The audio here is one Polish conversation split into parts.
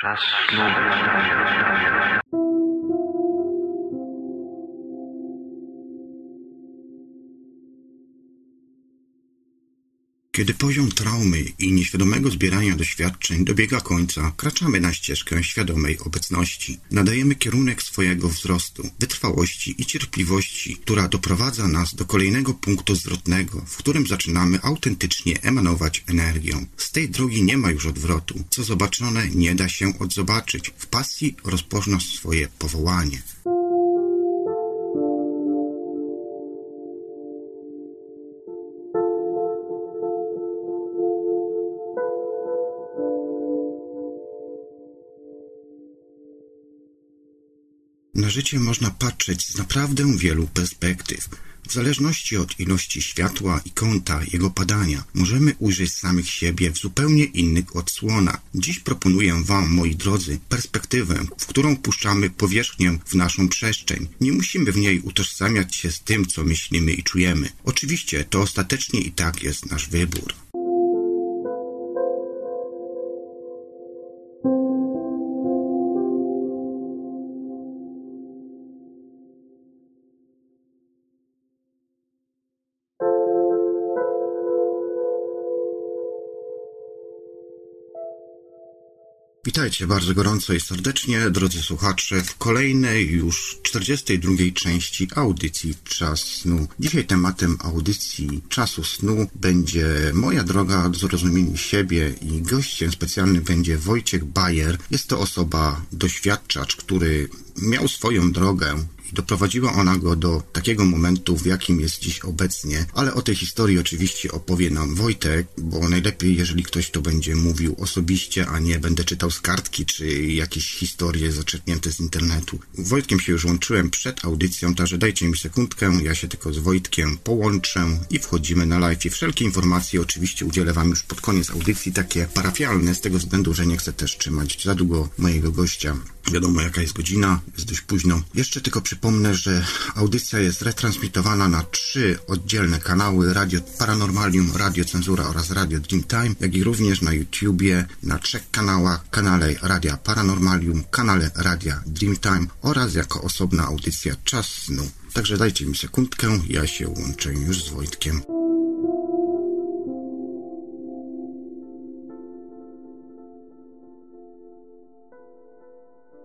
Czas snu. Kiedy poziom traumy i nieświadomego zbierania doświadczeń dobiega końca, kraczamy na ścieżkę świadomej obecności. Nadajemy kierunek swojego wzrostu, wytrwałości i cierpliwości, która doprowadza nas do kolejnego punktu zwrotnego, w którym zaczynamy autentycznie emanować energią. Z tej drogi nie ma już odwrotu. Co zobaczone nie da się odzobaczyć. W pasji rozpoznasz swoje powołanie. Na życie można patrzeć z naprawdę wielu perspektyw. W zależności od ilości światła i kąta jego padania, możemy ujrzeć samych siebie w zupełnie innych odsłonach. Dziś proponuję Wam, moi drodzy, perspektywę, w którą puszczamy powierzchnię w naszą przestrzeń. Nie musimy w niej utożsamiać się z tym, co myślimy i czujemy. Oczywiście to ostatecznie i tak jest nasz wybór. Witajcie bardzo gorąco i serdecznie, drodzy słuchacze, w kolejnej już 42 części audycji Czas Snu. Dzisiaj tematem audycji Czasu Snu będzie moja droga do zrozumienia siebie i gościem specjalnym będzie Wojciech Bajer. Jest to osoba, doświadczacz, który miał swoją drogę doprowadziła ona go do takiego momentu, w jakim jest dziś obecnie. Ale o tej historii oczywiście opowie nam Wojtek, bo najlepiej, jeżeli ktoś to będzie mówił osobiście, a nie będę czytał z kartki, czy jakieś historie zaczerpnięte z internetu. Wojtkiem się już łączyłem przed audycją, także dajcie mi sekundkę, ja się tylko z Wojtkiem połączę i wchodzimy na live. I wszelkie informacje oczywiście udzielę wam już pod koniec audycji, takie parafialne, z tego względu, że nie chcę też trzymać za długo mojego gościa. Wiadomo jaka jest godzina, jest dość późno. Jeszcze tylko przypomnę, że audycja jest retransmitowana na trzy oddzielne kanały Radio Paranormalium, Radio Cenzura oraz Radio Dreamtime, jak i również na YouTubie na trzech kanałach, kanale Radia Paranormalium, kanale Radia Dreamtime oraz jako osobna audycja Czas Snu. Także dajcie mi sekundkę, ja się łączę już z Wojtkiem.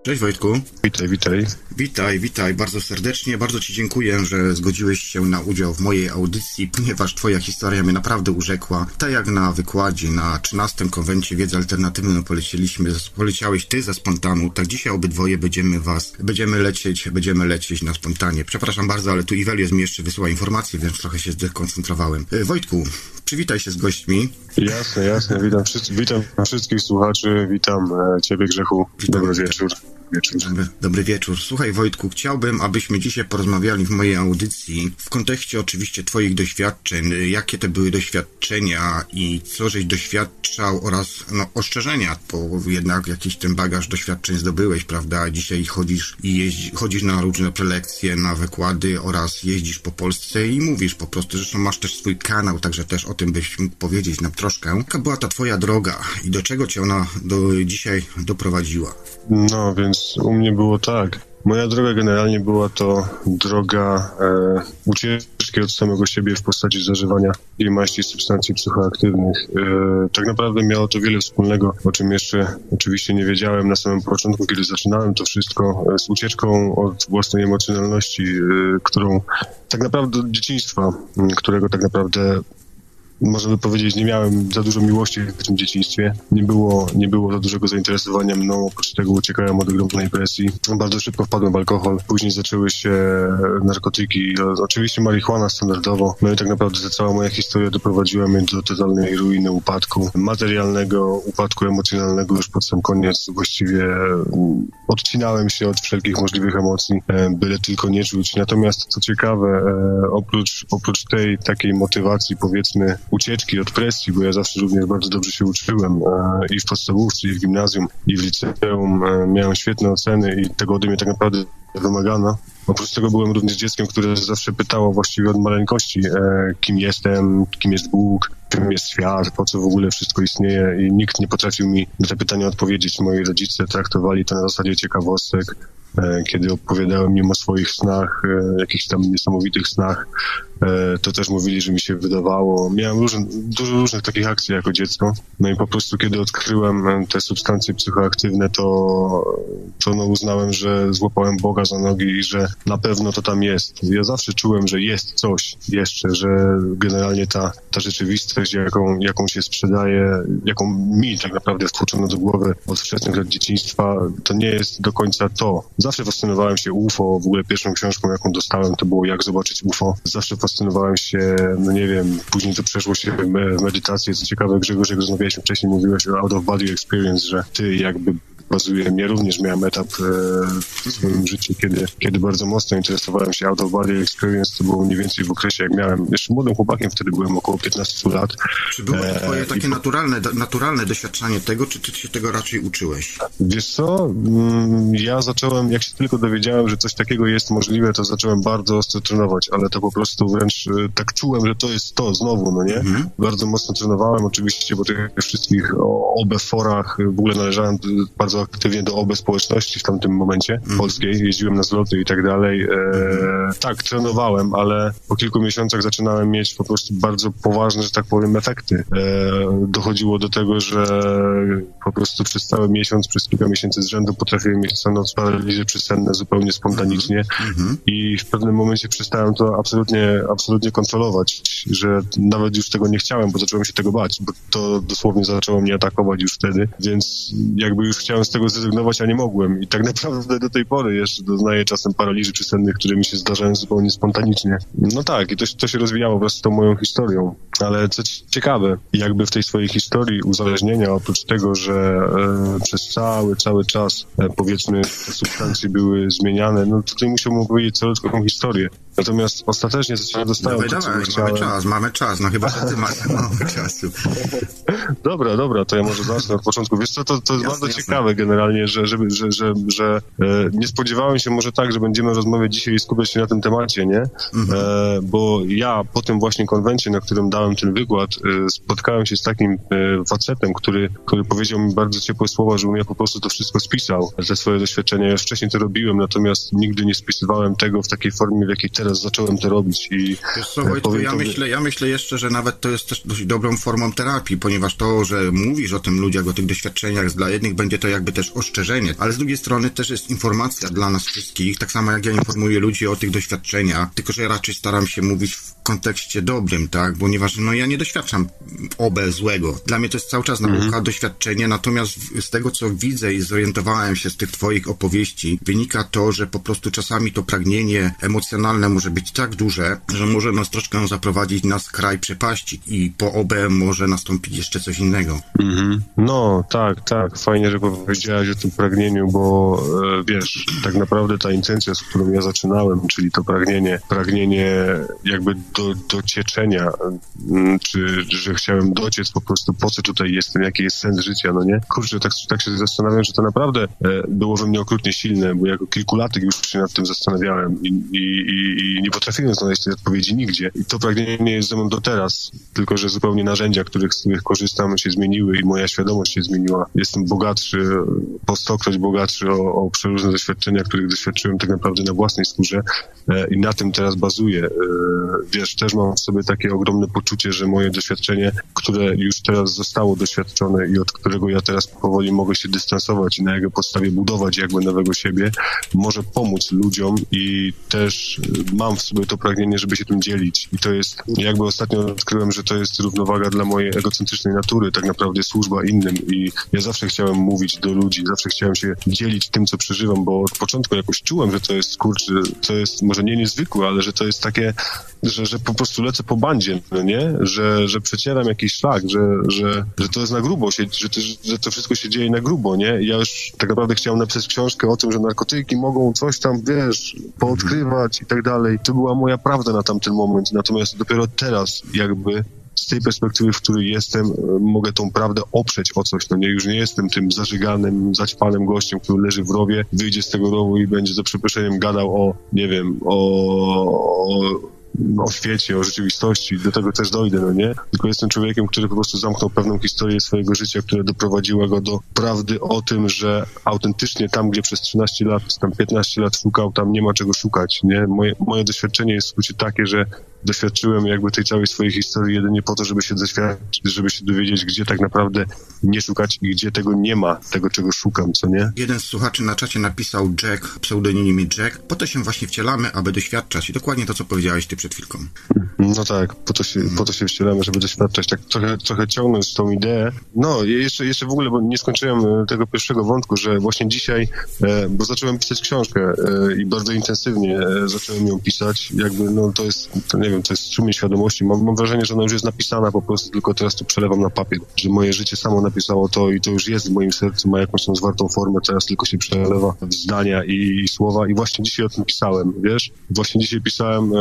Cześć Wojtku. Witaj, witaj. Witaj, witaj bardzo serdecznie. Bardzo Ci dziękuję, że zgodziłeś się na udział w mojej audycji, ponieważ Twoja historia mnie naprawdę urzekła. Tak jak na wykładzie na 13 konwencie wiedzy alternatywnej polecieliśmy, poleciałeś Ty ze spontanu, tak dzisiaj obydwoje będziemy Was, będziemy lecieć, będziemy lecieć na spontanie. Przepraszam bardzo, ale tu Iwelios mi jeszcze wysyła informacje, więc trochę się zdekoncentrowałem. E, Wojtku, przywitaj się z gośćmi. Jasne, jasne. Witam, wszyscy, witam wszystkich słuchaczy, witam e, Ciebie Grzechu. Witam. Dobry wieczór. Wieczór. Dobry, dobry wieczór. Słuchaj Wojtku, chciałbym, abyśmy dzisiaj porozmawiali w mojej audycji w kontekście oczywiście Twoich doświadczeń. Jakie to były doświadczenia i co żeś doświadczał oraz no, ostrzeżenia, bo jednak jakiś ten bagaż doświadczeń zdobyłeś, prawda? Dzisiaj chodzisz i jeździ, chodzisz na różne prelekcje, na wykłady oraz jeździsz po Polsce i mówisz po prostu, zresztą masz też swój kanał, także też o tym byś mógł powiedzieć nam troszkę. Jaka była ta Twoja droga i do czego Cię ona do dzisiaj doprowadziła? No, więc u mnie było tak. Moja droga generalnie była to droga e, ucieczki od samego siebie w postaci zażywania i maści substancji psychoaktywnych. E, tak naprawdę miało to wiele wspólnego, o czym jeszcze oczywiście nie wiedziałem na samym początku, kiedy zaczynałem to wszystko, e, z ucieczką od własnej emocjonalności, e, którą tak naprawdę od dzieciństwa, którego tak naprawdę można by powiedzieć, nie miałem za dużo miłości w tym dzieciństwie. Nie było, nie było za dużego zainteresowania mną, oprócz tego uciekałem od ogromnej presji. Bardzo szybko wpadłem w alkohol, później zaczęły się narkotyki, oczywiście marihuana standardowo. No i tak naprawdę ta cała moja historia doprowadziła mnie do totalnej ruiny, upadku materialnego, upadku emocjonalnego już pod sam koniec. Właściwie mm, odcinałem się od wszelkich możliwych emocji, e, byle tylko nie czuć. Natomiast co ciekawe, e, oprócz, oprócz tej takiej motywacji, powiedzmy, ucieczki od presji, bo ja zawsze również bardzo dobrze się uczyłem e, i w podstawówce, i w gimnazjum, i w liceum. E, miałem świetne oceny i tego ode mnie tak naprawdę wymagano. Oprócz tego byłem również dzieckiem, które zawsze pytało właściwie od maleńkości, e, kim jestem, kim jest Bóg, czym jest świat, po co w ogóle wszystko istnieje i nikt nie potrafił mi na te pytania odpowiedzieć. Moi rodzice traktowali to na zasadzie ciekawostek, kiedy opowiadałem im o swoich snach, jakichś tam niesamowitych snach, to też mówili, że mi się wydawało. Miałem dużo różnych takich akcji jako dziecko. No i po prostu, kiedy odkryłem e, te substancje psychoaktywne, to, to no uznałem, że złapałem Boga za nogi i że na pewno to tam jest. Ja zawsze czułem, że jest coś jeszcze, że generalnie ta, ta rzeczywistość, jaką, jaką się sprzedaje, jaką mi tak naprawdę wtłoczono do głowy od wczesnych lat dzieciństwa, to nie jest do końca to. Zawsze fascynowałem się UFO. W ogóle pierwszą książką, jaką dostałem, to było Jak zobaczyć UFO. Zawsze się, no nie wiem, później to przeszło się w medytację. Co ciekawe, Grzegorz, jak rozmawialiśmy wcześniej, mówiłeś o out of body experience, że ty jakby bazuje. Ja również miałem etap e, w swoim życiu, kiedy, kiedy bardzo mocno interesowałem się out of body experience. To było mniej więcej w okresie, jak miałem, jeszcze młodym chłopakiem, wtedy byłem około 15 lat. Czy było to twoje takie naturalne, naturalne doświadczanie tego, czy ty się tego raczej uczyłeś? Wiesz co, mm, ja zacząłem, jak się tylko dowiedziałem, że coś takiego jest możliwe, to zacząłem bardzo ostro trenować, ale to po prostu wręcz e, tak czułem, że to jest to znowu, no nie? Mhm. Bardzo mocno trenowałem oczywiście po tych wszystkich OB forach, w ogóle należałem bardzo aktywnie do OB społeczności w tamtym momencie mm. polskiej, jeździłem na zloty i tak dalej. E, tak, trenowałem, ale po kilku miesiącach zaczynałem mieć po prostu bardzo poważne, że tak powiem, efekty. E, dochodziło do tego, że po prostu przez cały miesiąc, przez kilka miesięcy z rzędu potrafiłem mieć co noc paraliże przysenne zupełnie spontanicznie mm. i w pewnym momencie przestałem to absolutnie, absolutnie kontrolować, że nawet już tego nie chciałem, bo zacząłem się tego bać, bo to dosłownie zaczęło mnie atakować już wtedy, więc jakby już chciałem tego zrezygnować, a nie mogłem. I tak naprawdę do tej pory jeszcze doznaję czasem paraliży przysennych, które mi się zdarzają zupełnie spontanicznie. No tak, i to, to się rozwijało wraz z tą moją historią. Ale co ciekawe, jakby w tej swojej historii uzależnienia, oprócz tego, że e, przez cały, cały czas, e, powiedzmy, te substancje były zmieniane, no tutaj musiałbym opowiedzieć całą historię. Natomiast ostatecznie dostałem dawaj, to, dawaj, mamy czas, mamy czas, no chyba, że ty masz mało czasu. dobra, dobra, to ja może zacznę od początku. Wiesz co, to, to jest bardzo jasne. ciekawe generalnie, że, że, że, że, że e, nie spodziewałem się może tak, że będziemy rozmawiać dzisiaj i skupiać się na tym temacie, nie? Mhm. E, bo ja po tym właśnie konwencie, na którym dałem ten wykład, e, spotkałem się z takim e, facetem, który, który powiedział mi bardzo ciepłe słowa, żebym ja po prostu to wszystko spisał, te swoje doświadczenia. Ja wcześniej to robiłem, natomiast nigdy nie spisywałem tego w takiej formie, w jakiej teraz zacząłem to robić i... Co, Wojtku, ja, myślę, ja myślę jeszcze, że nawet to jest też dość dobrą formą terapii, ponieważ to, że mówisz o tym ludziach, o tych doświadczeniach, dla jednych będzie to jakby też ostrzeżenie, ale z drugiej strony też jest informacja dla nas wszystkich, tak samo jak ja informuję ludzi o tych doświadczeniach, tylko że ja raczej staram się mówić w kontekście dobrym, tak, ponieważ no ja nie doświadczam OB złego. Dla mnie to jest cały czas nauka, mhm. doświadczenie, natomiast z tego, co widzę i zorientowałem się z tych twoich opowieści, wynika to, że po prostu czasami to pragnienie emocjonalne może być tak duże, że może nas troszkę zaprowadzić na skraj przepaści i po OB może nastąpić jeszcze coś innego. Mhm. No, tak, tak. Fajnie, że powiedziałeś o tym pragnieniu, bo e, wiesz, tak naprawdę ta intencja, z którą ja zaczynałem, czyli to pragnienie, pragnienie jakby do, docieczenia, mm, czy że chciałem dociec po prostu, po co tutaj jestem, jaki jest sens życia, no nie? Kurczę, tak, tak się zastanawiam, że to naprawdę e, było we mnie okrutnie silne, bo jako kilkulatek już się nad tym zastanawiałem i, i, i nie potrafiłem znaleźć tej odpowiedzi nigdzie. I to pragnienie jest ze mną do teraz, tylko że zupełnie narzędzia, których, z których korzystam, się zmieniły i moja świadomość się zmieniła. Jestem bogatszy, po stokroć bogatszy o, o przeróżne doświadczenia, których doświadczyłem tak naprawdę na własnej skórze e, i na tym teraz bazuję. E, wiesz, też mam w sobie takie ogromne poczucie, że moje doświadczenie, które już teraz zostało doświadczone i od którego ja teraz powoli mogę się dystansować i na jego podstawie budować jakby nowego siebie, może pomóc ludziom i też mam w sobie to pragnienie, żeby się tym dzielić. I to jest, jakby ostatnio odkryłem, że to jest równowaga dla mojej egocentrycznej natury, tak naprawdę służba innym i ja zawsze chciałem mówić do ludzi, zawsze chciałem się dzielić tym, co przeżywam, bo od początku jakoś czułem, że to jest, kurczę, to jest może nie niezwykłe, ale że to jest takie, że, że po prostu lecę po bandzie, no nie? Że, że przecieram jakiś szlak, że, że, że to jest na grubo, się, że, to, że to wszystko się dzieje na grubo, nie? I ja już tak naprawdę chciałem napisać książkę o tym, że narkotyki mogą coś tam, wiesz, poodkrywać i tak dalej. To była moja prawda na tamten moment, natomiast dopiero teraz jakby z tej perspektywy, w której jestem, e, mogę tą prawdę oprzeć o coś. No nie, już nie jestem tym zażyganym, zaćpanym gościem, który leży w rowie, wyjdzie z tego rowu i będzie za przeproszeniem gadał o, nie wiem, o, o o świecie, o rzeczywistości, do tego też dojdę, no nie? Tylko jestem człowiekiem, który po prostu zamknął pewną historię swojego życia, która doprowadziła go do prawdy o tym, że autentycznie tam, gdzie przez 13 lat, tam 15 lat szukał, tam nie ma czego szukać, nie? Moje, moje doświadczenie jest w skrócie takie, że doświadczyłem jakby tej całej swojej historii jedynie po to, żeby się doświadczyć, żeby się dowiedzieć, gdzie tak naprawdę nie szukać i gdzie tego nie ma, tego czego szukam, co nie? Jeden z słuchaczy na czacie napisał Jack, pseudonimie Jack. Po to się właśnie wcielamy, aby doświadczać. I dokładnie to, co powiedziałeś ty przed chwilką. No tak, po to się, po to się wcielamy, żeby doświadczać, tak trochę, trochę ciągnąć tą ideę. No, jeszcze, jeszcze w ogóle, bo nie skończyłem e, tego pierwszego wątku, że właśnie dzisiaj, e, bo zacząłem pisać książkę e, i bardzo intensywnie zacząłem ją pisać, jakby, no to jest, to nie wiem, to jest strumień świadomości. Mam, mam wrażenie, że ona już jest napisana po prostu, tylko teraz to przelewam na papier, że moje życie samo napisało to i to już jest w moim sercu, ma jakąś tą zwartą formę, teraz tylko się przelewa w zdania i, i słowa i właśnie dzisiaj o tym pisałem, wiesz? Właśnie dzisiaj pisałem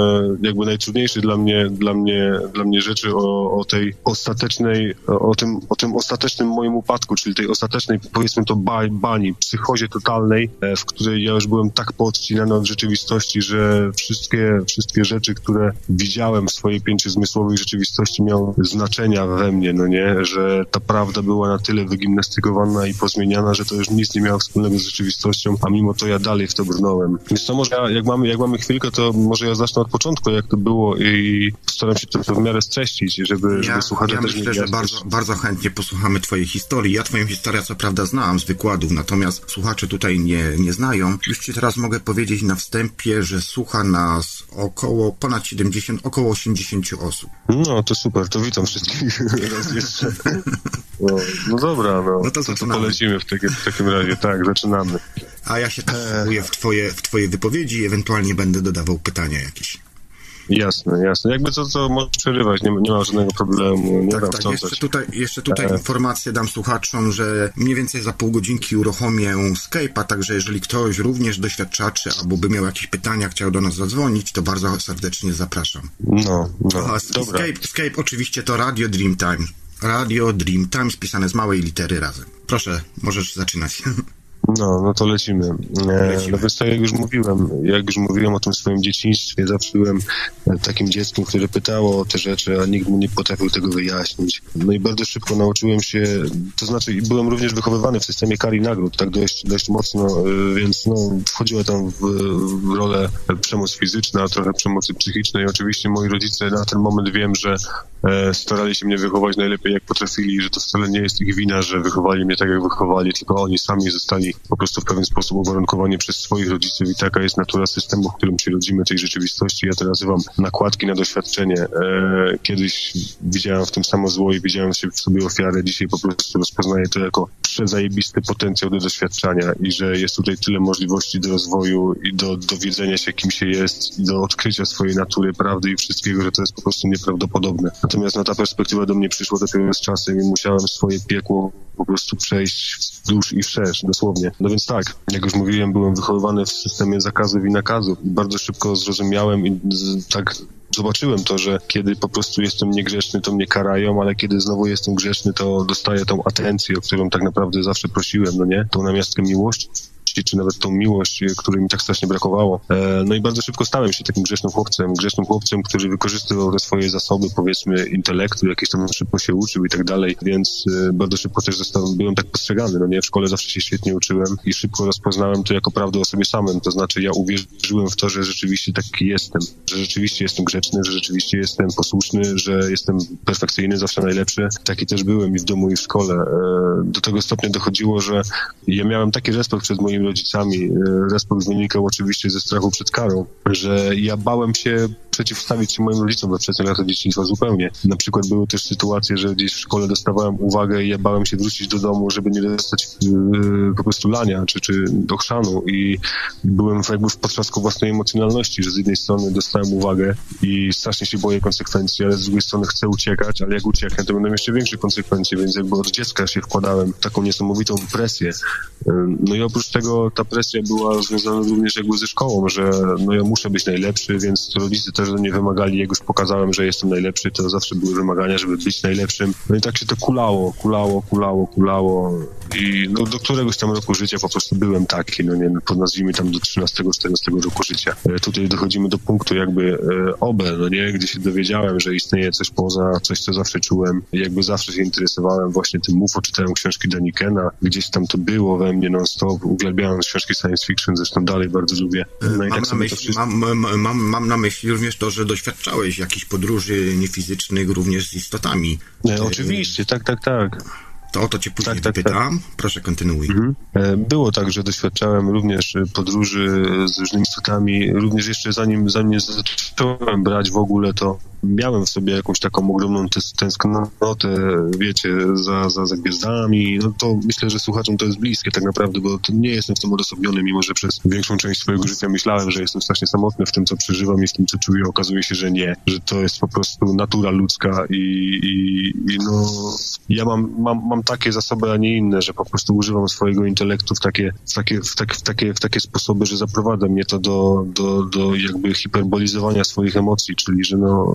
jakby najtrudniejszy dla mnie, dla mnie, dla mnie rzeczy o, o tej ostatecznej, o tym, o tym ostatecznym moim upadku, czyli tej ostatecznej, powiedzmy to, bani, psychozie totalnej, e, w której ja już byłem tak poodcinany od rzeczywistości, że wszystkie, wszystkie rzeczy, które widziałem w swojej pięciu zmysłowej rzeczywistości miały znaczenia we mnie, no nie, że ta prawda była na tyle wygimnastykowana i pozmieniana, że to już nic nie miało wspólnego z rzeczywistością, a mimo to ja dalej w to brnąłem. Więc to może ja, jak mamy, jak mamy chwilkę, to może ja zacznę od początku, jak to było i staram się to w miarę streścić, żeby, ja, żeby słuchacze ja też myślę, że bardzo, bardzo chętnie posłuchamy twojej historii. Ja twoją historię co prawda znałam z wykładów, natomiast słuchacze tutaj nie, nie znają. Już ci teraz mogę powiedzieć na wstępie, że słucha nas około ponad 70, około 80 osób. No, to super, to witam wszystkich raz jeszcze. No, no dobra, no. no to, to, to polecimy w, takie, w takim razie, tak, zaczynamy. A ja się też e... w twoje, w twoje wypowiedzi i ewentualnie będę dodawał pytania jakieś. Jasne, jasne. Jakby co, co możesz przerywać, nie, nie ma żadnego problemu. Nie tak, tak. Jeszcze tutaj, jeszcze tutaj e... informację dam słuchaczom, że mniej więcej za pół godzinki uruchomię Skype'a, także jeżeli ktoś również doświadczaczy albo by miał jakieś pytania, chciał do nas zadzwonić, to bardzo serdecznie zapraszam. No, no. A, dobra. Skype, Skype oczywiście to Radio Dreamtime. Radio Dreamtime spisane z małej litery razem. Proszę, możesz zaczynać. No, no to lecimy. E, lecimy. No więc tak jak już mówiłem, jak już mówiłem o tym swoim dzieciństwie, zawsze byłem e, takim dzieckiem, które pytało o te rzeczy, a nikt mu nie potrafił tego wyjaśnić. No i bardzo szybko nauczyłem się, to znaczy byłem również wychowywany w systemie kar i nagród, tak dość, dość mocno, e, więc no, wchodziła tam w, w rolę przemoc fizyczna, trochę przemocy psychicznej. Oczywiście moi rodzice na ten moment wiem, że starali się mnie wychować najlepiej jak potrafili, że to wcale nie jest ich wina, że wychowali mnie tak jak wychowali, tylko oni sami zostali po prostu w pewien sposób uwarunkowani przez swoich rodziców i taka jest natura systemu, w którym się rodzimy, tej rzeczywistości. Ja to nazywam nakładki na doświadczenie. E, kiedyś widziałem w tym samo zło i widziałem w sobie ofiarę, dzisiaj po prostu rozpoznaję to jako przezajebisty potencjał do doświadczania i że jest tutaj tyle możliwości do rozwoju i do dowiedzenia się, kim się jest i do odkrycia swojej natury, prawdy i wszystkiego, że to jest po prostu nieprawdopodobne. Natomiast no, ta perspektywa do mnie przyszła dopiero z czasem i musiałem swoje piekło po prostu przejść wzdłuż i wszerz, dosłownie. No więc tak, jak już mówiłem, byłem wychowywany w systemie zakazów i nakazów i bardzo szybko zrozumiałem i tak zobaczyłem to, że kiedy po prostu jestem niegrzeczny, to mnie karają, ale kiedy znowu jestem grzeczny, to dostaję tą atencję, o którą tak naprawdę zawsze prosiłem, no nie? Tą namiastkę miłości czy nawet tą miłość, której mi tak strasznie brakowało. E, no i bardzo szybko stałem się takim grzecznym chłopcem, grzecznym chłopcem, który wykorzystywał te swoje zasoby, powiedzmy, intelektu, jakieś tam szybko się uczył i tak dalej, więc e, bardzo szybko też zostałem, byłem tak postrzegany, no nie, w szkole zawsze się świetnie uczyłem i szybko rozpoznałem to jako prawdę o sobie samym, to znaczy ja uwierzyłem w to, że rzeczywiście taki jestem, że rzeczywiście jestem grzeczny, że rzeczywiście jestem posłuszny, że jestem perfekcyjny, zawsze najlepszy. Taki też byłem i w domu, i w szkole. E, do tego stopnia dochodziło, że ja miałem taki respekt przed moimi rodzicami. E, respekt wynikał oczywiście ze strachu przed karą, że ja bałem się przeciwstawić się moim rodzicom we wczesnych latach dzieciństwa zupełnie. Na przykład były też sytuacje, że gdzieś w szkole dostawałem uwagę i ja bałem się wrócić do domu, żeby nie dostać yy, po prostu lania czy, czy ochrzanu i byłem jakby w potrzasku własnej emocjonalności, że z jednej strony dostałem uwagę i strasznie się boję konsekwencji, ale z drugiej strony chcę uciekać, ale jak ucieknę, to będą jeszcze większe konsekwencje, więc jakby od dziecka się wkładałem taką niesamowitą presję. Yy, no i oprócz tego ta presja była związana również jakby ze szkołą, że no ja muszę być najlepszy, więc rodzice też do mnie wymagali, jak już pokazałem, że jestem najlepszy, to zawsze były wymagania, żeby być najlepszym. No i tak się to kulało, kulało, kulało, kulało. i no, do któregoś tam roku życia po prostu byłem taki, no nie, no, nazwijmy tam do 13-14 roku życia. E, tutaj dochodzimy do punktu jakby e, obel, no nie, gdzie się dowiedziałem, że istnieje coś poza, coś co zawsze czułem, jakby zawsze się interesowałem właśnie tym MUFO, czytałem książki Danikena, gdzieś tam to było we mnie non-stop, uwielbiałem książki science fiction, zresztą dalej bardzo lubię. No mam, tak na myśli, wszystko... mam, mam, mam na myśli również to, że doświadczałeś jakichś podróży niefizycznych również z istotami. E, oczywiście, tak, tak, tak. To o to cię później tak, tak, pytam. Tak. Proszę, kontynuuj. Mhm. E, było tak, że doświadczałem również podróży z różnymi istotami, również jeszcze zanim, zanim zacząłem brać w ogóle to miałem w sobie jakąś taką ogromną tęsknotę, wiecie, za, za, za gwiazdami, no to myślę, że słuchaczom to jest bliskie tak naprawdę, bo nie jestem w tym odosobniony, mimo że przez większą część swojego życia myślałem, że jestem strasznie samotny w tym, co przeżywam i w tym, co czuję. Okazuje się, że nie, że to jest po prostu natura ludzka i, i, i no, ja mam, mam, mam takie zasoby, a nie inne, że po prostu używam swojego intelektu w takie, w takie, w takie, w takie, w takie sposoby, że zaprowadza mnie to do, do, do jakby hiperbolizowania swoich emocji, czyli że no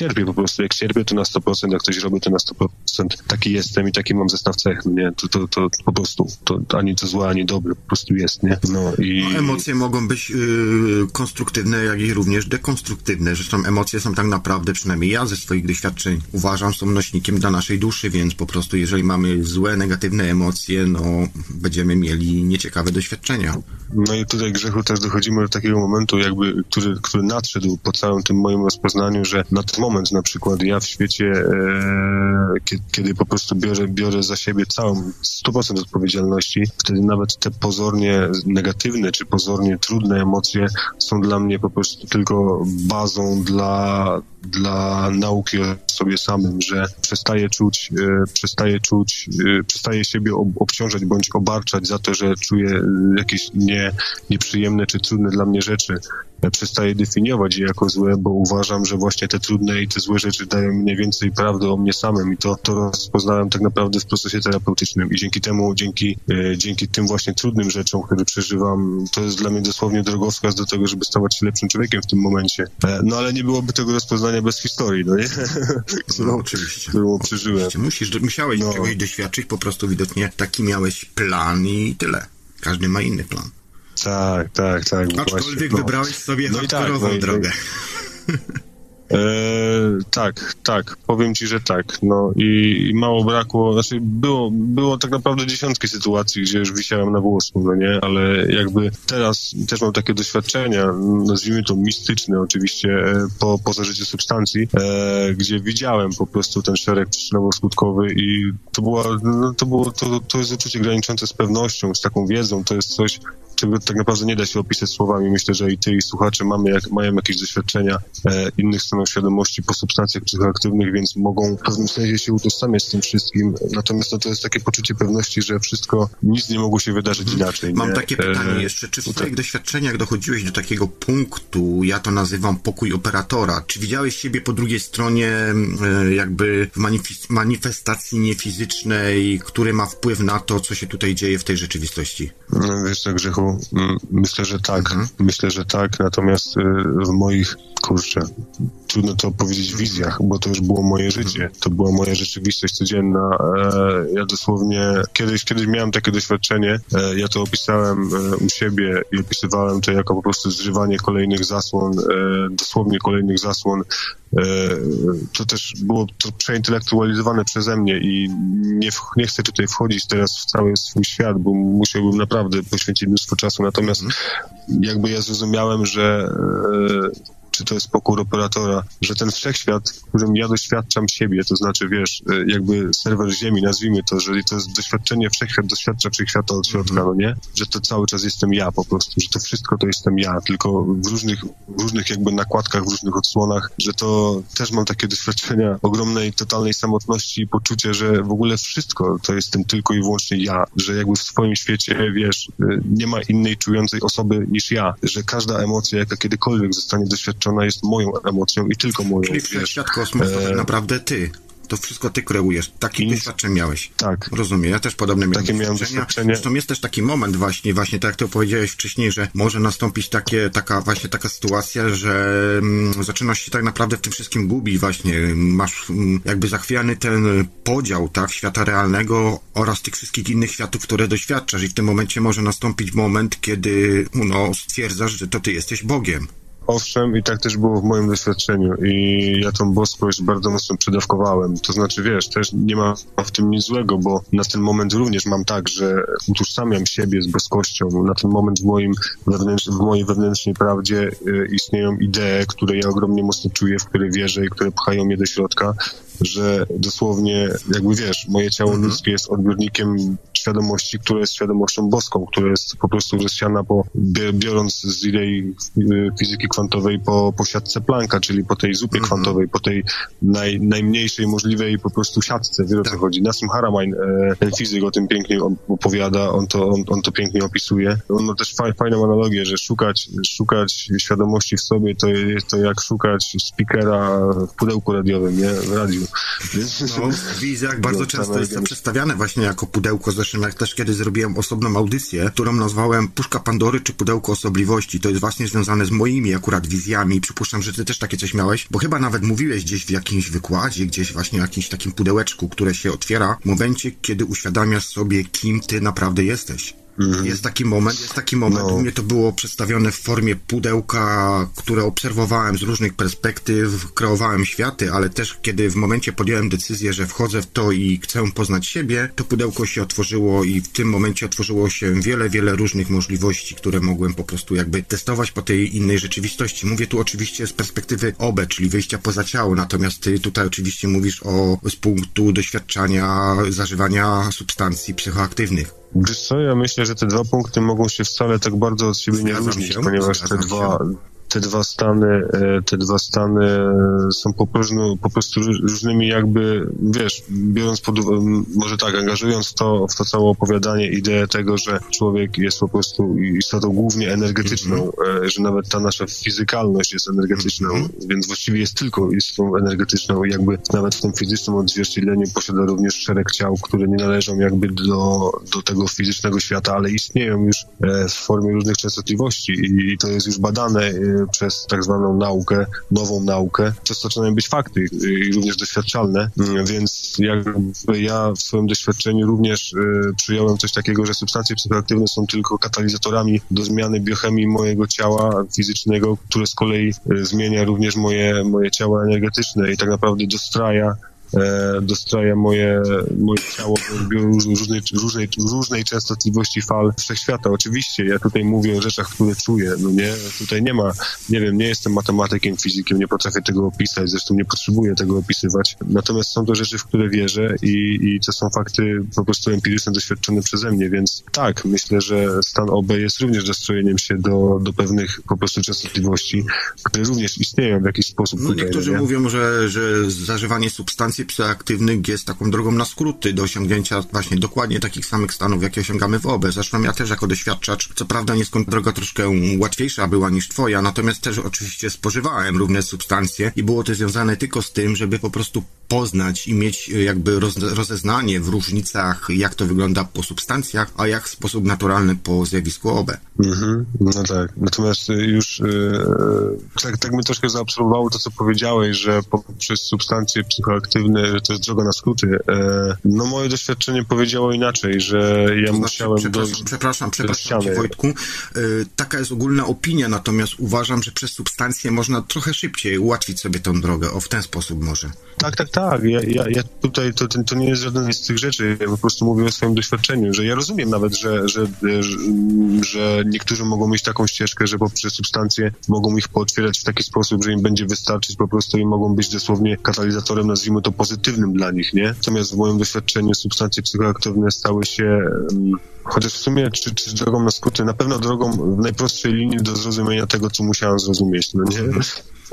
cierpię po prostu. Jak cierpię, to na 100%, jak coś robię, to na 100% taki jestem i taki mam zestaw cech, nie? To, to, to po prostu, to ani to złe, ani dobre, po prostu jest, nie? No i... No, emocje mogą być yy, konstruktywne, jak i również dekonstruktywne. Zresztą emocje są tak naprawdę, przynajmniej ja ze swoich doświadczeń uważam, są nośnikiem dla naszej duszy, więc po prostu jeżeli mamy złe, negatywne emocje, no będziemy mieli nieciekawe doświadczenia. No i tutaj grzechu też dochodzimy do takiego momentu, jakby, który, który nadszedł po całym tym moim rozpoznaniu, że na ten moment na przykład. Ja w świecie, e, kiedy, po prostu biorę, biorę za siebie całą 100% odpowiedzialności, wtedy nawet te pozornie negatywne czy pozornie trudne emocje są dla mnie po prostu tylko bazą dla, dla nauki o sobie samym, że przestaję czuć, e, przestaję czuć, e, przestaję siebie ob, obciążać bądź obarczać za to, że czuję jakieś nie, nieprzyjemne czy trudne dla mnie rzeczy. Przestaję definiować je jako złe, bo uważam, że właśnie te trudne i te złe rzeczy dają mi najwięcej prawdy o mnie samym i to, to rozpoznałem tak naprawdę w procesie terapeutycznym i dzięki temu, dzięki, e, dzięki tym właśnie trudnym rzeczom, które przeżywam, to jest dla mnie dosłownie drogowskaz do tego, żeby stawać się lepszym człowiekiem w tym momencie. E, no ale nie byłoby tego rozpoznania bez historii, no nie? No, oczywiście. Którą przeżyłem. Oczywiście. Musisz, musiałeś no. czegoś doświadczyć, po prostu widocznie taki miałeś plan i tyle. Każdy ma inny plan. Tak, tak, tak. Aczkolwiek właśnie, no. wybrałeś sobie no hardkorową tak, no drogę. E, tak, tak, powiem ci, że tak. No i, i, mało brakło, znaczy było, było tak naprawdę dziesiątki sytuacji, gdzie już wisiałem na włosku, no nie, ale jakby teraz też mam takie doświadczenia, nazwijmy to mistyczne oczywiście, e, po, po zażyciu substancji, e, gdzie widziałem po prostu ten szereg przyczynowo-skutkowy i to była, no, to było, to, to jest uczucie graniczące z pewnością, z taką wiedzą, to jest coś, czego tak naprawdę nie da się opisać słowami. Myślę, że i ty, i słuchacze mamy jak, mają jakieś doświadczenia e, innych stanów świadomości po substancjach psychoaktywnych, więc mogą w pewnym sensie się utożsamiać z tym wszystkim. Natomiast no, to jest takie poczucie pewności, że wszystko, nic nie mogło się wydarzyć mhm. inaczej. Mam nie? takie pytanie e, jeszcze. Czy w swoich tak. doświadczeniach dochodziłeś do takiego punktu, ja to nazywam pokój operatora? Czy widziałeś siebie po drugiej stronie e, jakby w manifestacji niefizycznej, który ma wpływ na to, co się tutaj dzieje w tej rzeczywistości? No, wiesz co, Grzechu, Mm, myślę, że tak. Mhm. Myślę, że tak. Natomiast y, w moich, kurczę, trudno to powiedzieć w wizjach, bo to już było moje życie. To była moja rzeczywistość codzienna. E, ja dosłownie kiedyś, kiedyś miałem takie doświadczenie. E, ja to opisałem e, u siebie i opisywałem to jako po prostu zrywanie kolejnych zasłon, dosłownie kolejnych zasłon to też było to przeintelektualizowane przeze mnie i nie, nie chcę tutaj wchodzić teraz w cały swój świat, bo musiałbym naprawdę poświęcić mnóstwo czasu. Natomiast mhm. jakby ja zrozumiałem, że czy to jest pokój operatora, że ten wszechświat, którym ja doświadczam siebie, to znaczy, wiesz, e, jakby serwer Ziemi, nazwijmy to, jeżeli to jest doświadczenie, wszechświat doświadcza wszechświata od środka, no nie? Że to cały czas jestem ja po prostu, że to wszystko to jestem ja, tylko w różnych, w różnych jakby nakładkach, w różnych odsłonach, że to też mam takie doświadczenia ogromnej, totalnej samotności i poczucie, że w ogóle wszystko to jestem tylko i wyłącznie ja, że jakby w swoim świecie, wiesz, e, nie ma innej czującej osoby niż ja, że każda emocja, jaka kiedykolwiek zostanie doświadczona, ona jest moją emocją i tylko moją. Czyli wszechświat kosmos to tak naprawdę ty. To wszystko ty kreujesz. Takie I- doświadczenie miałeś. Tak. Rozumiem, ja też podobne miałem Takie miałem doświadczenia. doświadczenie. Zresztą jest też taki moment właśnie, właśnie tak jak ty opowiedziałeś wcześniej, że może nastąpić takie, taka właśnie taka sytuacja, że mm, zaczynasz się tak naprawdę w tym wszystkim gubić właśnie. Masz mm, jakby zachwiany ten podział, tak, świata realnego oraz tych wszystkich innych światów, które doświadczasz i w tym momencie może nastąpić moment, kiedy no, stwierdzasz, że to ty jesteś Bogiem. Owszem, i tak też było w moim doświadczeniu i ja tą boskość bardzo mocno przedawkowałem. To znaczy, wiesz, też nie ma w tym nic złego, bo na ten moment również mam tak, że utożsamiam siebie z boskością. Na ten moment w, moim wewnętrz, w mojej wewnętrznej prawdzie y, istnieją idee, które ja ogromnie mocno czuję, w które wierzę i które pchają mnie do środka, że dosłownie, jakby wiesz, moje ciało ludzkie jest odbiornikiem świadomości, która jest świadomością boską, która jest po prostu rozsiana po, biorąc z idei y, fizyki kwantowej po, po siatce Plancka, czyli po tej zupie kwantowej, po tej naj, najmniejszej możliwej po prostu siatce, wiesz o co chodzi. Nassim Haramein, e, ten fizyk o tym pięknie op- opowiada, on to, on, on to pięknie opisuje. On ma też faj, fajną analogię, że szukać, szukać świadomości w sobie to jest to jak szukać speakera w pudełku radiowym, nie? W radiu. Więc, No, w wizjach bardzo No, często jest to przedstawiane właśnie jako pudełko. Zresztą też kiedyś zrobiłem osobną audycję, którą nazwałem Puszka Pandory czy Pudełko Osobliwości. To jest właśnie związane z moimi akurat wizjami. Przypuszczam, że ty też takie coś miałeś, bo chyba nawet mówiłeś gdzieś w jakimś wykładzie, gdzieś właśnie w jakimś takim pudełeczku, które się otwiera w momencie, kiedy uświadamiasz sobie, kim ty naprawdę jesteś. Jest taki moment, jest taki moment. No. U mnie to było przedstawione w formie pudełka, które obserwowałem z różnych perspektyw, kreowałem światy, ale też kiedy w momencie podjąłem decyzję, że wchodzę w to i chcę poznać siebie, to pudełko się otworzyło i w tym momencie otworzyło się wiele, wiele różnych możliwości, które mogłem po prostu jakby testować po tej innej rzeczywistości. Mówię tu oczywiście z perspektywy OBE, czyli wyjścia poza ciało, natomiast ty tutaj oczywiście mówisz o z punktu doświadczania zażywania substancji psychoaktywnych. Wiesz co, ja myślę, że te dwa punkty mogą się wcale tak bardzo od siebie nie różnić, ponieważ te dwa, te dwa stany, e, te dwa stany są po prostu, po prostu ró- różnymi jakby, wiesz, biorąc pod uwagę, może tak, angażując w to, w to całe opowiadanie ideę tego, że człowiek jest po prostu istotą głównie energetyczną, e, że nawet ta nasza fizykalność jest energetyczną, więc właściwie jest tylko istotą energetyczną i jakby nawet w tym fizycznym odzwierciedleniu posiada również szereg ciał, które nie należą jakby do, do tego fizycznego świata, ale istnieją już e, w formie różnych częstotliwości i, to jest już badane e, przez tak zwaną naukę, nową naukę, przez co zaczynają być fakty i również doświadczalne, Mm, więc jakby ja w swoim doświadczeniu również e, przyjąłem coś takiego, że substancje psychoaktywne są tylko katalizatorami do zmiany biochemii mojego ciała fizycznego, które z kolei e, zmienia również moje, moje ciało energetyczne i tak naprawdę dostraja dostraja moje, moje ciało do różnej, różnej, różnej częstotliwości fal wszechświata. Oczywiście ja tutaj mówię o rzeczach, które czuję, no nie? Tutaj nie ma, nie wiem, nie jestem matematykiem, fizykiem, nie potrafię tego opisać, zresztą nie potrzebuję tego opisywać. Natomiast są to rzeczy, w które wierzę i, i to są fakty po prostu empiryczne, doświadczone przeze mnie, więc tak, myślę, że stan OB jest również dostrojeniem się do, do pewnych po prostu częstotliwości, które również istnieją w jakiś sposób No, tutaj, niektórzy nie? mówią, że, że zażywanie substancji psychoaktywnych jest taką drogą na skróty do osiągnięcia właśnie dokładnie takich samych stanów, jakie osiągamy w OBE. Zresztą ja też jako doświadczacz, co prawda nie skąd droga troszkę łatwiejsza była niż twoja, natomiast też oczywiście spożywałem różne substancje i było to związane tylko z tym, żeby po prostu poznać i mieć e, jakby roz, rozeznanie w różnicach, jak to wygląda po substancjach, a jak w sposób naturalny po zjawisku OBE. Mhm, no tak. Natomiast y, już y, tak, tak mnie troszkę zaabsorbowało to, co powiedziałeś, że poprzez substancje psychoaktywne, że to jest droga na skróty. E, no moje doświadczenie powiedziało inaczej, że ja To znaczy, musiałem przepraszam, dojść... przepraszam, przepraszam cię. Wojtku. Y, taka jest ogólna opinia, natomiast uważam, że przez substancje można trochę szybciej ułatwić sobie tą drogę. O, w ten sposób może. Tak, tak, tak. Ja, ja, ja tutaj, to, to, nie jest żaden z tych rzeczy. Ja po prostu mówię o swoim doświadczeniu, że ja rozumiem nawet, że, że, że, że niektórzy mogą mieć taką ścieżkę, że poprzez substancje mogą ich pootwierać w taki sposób, że im będzie wystarczyć po prostu i mogą być dosłownie katalizatorem, nazwijmy to pozytywnym dla nich, nie? Natomiast w moim doświadczeniu substancje psychoaktywne stały się, chociaż w sumie, czy, czy drogą na skróty, na pewno drogą w najprostszej linii do zrozumienia tego, co musiałem zrozumieć, no nie?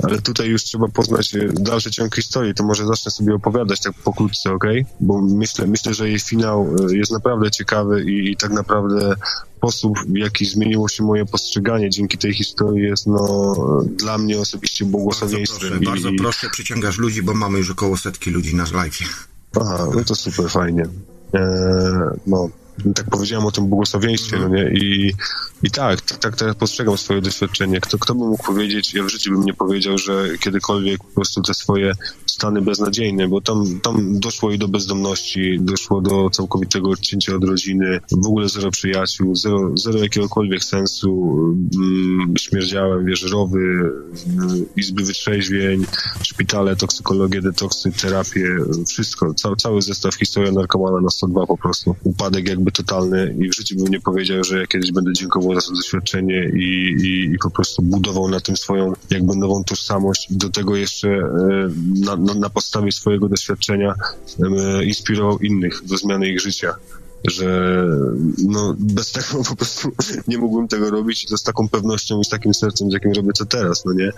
Ale tutaj już trzeba poznać dalszy ciąg historii, to może zacznę sobie opowiadać tak pokrótce, okej? Bo myślę, myślę, że jej finał e, jest naprawdę ciekawy i, i tak naprawdę sposób, w jaki zmieniło się moje postrzeganie dzięki tej historii jest no, dla mnie osobiście błogosławieństwem. Bardzo proszę, bardzo proszę, przyciągasz ludzi, bo mamy już około setki ludzi na live. Aha, no to super fajnie. Eee, no, tak powiedziałem o tym błogosławieństwie, no nie? I, i tak, tak, teraz postrzegam swoje doświadczenie. Kto, kto by mógł powiedzieć, ja w życiu bym nie powiedział, że kiedykolwiek po prostu te swoje stany beznadziejne, bo tam, tam doszło i do bezdomności, doszło do całkowitego odcięcia od rodziny, w ogóle zero przyjaciół, zero, zero jakiegokolwiek sensu, mm, śmierdziałem, wiesz, rowy, mm, izby wytrzeźwień, szpitale, toksykologię, detoksy, terapię, wszystko, cały, cały zestaw historia narkomana na 102 po prostu. Upadek jakby totalny i w życiu bym nie powiedział, że ja kiedyś będę dziękował za to doświadczenie i, i, i po prostu budował na tym swoją jakby nową tożsamość. Do tego jeszcze e, na, na, na podstawie swojego doświadczenia e, inspirował innych do zmiany ich życia że no, bez tego po prostu nie mógłbym tego robić i to z taką pewnością i z takim sercem, z jakim robię to teraz, no nie?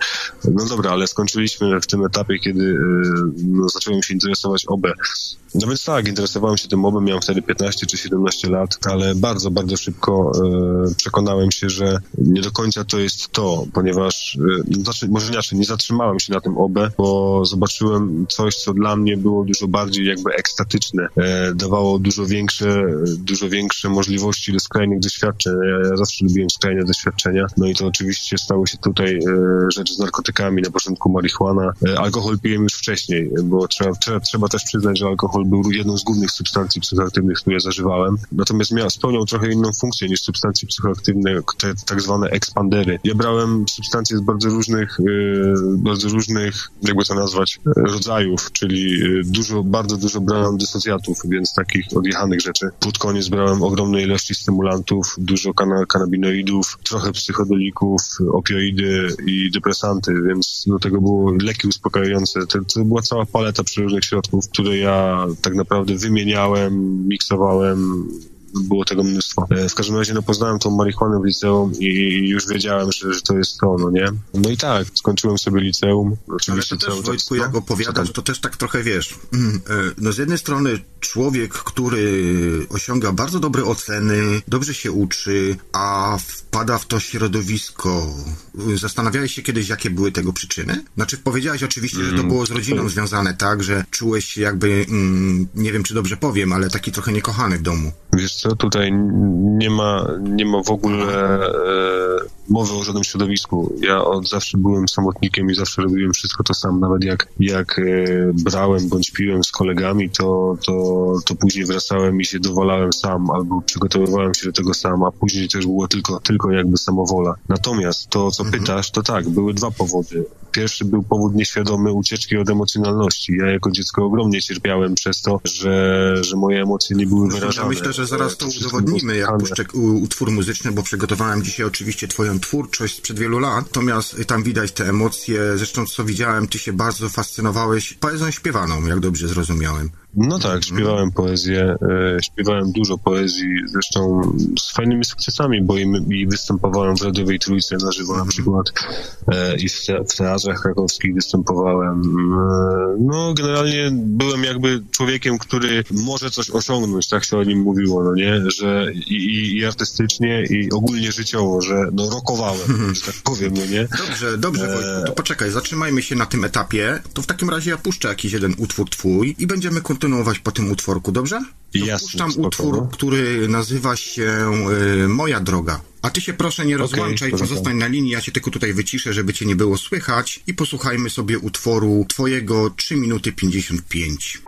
No dobra, ale skończyliśmy w tym etapie, kiedy e, no, zacząłem się interesować OB. No więc tak, interesowałem się tym obem, miałem wtedy 15 czy 17 lat, ale bardzo, bardzo szybko e, przekonałem się, że nie do końca to jest to, ponieważ, e, znaczy, może inaczej, nie zatrzymałem się na tym OB, bo zobaczyłem coś, co dla mnie było dużo bardziej jakby ekstatyczne, e, dawało dużo większe, dużo większe możliwości do skrajnych doświadczeń. Ja, ja zawsze lubiłem skrajne doświadczenia, no i to oczywiście stało się tutaj e, rzecz z narkotykami, na początku marihuana. E, alkohol piłem już wcześniej, bo trzeba, trzeba, trzeba też przyznać, że alkohol był jedną z głównych substancji psychoaktywnych, które zażywałem. Natomiast miał, spełniał trochę inną funkcję niż substancje psychoaktywne, te tak zwane ekspandery. Ja brałem substancje z bardzo różnych, yy, bardzo różnych, jakby to nazwać, rodzajów, czyli dużo, bardzo dużo brałem dysocjatów, więc takich odjechanych rzeczy. Pod koniec brałem ogromne ilości stymulantów, dużo kan kanabinoidów, trochę psychodelików, opioidy i depresanty, więc do tego było leki uspokajające. To, to była cała paleta przeróżnych środków, które ja tak naprawdę wymieniałem, miksowałem, było tego mnóstwo. E, w każdym razie no, poznałem tą marihuanę w liceum i już wiedziałem, że, że to jest to, no nie? No i tak, skończyłem sobie liceum. Oczywiście Ale to też, Wojtku, jak opowiadasz, to też tak trochę wiesz, mm, e, no z jednej strony człowiek, który osiąga bardzo dobre oceny, dobrze się uczy, a wpada w to środowisko. Zastanawiałeś się kiedyś, jakie były tego przyczyny? Znaczy, powiedziałeś oczywiście, że to mm. było z rodziną związane, tak, że czułeś się jakby, mm, nie wiem, czy dobrze powiem, ale taki trochę niekochany w domu. Wiesz co, tutaj nie ma, nie ma w ogóle e, mowy o żadnym środowisku. Ja od zawsze byłem samotnikiem i zawsze robiłem wszystko to sam. Nawet jak, jak e, brałem bądź piłem z kolegami, to, to, to później wracałem i się dowalałem sam albo przygotowywałem się do tego sam, a później też było tylko, tylko jakby samowola. Natomiast to, co mhm. pytasz, to tak, były dwa powody. Pierwszy był powód nieświadomy ucieczki od emocjonalności. Ja jako dziecko ogromnie cierpiałem przez to, że, że moje emocje nie były wyrażane. Ja myślę, że zaraz to udowodnimy, jak puszczę utwór muzyczny, bo przygotowałem dzisiaj oczywiście twoją twórczość sprzed wielu lat, natomiast tam widać te emocje. Zresztą, co widziałem, ty się bardzo fascynowałeś poezją śpiewaną, jak dobrze zrozumiałem. No tak, śpiewałem poezję, e, śpiewałem dużo poezji, zresztą z fajnymi sukcesami, bo i, występowałem w Radiowej Trójce na żywo na przykład e, i w, te, w teatrach krakowskich występowałem. E, no generalnie byłem jakby człowiekiem, który może coś osiągnąć, tak się o nim mówiło, no nie, że i, i artystycznie i ogólnie życiowo, że no rokowałem, że tak powiem, no nie. Dobrze, dobrze, Wojtku, to poczekaj, zatrzymajmy się na tym etapie, to w takim razie ja puszczę jakiś jeden utwór twój i będziemy kontynuować kontynuować po tym utworku, dobrze? Ja Puszczam utwór, który nazywa się y, Moja Droga. A ty się proszę nie rozłączaj, okay, pozostań na linii, ja się tylko tutaj wyciszę, żeby cię nie było słychać i posłuchajmy sobie utworu twojego 3 minuty 55.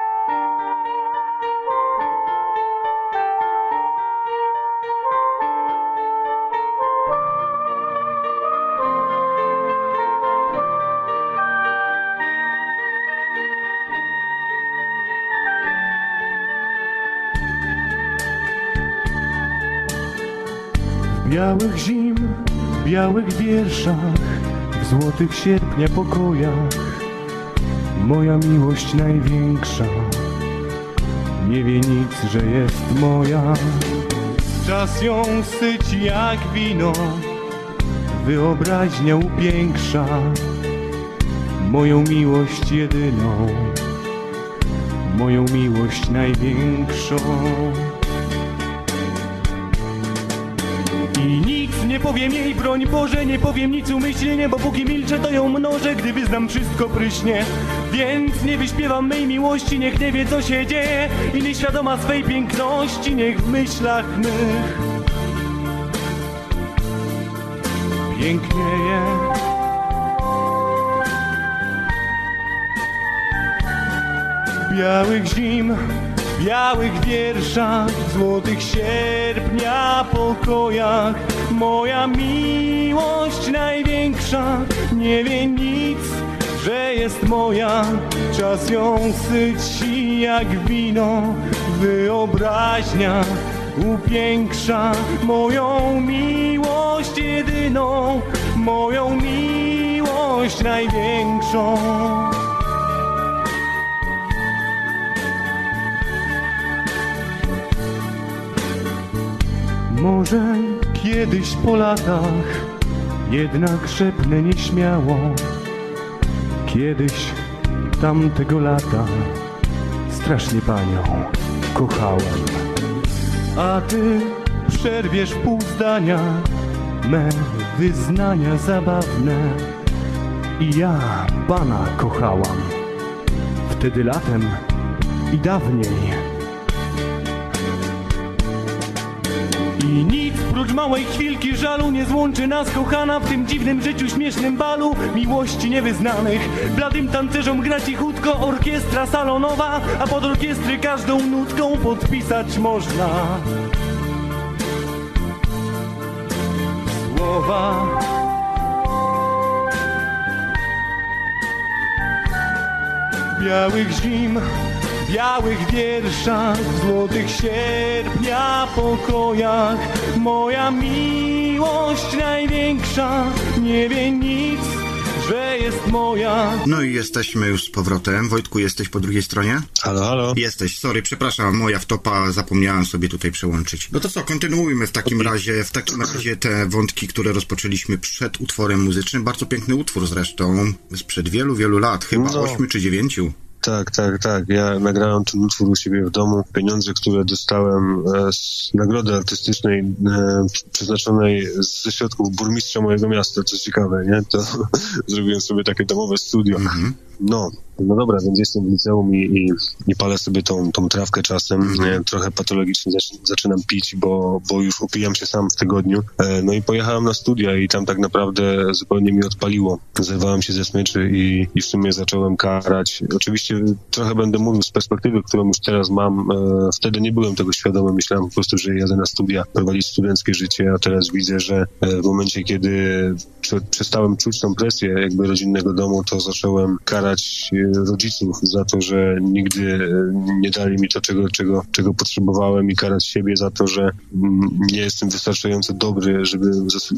białych zim, w białych wierszach, w złotych sierpnia pokojach, moja miłość największa, nie wie nic, że jest moja. Czas ją syć jak wino, wyobraźnia upiększa, moją miłość jedyną, moją miłość największą. Powiem jej, broń Boże, nie powiem nic umyślnie, bo póki milczę, to ją mnożę, gdy wyznam wszystko pryśnie. Więc nie wyśpiewam mej miłości, niech nie wie, co się dzieje i nieświadoma swej piękności, niech w myślach mych pięknieje. Białych zim, białych wierszach, złotych sierpnia pokojach. Moja miłość największa nie wie nic, że jest moja. Czas ją syci jak wino, wyobraźnia upiększa moją miłość jedyną, moją miłość największą. Może kiedyś po latach jednak szepnę nieśmiało. Kiedyś tamtego lata strasznie panią kochałem. A ty przerwiesz pół zdania me wyznania zabawne. I ja pana kochałam. Wtedy latem i dawniej. I nic prócz małej chwilki żalu nie złączy nas kochana w tym dziwnym życiu śmiesznym balu miłości niewyznanych. Bladym tancerzom gra cichutko orkiestra salonowa, a pod orkiestry każdą nutką podpisać można. Słowa. Białych zim, białych wierszach, złotych sierpnia pokojach. Moja miłość największa nie wie nic, że jest moja. No i jesteśmy już z powrotem. Wojtku, jesteś po drugiej stronie? Halo, halo. Jesteś, sorry, przepraszam, moja wtopa, zapomniałem sobie tutaj przełączyć. No to co, kontynuujmy w takim razie, w takim razie te wątki, które rozpoczęliśmy przed utworem muzycznym. Bardzo piękny utwór zresztą, sprzed wielu, wielu lat, chyba No. ośmiu czy dziewięciu. Tak, tak, tak. Ja nagrałem ten utwór u siebie w domu. Pieniądze, które dostałem e, z nagrody artystycznej e, przeznaczonej ze środków burmistrza mojego miasta, co ciekawe, nie? To zrobiłem sobie takie domowe studio. Mhm. No, no dobra, więc jestem w liceum i, i, i palę sobie tą, tą trawkę czasem. Trochę patologicznie zaczy, zaczynam pić, bo, bo już upijam się sam w tygodniu. E, no i pojechałem na studia i tam tak naprawdę zupełnie mi odpaliło. Zerwałem się ze smyczy i, i w sumie zacząłem karać. Oczywiście trochę będę mówił z perspektywy, którą już teraz mam. E, wtedy nie byłem tego świadomy. Myślałem po prostu, że jadę na studia prowadzić studenckie życie, a teraz widzę, że e, w momencie, kiedy prze- przestałem czuć tą presję jakby rodzinnego domu, to zacząłem karać rodziców za to, że nigdy e, nie dali mi to, czego, czego, czego potrzebowałem i karać siebie za to, że mm, nie jestem wystarczająco dobry, żeby,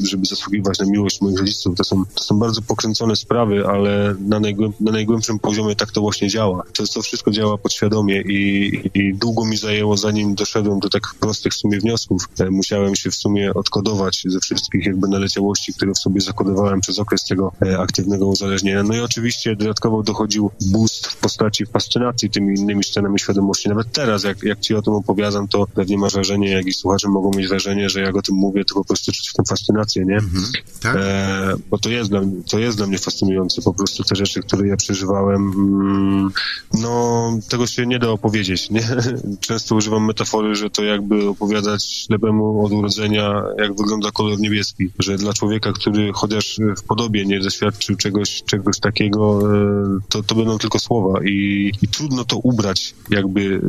żeby zasługiwać na miłość moich rodziców. To są, to są bardzo pokręcone sprawy, ale na, na najgłębszym poziomie tak to właśnie działa. To, to wszystko działa podświadomie i, i długo mi zajęło, zanim doszedłem do tak prostych w sumie wniosków. E, Musiałem się w sumie odkodować ze wszystkich jakby naleciałości, które w sobie zakodowałem przez okres tego e, aktywnego uzależnienia. No i oczywiście dodatkowo dochodził boost w postaci fascynacji tymi innymi stanami świadomości. Nawet teraz, jak, jak ci o tym opowiadam, to pewnie masz wrażenie, jak i słuchacze mogą mieć wrażenie, że jak o tym mówię, to po prostu czuć tę fascynację, nie? Mhm. Tak? E, bo to jest, dla mnie, to jest dla mnie fascynujące, po prostu te rzeczy, które ja przeżywałem, mm, no tego się nie da opowiedzieć, nie? Często używam metafory, że to jakby opowiadać ślepemu od urodzenia, jak wygląda kolor niebieski, że dla człowieka, który chociaż w podobie nie doświadczył czegoś, czegoś takiego, e, to, to będą tylko słowa i, i trudno to ubrać, jakby,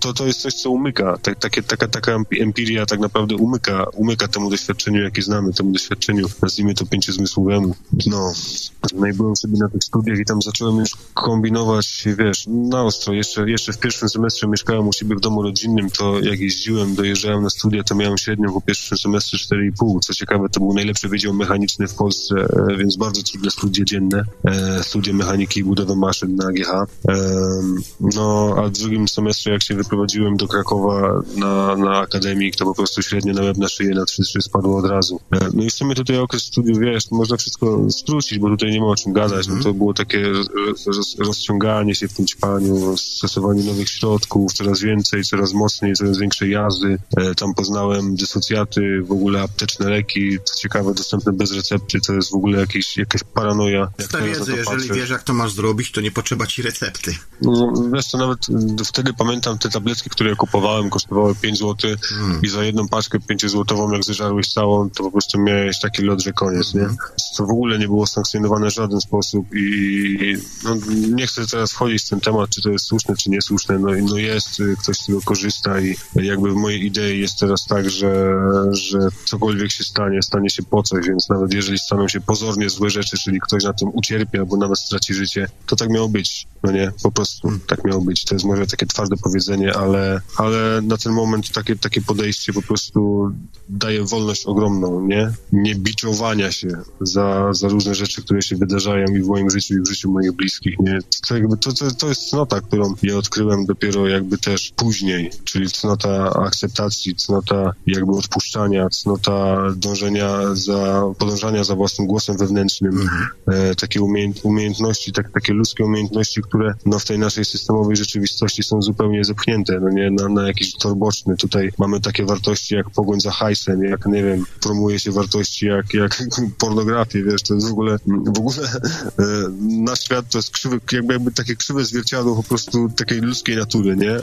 to, to jest coś, co umyka, tak, takie, taka, taka empiria tak naprawdę umyka, umyka temu doświadczeniu, jakie znamy, temu doświadczeniu, nazwijmy to pięciozmysłowemu. No, no i byłem sobie na tych studiach i tam zacząłem już kombinować, wiesz, na ostro. Jeszcze, jeszcze w pierwszym semestrze mieszkałem u siebie w domu rodzinnym, to jak jeździłem, dojeżdżałem na studia, to miałem średnią po pierwszym semestrze 4,5. Co ciekawe, to był najlepszy wydział mechaniczny w Polsce, e, więc bardzo trudne studia dzienne, e, studia mechaniki i budowę maszyn na AGH. No, a w drugim semestrze, jak się wyprowadziłem do Krakowa na, na akademik, to po prostu średnio na łeb na szyję na 3-3 spadło od razu. No i w sumie tutaj okres studiów, wiesz, można wszystko skrócić, bo tutaj nie ma o czym gadać. No to było takie roz, rozciąganie się w tym ćpaniu, stosowanie nowych środków, coraz więcej, coraz mocniej, coraz większe jazdy. Tam poznałem dysocjaty, w ogóle apteczne leki, co ciekawe, dostępne bez recepty, to jest w ogóle jakieś, jakaś paranoja. Wiedzy, jeżeli patrzę. wiesz, jak to masz zrobić, to nie potrzeba ci recepty. No, wiesz, to nawet wtedy pamiętam te tabletki, które ja kupowałem, kosztowały 5 zł hmm. i za jedną paczkę 5-złotową, jak zeżarłeś całą, to po prostu miałeś taki lot, że koniec, nie? To w ogóle nie było sankcjonowane w żaden sposób i no, nie chcę teraz wchodzić w ten temat, czy to jest słuszne, czy niesłuszne, no, no jest, ktoś z tego korzysta i jakby w mojej idei jest teraz tak, że, że cokolwiek się stanie, stanie się po coś, więc nawet jeżeli staną się pozornie złe rzeczy, czyli ktoś na tym ucierpi albo nawet straci życie, to tak miało być, no nie? Po prostu hmm. tak miało być. To jest może takie twarde powiedzenie, ale, ale na ten moment takie, takie podejście po prostu daje wolność ogromną, nie? Nie biczowania się za, za różne rzeczy, które się wydarzają i w moim życiu, i w życiu moich bliskich, nie? To, jakby, to, to, to jest cnota, którą ja odkryłem dopiero jakby też później, czyli cnota akceptacji, cnota jakby odpuszczania, cnota dążenia za, podążania za własnym głosem wewnętrznym, mhm. e, takie umiejęt, umiejętności, tak, takie ludzkie umiejętności, które no, w tej naszej systemowej rzeczywistości są zupełnie zepchnięte, no nie, na, na jakiś tor boczny. Tutaj mamy takie wartości jak pogoń za hajsem, jak, nie wiem, promuje się wartości jak, jak pornografię, wiesz, to jest w ogóle, w ogóle e, nasz świat to jest krzywy, jakby, jakby takie krzywe zwierciadło po prostu takiej ludzkiej natury, nie?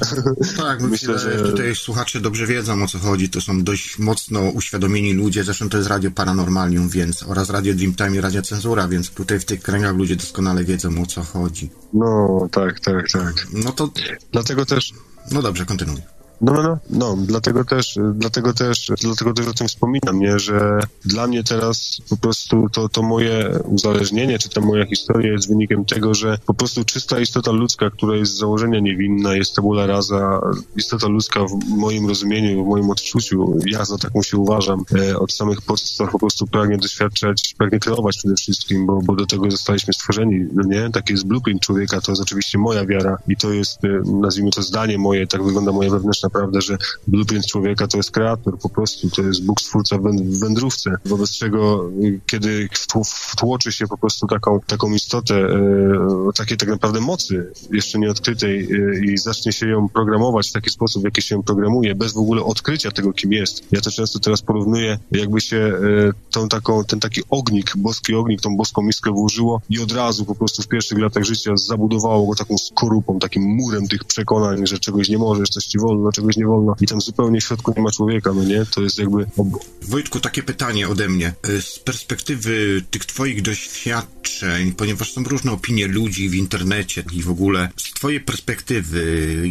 Tak, myślę, że tutaj słuchacze dobrze wiedzą o co chodzi, to są dość mocno uświadomieni ludzie, zresztą to jest Radio Paranormalium, więc oraz Radio Dreamtime i Radio Cenzura, więc tutaj w tych kręgach ludzie doskonale wiedzą o co chodzi. No, tak, tak, tak. No to... Dlatego też... No dobrze, kontynuuj. No, no, no, no, dlatego też, dlatego też, dlatego też o tym wspominam, nie, że dla mnie teraz po prostu to, to moje uzależnienie, czy ta moja historia jest wynikiem tego, że po prostu czysta istota ludzka, która jest z założenia niewinna, jest tabula rasa, istota ludzka w moim rozumieniu, w moim odczuciu, ja za taką się uważam, e, od samych podstaw po prostu pragnie doświadczać, pragnie kreować przede wszystkim, bo, bo do tego zostaliśmy stworzeni, no nie, taki jest blueprint człowieka, to jest oczywiście moja wiara i to jest, e, nazwijmy to zdanie moje, tak wygląda moja wewnętrzna naprawdę, że blueprint człowieka to jest kreator, po prostu to jest Bóg stwórca w wędrówce, wobec czego y, kiedy wtłoczy się po prostu taką, taką istotę, e, takiej tak naprawdę mocy jeszcze nieodkrytej e, i zacznie się ją programować w taki sposób, w jaki się ją programuje, bez w ogóle odkrycia tego, kim jest. Ja to często teraz porównuję, jakby się e, tą taką, ten taki ognik, boski ognik, tą boską miskę włożyło i od razu po prostu w pierwszych latach życia zabudowało go taką skorupą, takim murem tych przekonań, że czegoś nie możesz, coś ci wolno, czegoś nie wolno i tam zupełnie w środku nie ma człowieka, no nie? To jest jakby... Wojtku, takie pytanie ode mnie. Y, z perspektywy tych twoich doświadczeń, ponieważ są różne opinie ludzi w internecie i w ogóle, z twojej perspektywy,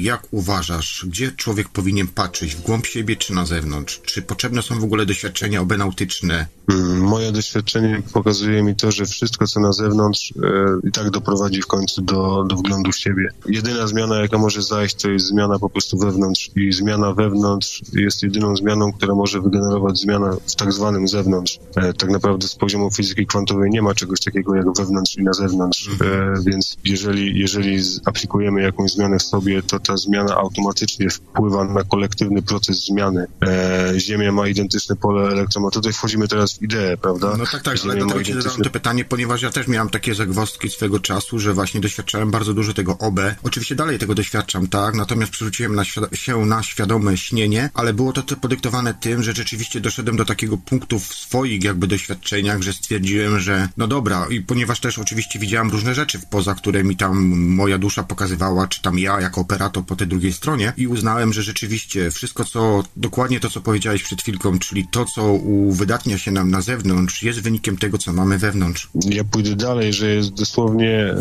jak uważasz, gdzie człowiek powinien patrzeć? W głąb siebie czy na zewnątrz? Czy potrzebne są w ogóle doświadczenia obenautyczne? Hmm, moje doświadczenie pokazuje mi to, że wszystko, co na zewnątrz e, i tak doprowadzi w końcu do, do wglądu w siebie. Jedyna zmiana, jaka może zajść, to jest zmiana po prostu wewnątrz i zmiana wewnątrz jest jedyną zmianą, która może wygenerować zmianę w tak zwanym zewnątrz. E, tak naprawdę z poziomu fizyki kwantowej nie ma czegoś takiego jak wewnątrz i na zewnątrz, e, więc jeżeli, jeżeli aplikujemy jakąś zmianę w sobie, to ta zmiana automatycznie wpływa na kolektywny proces zmiany. E, Ziemia ma identyczne pole elektromagnetyczne. Tutaj wchodzimy teraz w ideę, prawda? No tak, tak, Ziemia ale dlatego ci zadałem to pytanie, ponieważ ja też miałem takie zagwozdki swego czasu, że właśnie doświadczałem bardzo dużo tego OB. Oczywiście dalej tego doświadczam, tak, natomiast przerzuciłem na się na świadome śnienie, ale było to podyktowane tym, że rzeczywiście doszedłem do takiego punktu w swoich jakby doświadczeniach, że stwierdziłem, że no dobra, i ponieważ też oczywiście widziałem różne rzeczy poza, które mi tam moja dusza pokazywała, czy tam ja jako operator po tej drugiej stronie i uznałem, że rzeczywiście wszystko, co, dokładnie to, co powiedziałeś przed chwilką, czyli to, co uwydatnia się nam na zewnątrz, jest wynikiem tego, co mamy wewnątrz. Ja pójdę dalej, że jest dosłownie, e,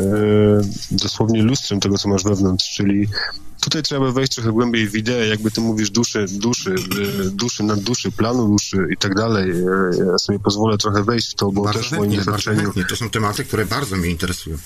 dosłownie lustrem tego, co masz wewnątrz, czyli tutaj trzeba wejść trochę głębiej w ideę, jakby ty mówisz duszy, duszy, y, duszy nad duszy, planu duszy i tak dalej. Ja sobie pozwolę trochę wejść w to, bo bardzo też w moim doświadczeniu... To są tematy, które bardzo mnie interesują.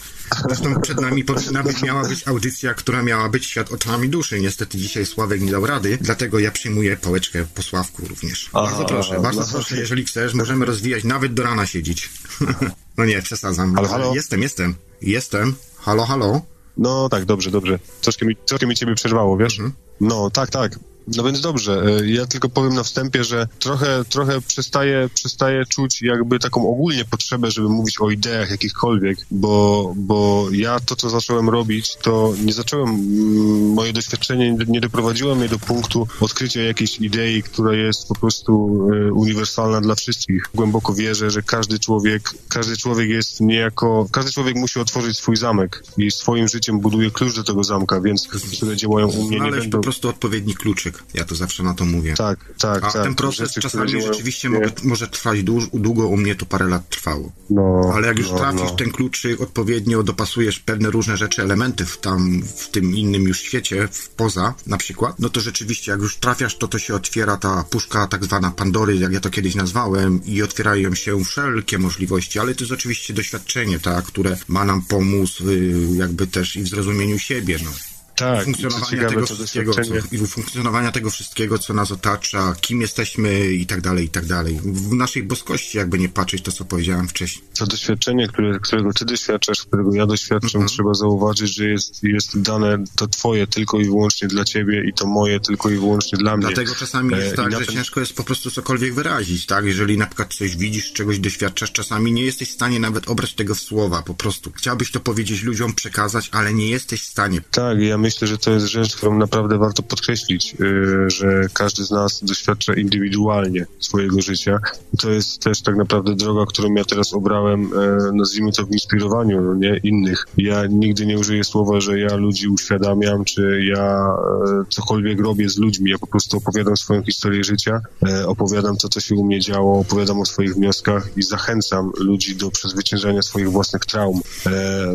Zresztą przed nami powinna być, miała być audycja, która miała być świat oczami duszy. Niestety dzisiaj Sławek nie dał rady, dlatego ja przyjmuję pałeczkę po Sławku również. Bardzo proszę, bardzo proszę, jeżeli chcesz, możemy rozwijać, nawet do rana siedzieć. No nie, przesadzam. Halo, halo? Jestem, jestem. Jestem. Halo, halo. No tak, dobrze, dobrze. Troszkę mi, troszkę mi ciebie przerwało, wiesz? Mhm. No, tak, tak. No więc dobrze, e, ja tylko powiem na wstępie, że trochę, trochę przestaję, przestaję czuć jakby taką ogólnie potrzebę, żeby mówić o ideach jakichkolwiek, bo, bo ja to, co zacząłem robić, to nie zacząłem, mm, moje doświadczenie nie- nie doprowadziło mnie do punktu odkrycia jakiejś idei, która jest po prostu e, uniwersalna dla wszystkich. Głęboko wierzę, że każdy człowiek, każdy człowiek jest niejako, każdy człowiek musi otworzyć swój zamek i swoim życiem buduje klucz do tego zamka, więc które działają u mnie nie Znaleźć będą... po prostu odpowiedni kluczyk. Ja to zawsze na to mówię. Tak, tak, A tak. ten proces Rzeczy, czasami rzeczywiście mnie- może, może trwać dłuż, długo, u mnie to parę lat trwało. No, Ale jak już no, trafisz no. ten kluczyk, odpowiednio dopasujesz pewne różne rzeczy, elementy w tam, w tym innym już świecie, w poza na przykład, no to rzeczywiście jak już trafiasz, to to się otwiera ta puszka tak zwana Pandory, jak ja to kiedyś nazwałem i otwierają się wszelkie możliwości, ale to jest oczywiście doświadczenie, tak, które ma nam pomóc y, jakby też i w zrozumieniu siebie, no. Tak, funkcjonowania tego wszystkiego, co, i funkcjonowania tego wszystkiego, co nas otacza, kim jesteśmy i tak dalej, i tak dalej. W naszej boskości, jakby nie patrzeć to, co powiedziałem wcześniej. To doświadczenie, które, którego ty doświadczasz, którego ja doświadczam, trzeba zauważyć, że jest, jest dane to twoje tylko i wyłącznie dla ciebie i to moje tylko i wyłącznie dla mnie. Dlatego czasami E, jest i tak, że ten- ciężko jest po prostu cokolwiek wyrazić, tak? Jeżeli na przykład coś widzisz, czegoś doświadczasz, czasami nie jesteś w stanie nawet obrać tego w słowa, po prostu. Chciałbyś to powiedzieć ludziom, przekazać, ale nie jesteś w stanie. Tak, ja myślę, że to jest rzecz, którą naprawdę warto podkreślić, yy, że każdy z nas doświadcza indywidualnie swojego życia. To jest też tak naprawdę droga, którą ja teraz obrałem, e, nazwijmy to w inspirowaniu no nie, innych. Ja nigdy nie użyję słowa, że ja ludzi uświadamiam, czy ja e, cokolwiek robię z ludźmi. Ja po prostu opowiadam swoją historię życia, opowiadam to, co się u mnie działo, opowiadam o swoich wnioskach i zachęcam ludzi do przezwyciężania swoich własnych traum,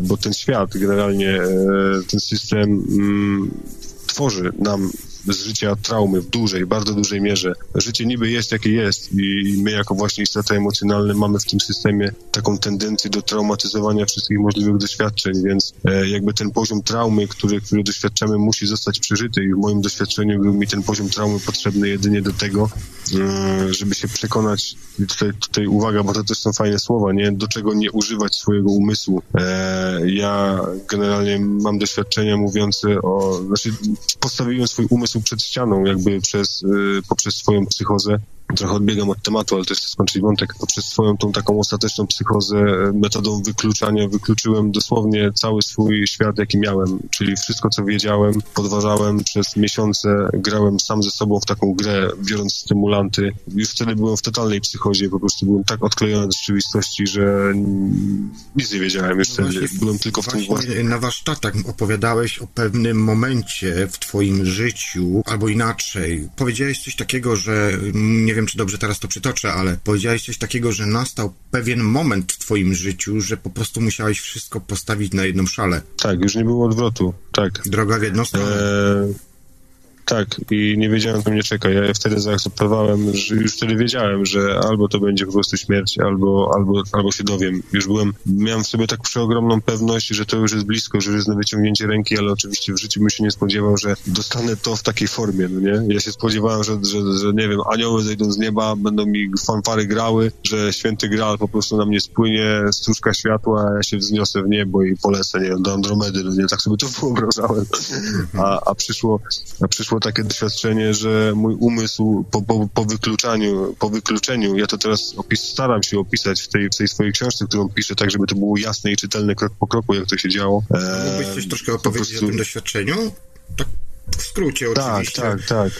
bo ten świat, generalnie ten system mm, tworzy nam z życia traumy w dużej, bardzo dużej mierze. Życie niby jest jakie jest i my jako właśnie istoty emocjonalne mamy w tym systemie taką tendencję do traumatyzowania wszystkich możliwych doświadczeń, więc e, jakby ten poziom traumy, który, który doświadczamy musi zostać przeżyty i w moim doświadczeniu był mi ten poziom traumy potrzebny jedynie do tego, e, żeby się przekonać, i tutaj, tutaj uwaga, bo to też są fajne słowa, nie? Do czego nie używać swojego umysłu. E, ja generalnie mam doświadczenia mówiące o, znaczy postawiłem swój umysł przed ścianą jakby przez, y, poprzez swoją psychozę. Trochę odbiegam od tematu, ale też chcę skończyć wątek. Poprzez swoją tą taką ostateczną psychozę e, metodą wykluczania wykluczyłem dosłownie cały swój świat, jaki miałem. Czyli wszystko, co wiedziałem, podważałem przez miesiące, grałem sam ze sobą w taką grę, biorąc stymulanty. Już wtedy byłem w totalnej psychozie, po prostu byłem tak odklejony od rzeczywistości, że nic nie wiedziałem już wtedy. Byłem tylko w tym. Właśnie na warsztatach opowiadałeś o pewnym momencie w twoim życiu, albo inaczej. Powiedziałeś coś takiego, że mm, nie wiem, czy dobrze teraz to przytoczę, ale powiedziałeś coś takiego, że nastał pewien moment w twoim życiu, że po prostu musiałeś wszystko postawić na jedną szalę. Tak, już nie było odwrotu. Tak. Droga w jedną stronę. Eee, tak, i nie wiedziałem, co mnie czeka. Ja wtedy zaakceptowałem, że już wtedy wiedziałem, że albo to będzie po prostu śmierć, albo, albo, albo się dowiem. Już byłem, miałem w sobie tak przeogromną pewność, że to już jest blisko, że już jest na wyciągnięcie ręki, ale oczywiście w życiu bym się nie spodziewał, że dostanę to w takiej formie, no nie? Ja się spodziewałem, że, że, że nie wiem, anioły zejdą z nieba, będą mi fanfary grały, że święty Graal po prostu na mnie spłynie, stróżka światła, ja się wzniosę w niebo i polecę, nie wiem, do Andromedy, no nie? Tak sobie to wyobrażałem. A, a przyszło, a przyszło takie doświadczenie, że mój umysł po, po, po wykluczaniu, po wykluczeniu, ja to teraz opis, staram się opisać w tej, w tej swojej książce, którą piszę, tak żeby to było jasne i czytelne krok po kroku, jak to się działo. Eee, Mógłbyś coś troszkę po opowiedzieć prostu- o tym doświadczeniu? Tak w skrócie Tak, oczywiście. tak, tak.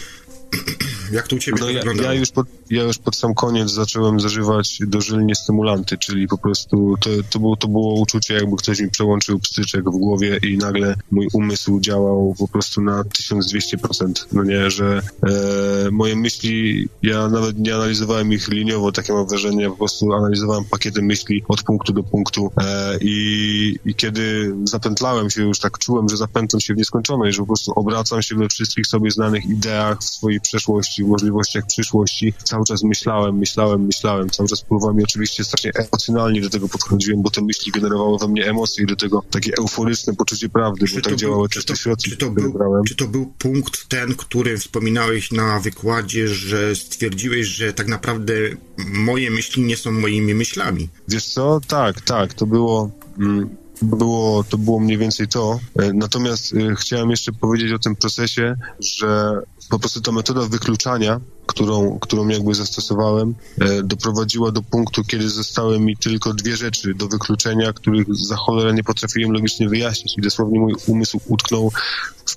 Jak to u ciebie No ja, ja, już pod, ja już pod sam koniec zacząłem zażywać dożylnie stymulanty, czyli po prostu to, to, było, to było uczucie, jakby ktoś mi przełączył pstryczek w głowie i nagle mój umysł działał po prostu na 1200%. No nie, że e, moje myśli, ja nawet nie analizowałem ich liniowo, takie mam wrażenie, ja po prostu analizowałem pakiety myśli od punktu do punktu e, i, i kiedy zapętlałem się już, tak czułem, że zapętlam się w nieskończoność, że po prostu obracam się we wszystkich sobie znanych ideach, w swojej przeszłości, w możliwościach przyszłości. Cały czas myślałem, myślałem, myślałem. Cały czas próbowałem i oczywiście strasznie emocjonalnie do tego podchodziłem, bo te myśli generowały we mnie emocje i do tego takie euforyczne poczucie prawdy, bo tak działały też te środki, czy to, był, brałem. czy to był punkt ten, który wspominałeś na wykładzie, że stwierdziłeś, że tak naprawdę moje myśli nie są moimi myślami? Wiesz co? Tak, tak, to było... Mm, było, to było mniej więcej to. E, Natomiast e, chciałem jeszcze powiedzieć o tym procesie, że po prostu ta metoda wykluczania, którą, którą jakby zastosowałem, e, doprowadziła do punktu, kiedy zostały mi tylko dwie rzeczy do wykluczenia, których za cholerę nie potrafiłem logicznie wyjaśnić. I dosłownie mój umysł utknął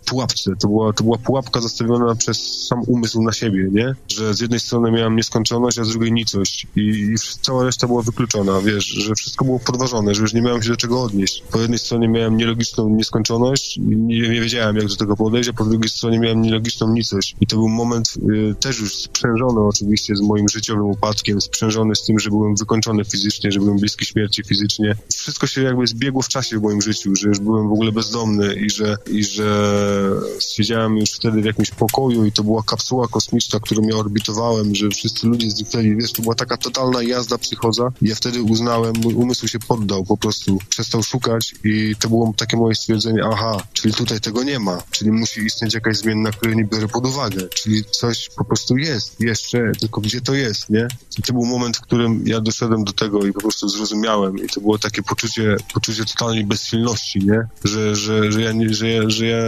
pułapce. To była, to była pułapka zastawiona przez sam umysł na siebie, nie? Że z jednej strony miałem nieskończoność, a z drugiej nicość i, i cała reszta była wykluczona, wiesz, że wszystko było podważone, że już nie miałem się do czego odnieść. Po jednej stronie miałem nielogiczną nieskończoność i nie, nie wiedziałem, jak do tego podejść, a po drugiej stronie miałem nielogiczną nicość. I to był moment y, też już sprzężony oczywiście z moim życiowym upadkiem, sprzężony z tym, że byłem wykończony fizycznie, że byłem bliski śmierci fizycznie. Wszystko się jakby zbiegło w czasie w moim życiu, że już byłem w ogóle bezdomny i że, i że siedziałem już wtedy w jakimś pokoju i to była kapsuła kosmiczna, którą ja orbitowałem, że wszyscy ludzie zniknęli, wiesz, to była taka totalna jazda psychoza ja wtedy uznałem, mój umysł się poddał po prostu, przestał szukać i to było takie moje stwierdzenie, aha, czyli tutaj tego nie ma, czyli musi istnieć jakaś zmienna, której nie biorę pod uwagę, czyli coś po prostu jest jeszcze, tylko gdzie to jest, nie? I to był moment, w którym ja doszedłem do tego i po prostu zrozumiałem. I to było takie poczucie, poczucie totalnej bezsilności, nie? Że, że, że, ja, nie, że, że, ja,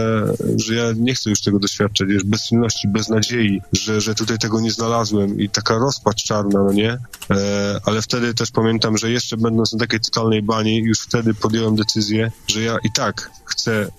że ja nie chcę już tego doświadczać, wiesz, bezsilności, beznadziei, że, że tutaj tego nie znalazłem i taka rozpacz czarna, no nie? E, ale wtedy też pamiętam, że jeszcze będąc na takiej totalnej bani, już wtedy podjąłem decyzję, że ja i tak chcę e,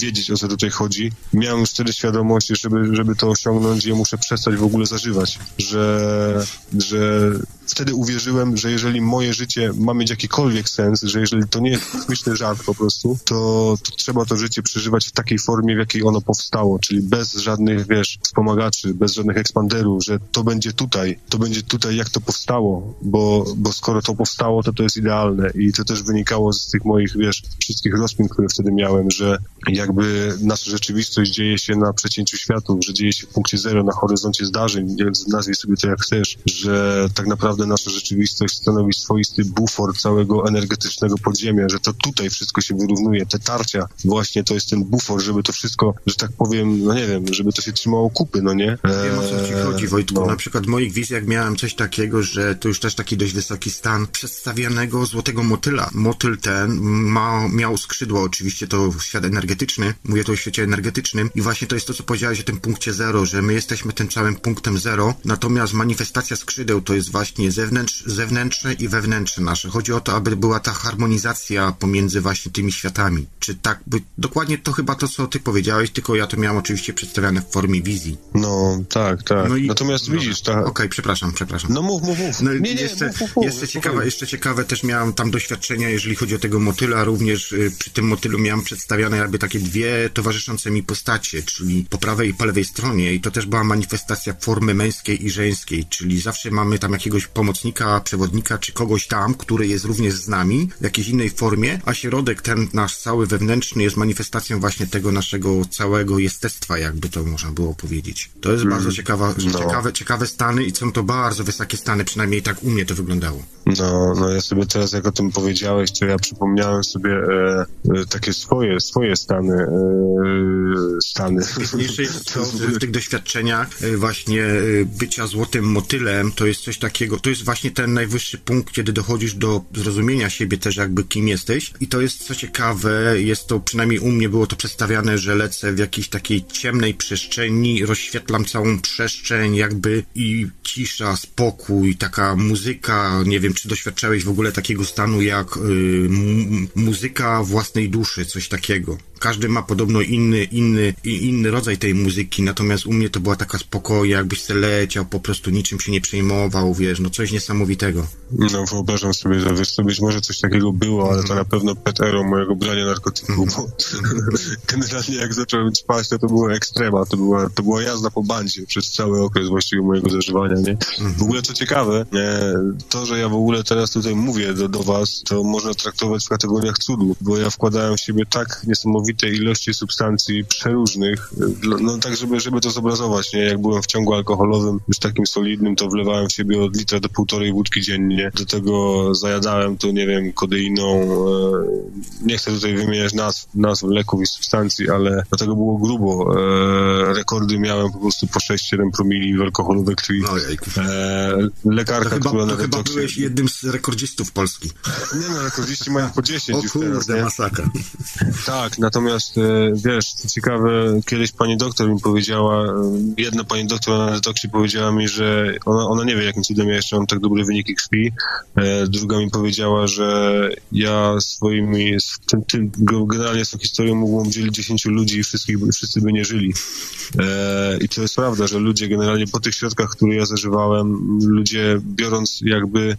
wiedzieć, o co tutaj chodzi. Miałem już wtedy świadomość, żeby, żeby to osiągnąć, ja muszę przestać w ogóle zażywać, że, że wtedy uwierzyłem, że jeżeli moje życie ma mieć jakikolwiek sens, że jeżeli to nie jest kosmiczny żart po prostu, to, to trzeba to życie przeżywać w takiej formie, w jakiej ono powstało, czyli bez żadnych, wiesz, wspomagaczy, bez żadnych ekspanderów, że to będzie tutaj, to będzie tutaj, jak to powstało, bo, bo skoro to powstało, to to jest idealne. I to też wynikało z tych moich, wiesz, wszystkich rozkmin, które wtedy miałem, że jakby nasza rzeczywistość dzieje się na przecięciu światów, że dzieje się w punkcie zero, na horyzoncie zdarzeń, nazwij sobie to jak chcesz, że tak naprawdę nasza rzeczywistość stanowi swoisty bufor całego energetycznego podziemia, że to tutaj wszystko się wyrównuje, te tarcia, właśnie to jest ten bufor, żeby to wszystko, że tak powiem, no nie wiem, żeby to się trzymało kupy, no nie? Wiem o co ci Eee, chodzi, Wojtku. no. Na przykład w moich wizjach miałem coś takiego, że to już też taki dość wysoki stan przedstawianego złotego motyla. Motyl ten ma, miał skrzydła, oczywiście to świat energetyczny, mówię to o świecie energetycznym i właśnie to jest to, co powiedziałeś o tym punkcie zero, że my jesteśmy tym całym punktem zero, natomiast manifestacja skrzydeł to jest właśnie zewnętrz, zewnętrzne i wewnętrzne nasze. Chodzi o to, aby była ta harmonizacja pomiędzy właśnie tymi światami. Czy tak by, dokładnie to chyba to, co ty powiedziałeś, tylko ja to miałem oczywiście przedstawiane w formie wizji. No, tak, tak. No i- Natomiast Dobra. widzisz, ta... Okej, przepraszam, przepraszam. No mów, mów, mów. No nie, nie, jeszcze, mów, mów, mów. jeszcze, ciekawe, jeszcze ciekawe też miałem tam doświadczenia, jeżeli chodzi o tego motyla, również y, przy tym motylu miałem przedstawione jakby takie dwie towarzyszące mi postacie, czyli po prawej i po lewej stronie i to też była manifestacja formy męskiej i żeńskiej, czyli zawsze mamy tam jakiegoś pomocnika, przewodnika czy kogoś tam, który jest również z nami w jakiejś innej formie, a środek ten nasz cały wewnętrzny jest manifestacją właśnie tego naszego całego jestestwa, jakby to można było powiedzieć. To jest bardzo ciekawa, no. ciekawe, ciekawe stany i są to bardzo wysokie stany, przynajmniej tak u mnie to wyglądało. No, no ja sobie teraz, jak o tym powiedziałeś, to ja przypomniałem sobie e, e, takie swoje, swoje stany, e, stany. Najważniejsze jest to, w tych doświadczeniach y, właśnie y, bycia złotym motylem, to jest coś takiego, to jest właśnie ten najwyższy punkt, kiedy dochodzisz do zrozumienia siebie też jakby kim jesteś i to jest co ciekawe, jest to przynajmniej u mnie było to przedstawiane, że lecę w jakiejś takiej ciemnej przestrzeni, rozświetlam całą przestrzeń jakby i cisza, spokój, taka muzyka, nie wiem czy doświadczałeś w ogóle takiego stanu jak y, muzyka własnej duszy, coś takiego. Każdy ma podobno inny, inny, i- inny rodzaj tej muzyki, natomiast u mnie to była taka spokoju, jakbyś se leciał, po prostu niczym się nie przejmował, wiesz, no coś niesamowitego. No wyobrażam sobie, że wiesz, to być może coś takiego było, ale to na pewno petero mojego brania narkotyków, bo generalnie jak zacząłem spać, to to było ekstrema, to była, to była jazda po bandzie przez cały okres właściwie mojego zażywania, nie? W ogóle co ciekawe, e, to, że ja w ogóle teraz tutaj mówię do, do was, to można traktować w kategoriach cudu, bo ja wkładałem w siebie tak niesamowite niesamowite ilości substancji przeróżnych, no, no tak, żeby, żeby to zobrazować, nie? Jak byłem w ciągu alkoholowym, już takim solidnym, to wlewałem w siebie od litra do półtorej wódki dziennie. Do tego zajadałem to, nie wiem, kodeiną, e, nie chcę tutaj wymieniać nazw, nazw leków i substancji, ale do tego było grubo. E, rekordy miałem po prostu po 6-7 promili w alkoholu we krwi. Lekarka, To chyba, która to na chyba byłeś jednym z rekordzistów Polski. Nie no, rekordziści mają po 10 O już teraz, kurde, nie? masakra. Tak, natomiast e, wiesz, co ciekawe, kiedyś pani doktor mi powiedziała, e, jedna pani doktor na detoksie powiedziała mi, że ona, ona nie wie, jakim cudem ja jeszcze mam tak dobre wyniki krwi. E, druga mi powiedziała, że ja swoimi, tym, tym, generalnie z tą historią mógłbym dzielić 10 ludzi i wszystkich, wszyscy by nie żyli. I to jest prawda, że ludzie generalnie po tych środkach, które ja zażywałem, ludzie biorąc jakby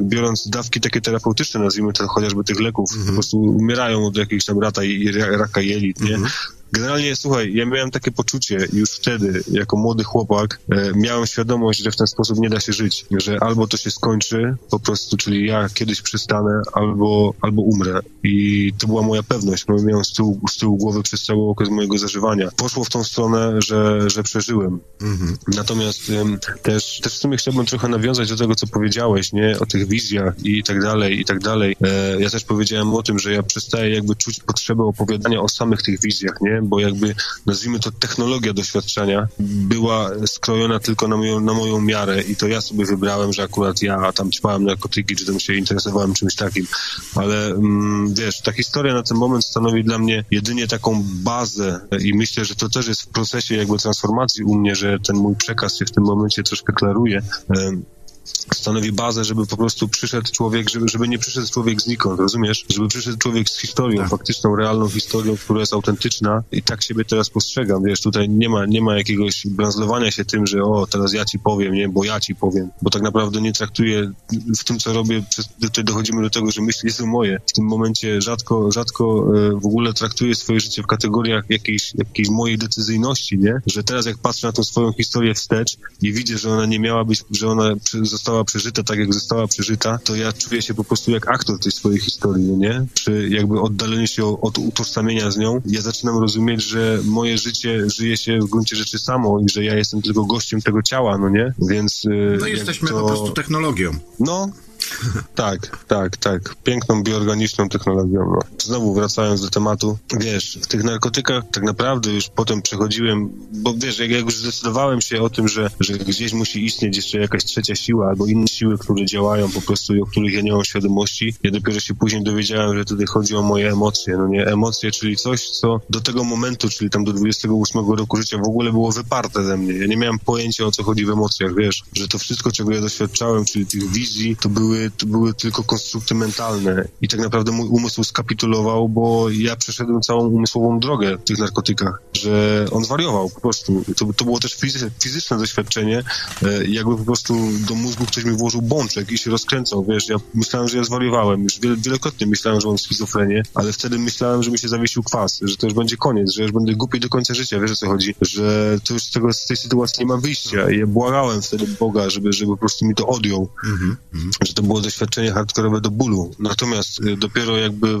biorąc dawki takie terapeutyczne, nazwijmy to chociażby tych leków, po prostu umierają od jakichś tam raka jelit, nie? Generalnie, słuchaj, ja miałem takie poczucie już wtedy, jako młody chłopak, e, miałem świadomość, że w ten sposób nie da się żyć, że albo to się skończy po prostu, czyli ja kiedyś przestanę, albo, albo umrę. I to była moja pewność, bo miałem z tyłu, z tyłu głowy przez cały okres mojego zażywania. Poszło w tą stronę, że, że przeżyłem. Natomiast em, też, też w sumie chciałbym trochę nawiązać do tego, co powiedziałeś, nie? O tych wizjach i tak dalej, i tak dalej. E, ja też powiedziałem o tym, że ja przestaję jakby czuć potrzebę opowiadania o samych tych wizjach, nie? Bo jakby, nazwijmy to, technologia doświadczenia była skrojona tylko na moją, na moją miarę i to ja sobie wybrałem, że akurat ja tam ćpałem narkotyki, czy tam się interesowałem czymś takim. Ale mm, wiesz, ta historia na ten moment stanowi dla mnie jedynie taką bazę i myślę, że to też jest w procesie jakby transformacji u mnie, że ten mój przekaz się w tym momencie troszkę klaruje. Stanowi bazę, żeby po prostu przyszedł człowiek, żeby, żeby nie przyszedł człowiek znikąd, rozumiesz? Żeby przyszedł człowiek z historią, Tak. faktyczną, realną historią, która jest autentyczna i tak siebie teraz postrzegam, wiesz, tutaj nie ma, nie ma jakiegoś branzlowania się tym, że o, teraz ja ci powiem, nie, bo ja ci powiem, bo tak naprawdę nie traktuję w tym, co robię, przez, tutaj dochodzimy do tego, że myśli są moje. W tym momencie rzadko, rzadko e, w ogóle traktuję swoje życie w kategoriach jakiejś, jakiejś mojej decyzyjności, nie? Że teraz jak patrzę na tą swoją historię wstecz i widzę, że ona nie miała być, że ona została przeżyta tak, jak została przeżyta, to ja czuję się po prostu jak aktor tej swojej historii, no nie? Przy jakby oddaleniu się od utożsamienia z nią, ja zaczynam rozumieć, że moje życie żyje się w gruncie rzeczy samo i że ja jestem tylko gościem tego ciała, no nie? Więc... e, No jesteśmy to... po prostu technologią. No, tak, tak, tak. Piękną, bioorganiczną technologią. No. Znowu wracając do tematu, wiesz, w tych narkotykach tak naprawdę już potem przechodziłem, bo wiesz, jak, jak już zdecydowałem się o tym, że, że gdzieś musi istnieć jeszcze jakaś trzecia siła albo inne siły, które działają po prostu i o których ja nie mam świadomości, ja dopiero się później dowiedziałem, że tutaj chodzi o moje emocje, no nie? Emocje, czyli coś, co do tego momentu, czyli tam do 28 roku życia w ogóle było wyparte ze mnie. Ja nie miałem pojęcia, o co chodzi w emocjach, wiesz, że to wszystko, czego ja doświadczałem, czyli tych wizji, to były, to były tylko konstrukty mentalne. I tak naprawdę mój umysł skapitulował, bo ja przeszedłem całą umysłową drogę w tych narkotykach, że on zwariował po prostu. To, to było też fizy- fizyczne doświadczenie, e, jakby po prostu do mózgu ktoś mi włożył bączek i się rozkręcał, wiesz, ja myślałem, że ja zwariowałem, już wielokrotnie myślałem, że mam schizofrenię, ale wtedy myślałem, że mi się zawiesił kwas, że to już będzie koniec, że już będę głupi do końca życia, wiesz o co chodzi, że to już z, tego, z tej sytuacji nie ma wyjścia. I ja błagałem wtedy Boga, żeby, żeby po prostu mi to odjął, że to było doświadczenie hardkorowe do bólu. Natomiast y, dopiero jakby,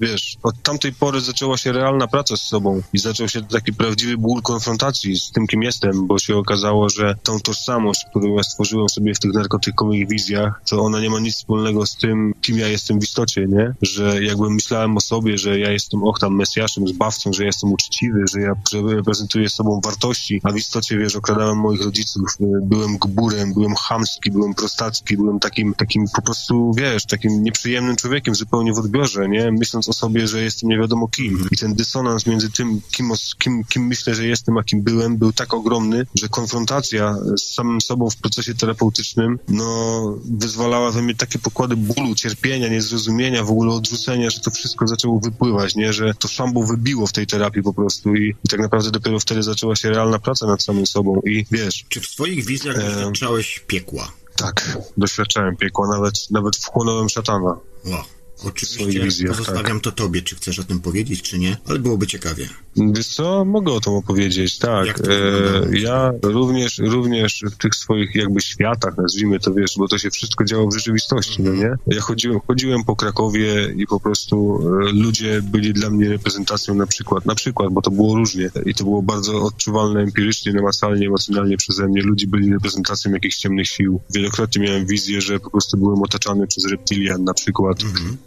wiesz, od tamtej pory zaczęła się realna praca z sobą i zaczął się taki prawdziwy ból konfrontacji z tym, kim jestem, bo się okazało, że tą tożsamość, którą ja stworzyłem sobie w tych narkotykowych wizjach, to ona nie ma nic wspólnego z tym, kim ja jestem w istocie, nie? Że jakby myślałem o sobie, że ja jestem och tam mesjaszem, zbawcą, że ja jestem uczciwy, że ja że reprezentuję sobą wartości, a w istocie, wiesz, okradałem moich rodziców, y, byłem gburem, byłem chamski, byłem prostacki, byłem takim, takim po prostu, wiesz, takim nieprzyjemnym człowiekiem zupełnie w odbiorze, nie? Myśląc o sobie, że jestem nie wiadomo kim. I ten dysonans między tym, kim, kim, kim myślę, że jestem, a kim byłem, był tak ogromny, że konfrontacja z samym sobą w procesie terapeutycznym, no, wyzwalała we mnie takie pokłady bólu, cierpienia, niezrozumienia, w ogóle odrzucenia, że to wszystko zaczęło wypływać, nie? Że to szambo wybiło w tej terapii po prostu i, i tak naprawdę dopiero wtedy zaczęła się realna praca nad samym sobą i wiesz, Czy w swoich wizjach Em. doświadczałeś piekła? Tak, doświadczałem piekła, nawet, nawet wchłonąłem szatana. O. Oczywiście wizjach. Tak. pozostawiam to tobie, czy chcesz o tym powiedzieć, czy nie, ale byłoby ciekawie. Wiesz co, mogę o tym opowiedzieć, tak. E, ja również, również w tych swoich jakby światach, nazwijmy to, wiesz, bo to się wszystko działo w rzeczywistości, no nie? Ja chodziłem, chodziłem po Krakowie i po prostu e, ludzie byli dla mnie reprezentacją na przykład, na przykład, bo to było różnie i to było bardzo odczuwalne empirycznie, namacalnie, emocjonalnie przeze mnie. Ludzie byli reprezentacją jakichś ciemnych sił. Wielokrotnie miałem wizję, że po prostu byłem otaczany przez reptilian na przykład.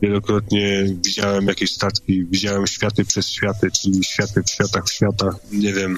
Wielokrotnie widziałem jakieś statki, widziałem światy przez światy, czyli światy w światach w światach, nie wiem.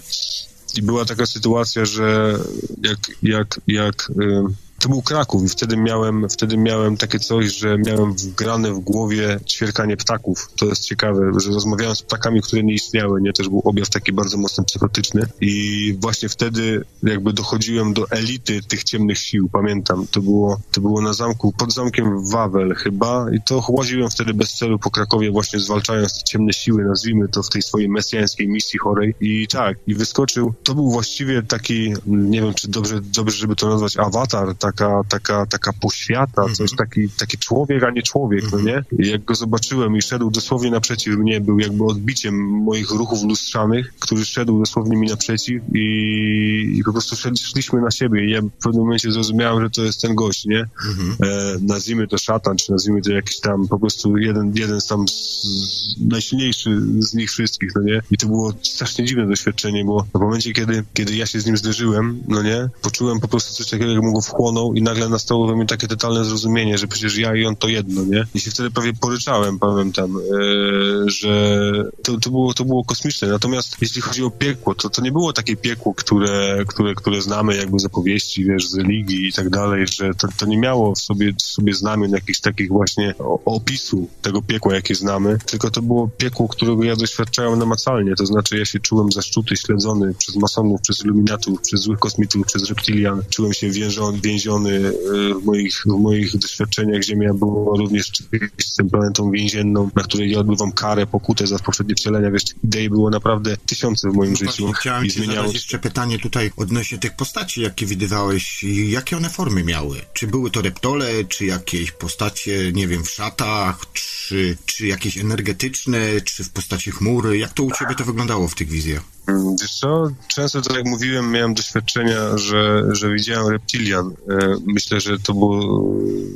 I była taka sytuacja, że jak, jak, jak y, to był Kraków i wtedy miałem, wtedy miałem takie coś, że miałem wgrane w głowie ćwierkanie ptaków. To jest ciekawe, że rozmawiałem z ptakami, które nie istniały, nie? Też był objaw taki bardzo mocno psychotyczny i właśnie wtedy jakby dochodziłem do elity tych ciemnych sił, pamiętam. To było, to było na zamku, pod zamkiem Wawel chyba i to łaziłem wtedy bez celu po Krakowie właśnie zwalczając te ciemne siły, nazwijmy to w tej swojej mesjańskiej misji chorej i tak, i wyskoczył, to był właściwie taki, nie wiem czy dobrze, dobrze żeby to nazwać awatar, taka, taka, taka poświata, coś taki, taki człowiek, a nie człowiek, no nie? I jak go zobaczyłem i szedł dosłownie naprzeciw mnie, był jakby odbiciem moich ruchów lustrzanych, który szedł dosłownie mi naprzeciw i, i po prostu szliśmy na siebie i ja w pewnym momencie zrozumiałem, że to jest ten gość, nie? E, nazwijmy to szatan, czy nazwijmy to jakiś tam po prostu jeden, jeden tam z, z, najsilniejszy z nich wszystkich, no nie? I to było strasznie dziwne doświadczenie, bo w momencie, kiedy, kiedy ja się z nim zderzyłem, no nie? Poczułem po prostu coś takiego, jakbym go i nagle nastało we mnie takie totalne zrozumienie, że przecież ja i on to jedno, nie? I się wtedy prawie poryczałem, pamiętam, e, że to, to, było, to było kosmiczne. Natomiast jeśli chodzi o piekło, to to nie było takie piekło, które, które, które znamy jakby z opowieści, wiesz, z religii i tak dalej, że to, to nie miało w sobie, w sobie znamion jakichś takich właśnie opisu tego piekła, jakie znamy, tylko to było piekło, którego ja doświadczałem namacalnie, to znaczy ja się czułem zaszczuty, śledzony przez masonów, przez iluminatów, przez złych kosmitów, przez reptilian, czułem się więziony, więziony e, w moich, w moich doświadczeniach. Ziemia była również z planetą więzienną, na której ja odbywam karę, pokutę za poprzednie wcielenia, wiesz, idei było naprawdę tysiące w moim życiu No Właśnie chciałem i zmieniało jeszcze pytanie tutaj odnośnie tych postaci, jakie widywałeś. i Jakie one formy miały? Czy były to reptole, czy jakieś postacie, nie wiem, w szatach, czy, czy jakieś energetyczne, czy w postaci chmury? Jak to u ciebie to wyglądało w tych wizjach? Wiesz co, często tak jak mówiłem, miałem doświadczenia, że, że widziałem reptilian. E, Myślę, że to było...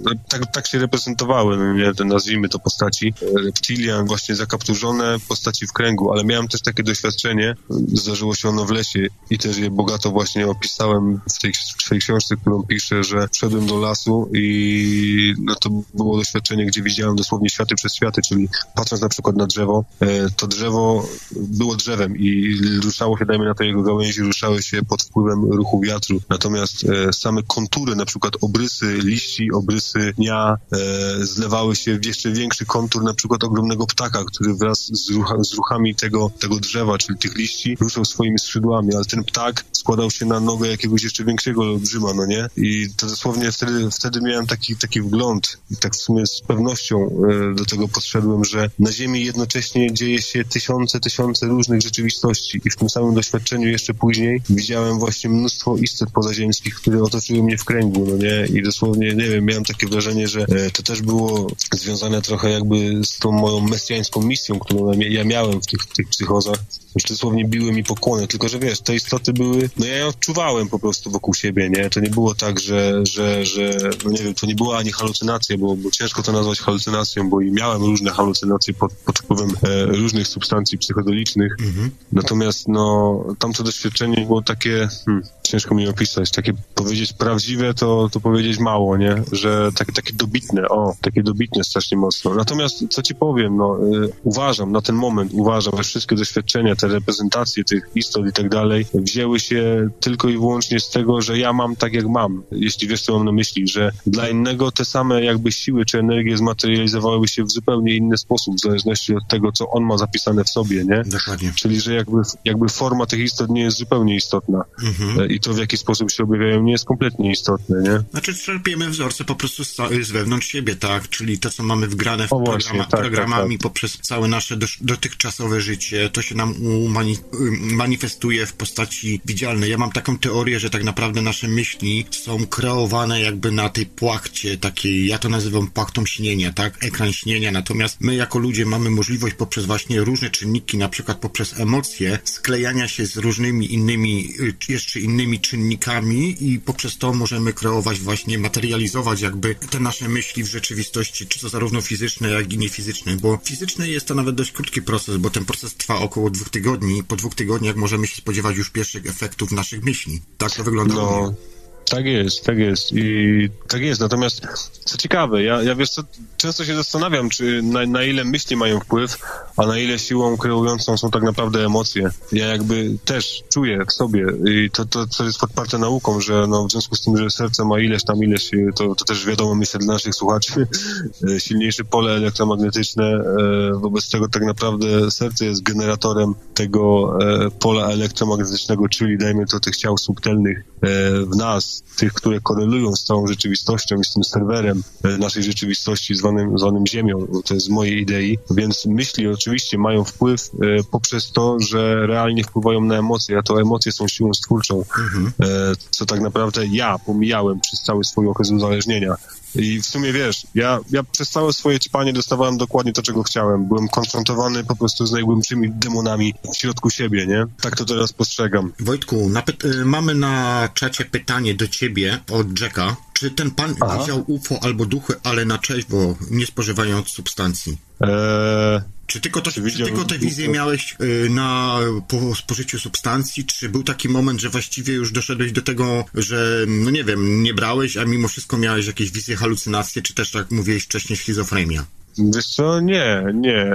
no, Tak, tak się reprezentowały, no nie, nazwijmy to postaci. E, Reptilian, właśnie zakapturzone postaci w kręgu, ale miałem też takie doświadczenie, zdarzyło się ono w lesie i też je bogato właśnie opisałem w tej książce, którą piszę, że wszedłem do lasu i no to było doświadczenie, gdzie widziałem dosłownie światy przez światy, czyli patrząc na przykład na drzewo, e, to drzewo było drzewem i ruszało się, dajmy na to jego gałęzi, ruszały się pod wpływem ruchu wiatru. Natomiast same kontury, na przykład obrysy liści, obrysy dnia e, zlewały się w jeszcze większy kontur na przykład ogromnego ptaka, który wraz z, rucha, z ruchami tego, tego drzewa, czyli tych liści, ruszał swoimi skrzydłami, ale ten ptak składał się na nogę jakiegoś jeszcze większego olbrzyma, no nie? I to dosłownie wtedy, wtedy miałem taki, taki wgląd. I tak w sumie z pewnością e, do tego podszedłem, że na Ziemi jednocześnie dzieje się tysiące, tysiące różnych rzeczywistości. I w tym samym doświadczeniu jeszcze później widziałem właśnie mnóstwo istot pozaziemskich, które otoczyły mnie w kręgu, no nie? I dosłownie, nie wiem, miałem takie wrażenie, że e, to też było związane trochę jakby z tą moją mesjańską misją, którą ja- miałem w tych, w tych psychozach, już dosłownie biły mi pokłony, tylko że wiesz, te istoty były, no ja je odczuwałem po prostu wokół siebie, nie? To nie było tak, że, że, że no nie wiem, to nie była ani halucynacja, bo, bo ciężko to nazwać halucynacją, bo i miałem różne halucynacje pod, pod wpływem e, różnych substancji psychodelicznych, natomiast no tamto doświadczenie było takie, hmm, ciężko mi opisać, takie powiedzieć prawdziwe, to, to powiedzieć mało, nie? Że takie, takie dobitne, o, takie dobitne strasznie mocno. Natomiast, co ci powiem, no, y, uważam, na ten moment uważam, że wszystkie doświadczenia, te reprezentacje tych istot i tak dalej, wzięły się tylko i wyłącznie z tego, że ja mam tak, jak mam. Jeśli wiesz, co mam na myśli, że dla innego te same jakby siły czy energie zmaterializowałyby się w zupełnie inny sposób, w zależności od tego, co on ma zapisane w sobie, nie? Dokładnie. Czyli, że jakby, jakby forma tych istot nie jest zupełnie istotna. Mhm. E, I to, w jaki sposób się objawiają, nie jest kompletnie istotne, nie? Znaczy czerpiemy wzorce po prostu z, z wewnątrz siebie, tak? Czyli to, co mamy wgrane w O, właśnie, programa, tak, programami tak, tak. poprzez całe nasze dotychczasowe życie, to się nam ym, manifestuje w postaci widzialnej. Ja mam taką teorię, że tak naprawdę nasze myśli są kreowane jakby na tej płachcie takiej, ja to nazywam płachtą śnienia, tak? Ekran śnienia, natomiast my jako ludzie mamy możliwość poprzez właśnie różne czynniki, na przykład poprzez emocje, sklejania się z różnymi innymi, y, jeszcze innymi czynnikami i poprzez to możemy kreować właśnie, materializować jakby te nasze myśli w rzeczywistości, czy to zarówno fizyczne, jak i niefizyczne, bo fizyczne jest to nawet dość krótki proces, bo ten proces trwa około dwóch tygodni i po dwóch tygodniach możemy się spodziewać już pierwszych efektów naszych myśli. Tak to wygląda. No. Tak jest, tak jest i tak jest. Natomiast co ciekawe, ja, ja wiesz co, często się zastanawiam, czy na, na ile myśli mają wpływ, a na ile siłą kreującą są tak naprawdę emocje. Ja jakby też czuję w sobie i to, to, jest podparte nauką, że no, w związku z tym, że serce ma ileś tam ileś, y, to, to też wiadomo, myślę dla naszych słuchaczy, y, silniejsze pole elektromagnetyczne, e, wobec tego tak naprawdę serce jest generatorem tego e, pola elektromagnetycznego, czyli dajmy to tych ciał subtelnych e, w nas, tych, które korelują z całą rzeczywistością i z tym serwerem e, naszej rzeczywistości zwanym, zwanym Ziemią. To jest z mojej idei. Więc myśli oczywiście mają wpływ e, poprzez to, że realnie wpływają na emocje, a to emocje są siłą stwórczą, e, co tak naprawdę ja pomijałem przez cały swój okres uzależnienia. I w sumie wiesz, ja, ja przez całe swoje ćpanie dostawałem dokładnie to, czego chciałem. Byłem konfrontowany po prostu z najgłębszymi demonami w środku siebie, nie? Tak to teraz postrzegam. Wojtku, y, mamy na czacie pytanie do ciebie od Jacka. Czy ten pan Aha. widział UFO albo duchy, ale na trzeźwo, nie spożywając substancji? Eee, Czy tylko, to, Czy tylko te wizje miałeś y, na po spożyciu substancji? Czy był taki moment, że właściwie już doszedłeś do tego, że no nie wiem, nie brałeś, a mimo wszystko miałeś jakieś wizje, halucynacje, czy też tak mówiłeś wcześniej schizofrenia? Wiesz co, nie, nie.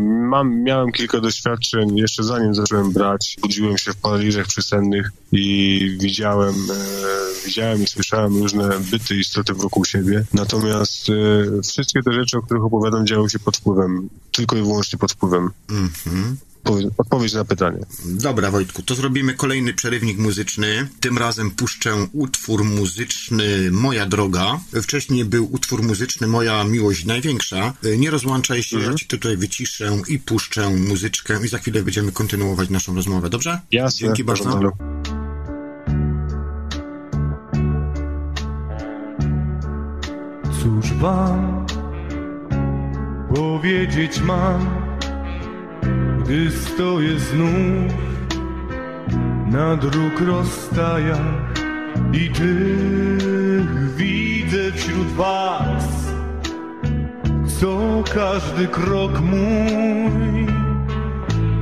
Mam, miałem kilka doświadczeń jeszcze zanim zacząłem brać. Budziłem się w paraliżach przysennych i widziałem, e, widziałem i słyszałem różne byty i istoty wokół siebie. Natomiast e, wszystkie te rzeczy, o których opowiadam, działy się pod wpływem, tylko i wyłącznie pod wpływem. Mhm. Powie- Odpowiedź na pytanie. Dobra, Wojtku, to zrobimy kolejny przerywnik muzyczny. Tym razem puszczę utwór muzyczny Moja Droga. Wcześniej był utwór muzyczny Moja Miłość Największa. Nie rozłączaj się, ja ci tutaj wyciszę i puszczę muzyczkę i za chwilę będziemy kontynuować naszą rozmowę, dobrze? Jasne. Dzięki bardzo. porządku. Cóż wam powiedzieć mam, gdy stoję znów na dróg rozstajach i tych widzę wśród was, co każdy krok mój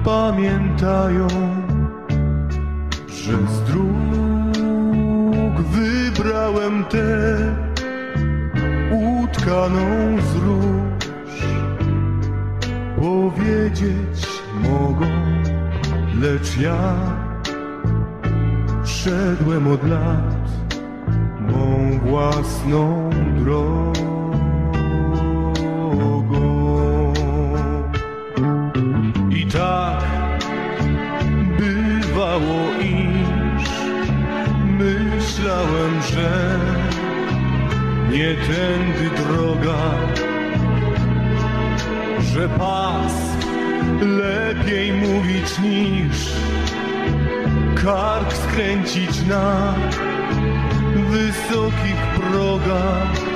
pamiętają, że z dróg wybrałem tę utkaną z róż powiedzieć mogą, lecz ja szedłem od lat mą własną drogą. I tak bywało, iż myślałem, że nie tędy droga, że pas lepiej mówić niż kark skręcić na wysokich progach.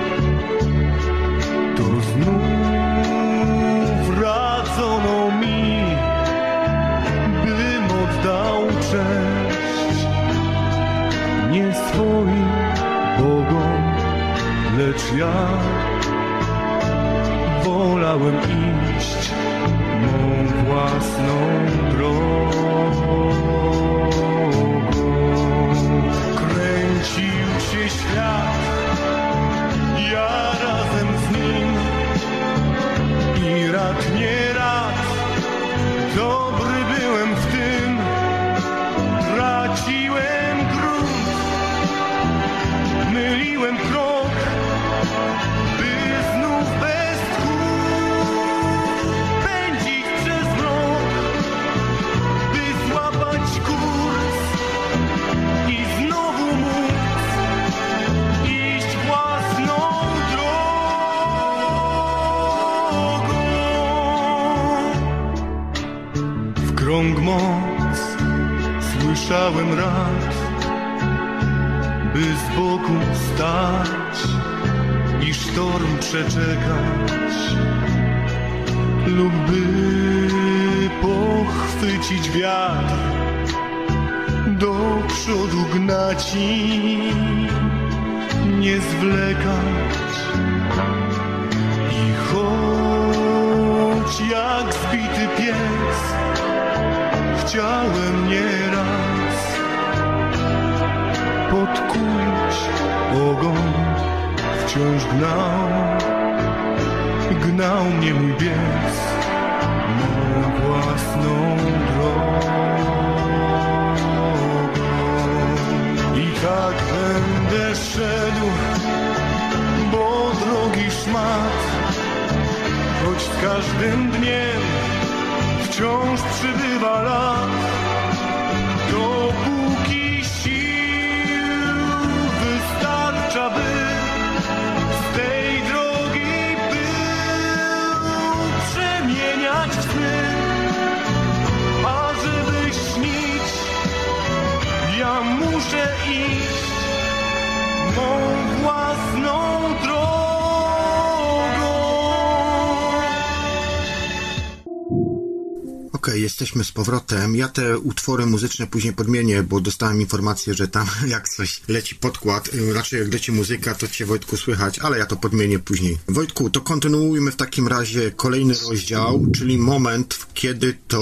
Jesteśmy z powrotem. Ja te utwory muzyczne później podmienię, bo dostałem informację, że tam jak coś leci podkład, raczej jak leci muzyka, to cię Wojtku słychać, ale ja to podmienię później. Wojtku, to kontynuujmy w takim razie kolejny rozdział, czyli moment, kiedy to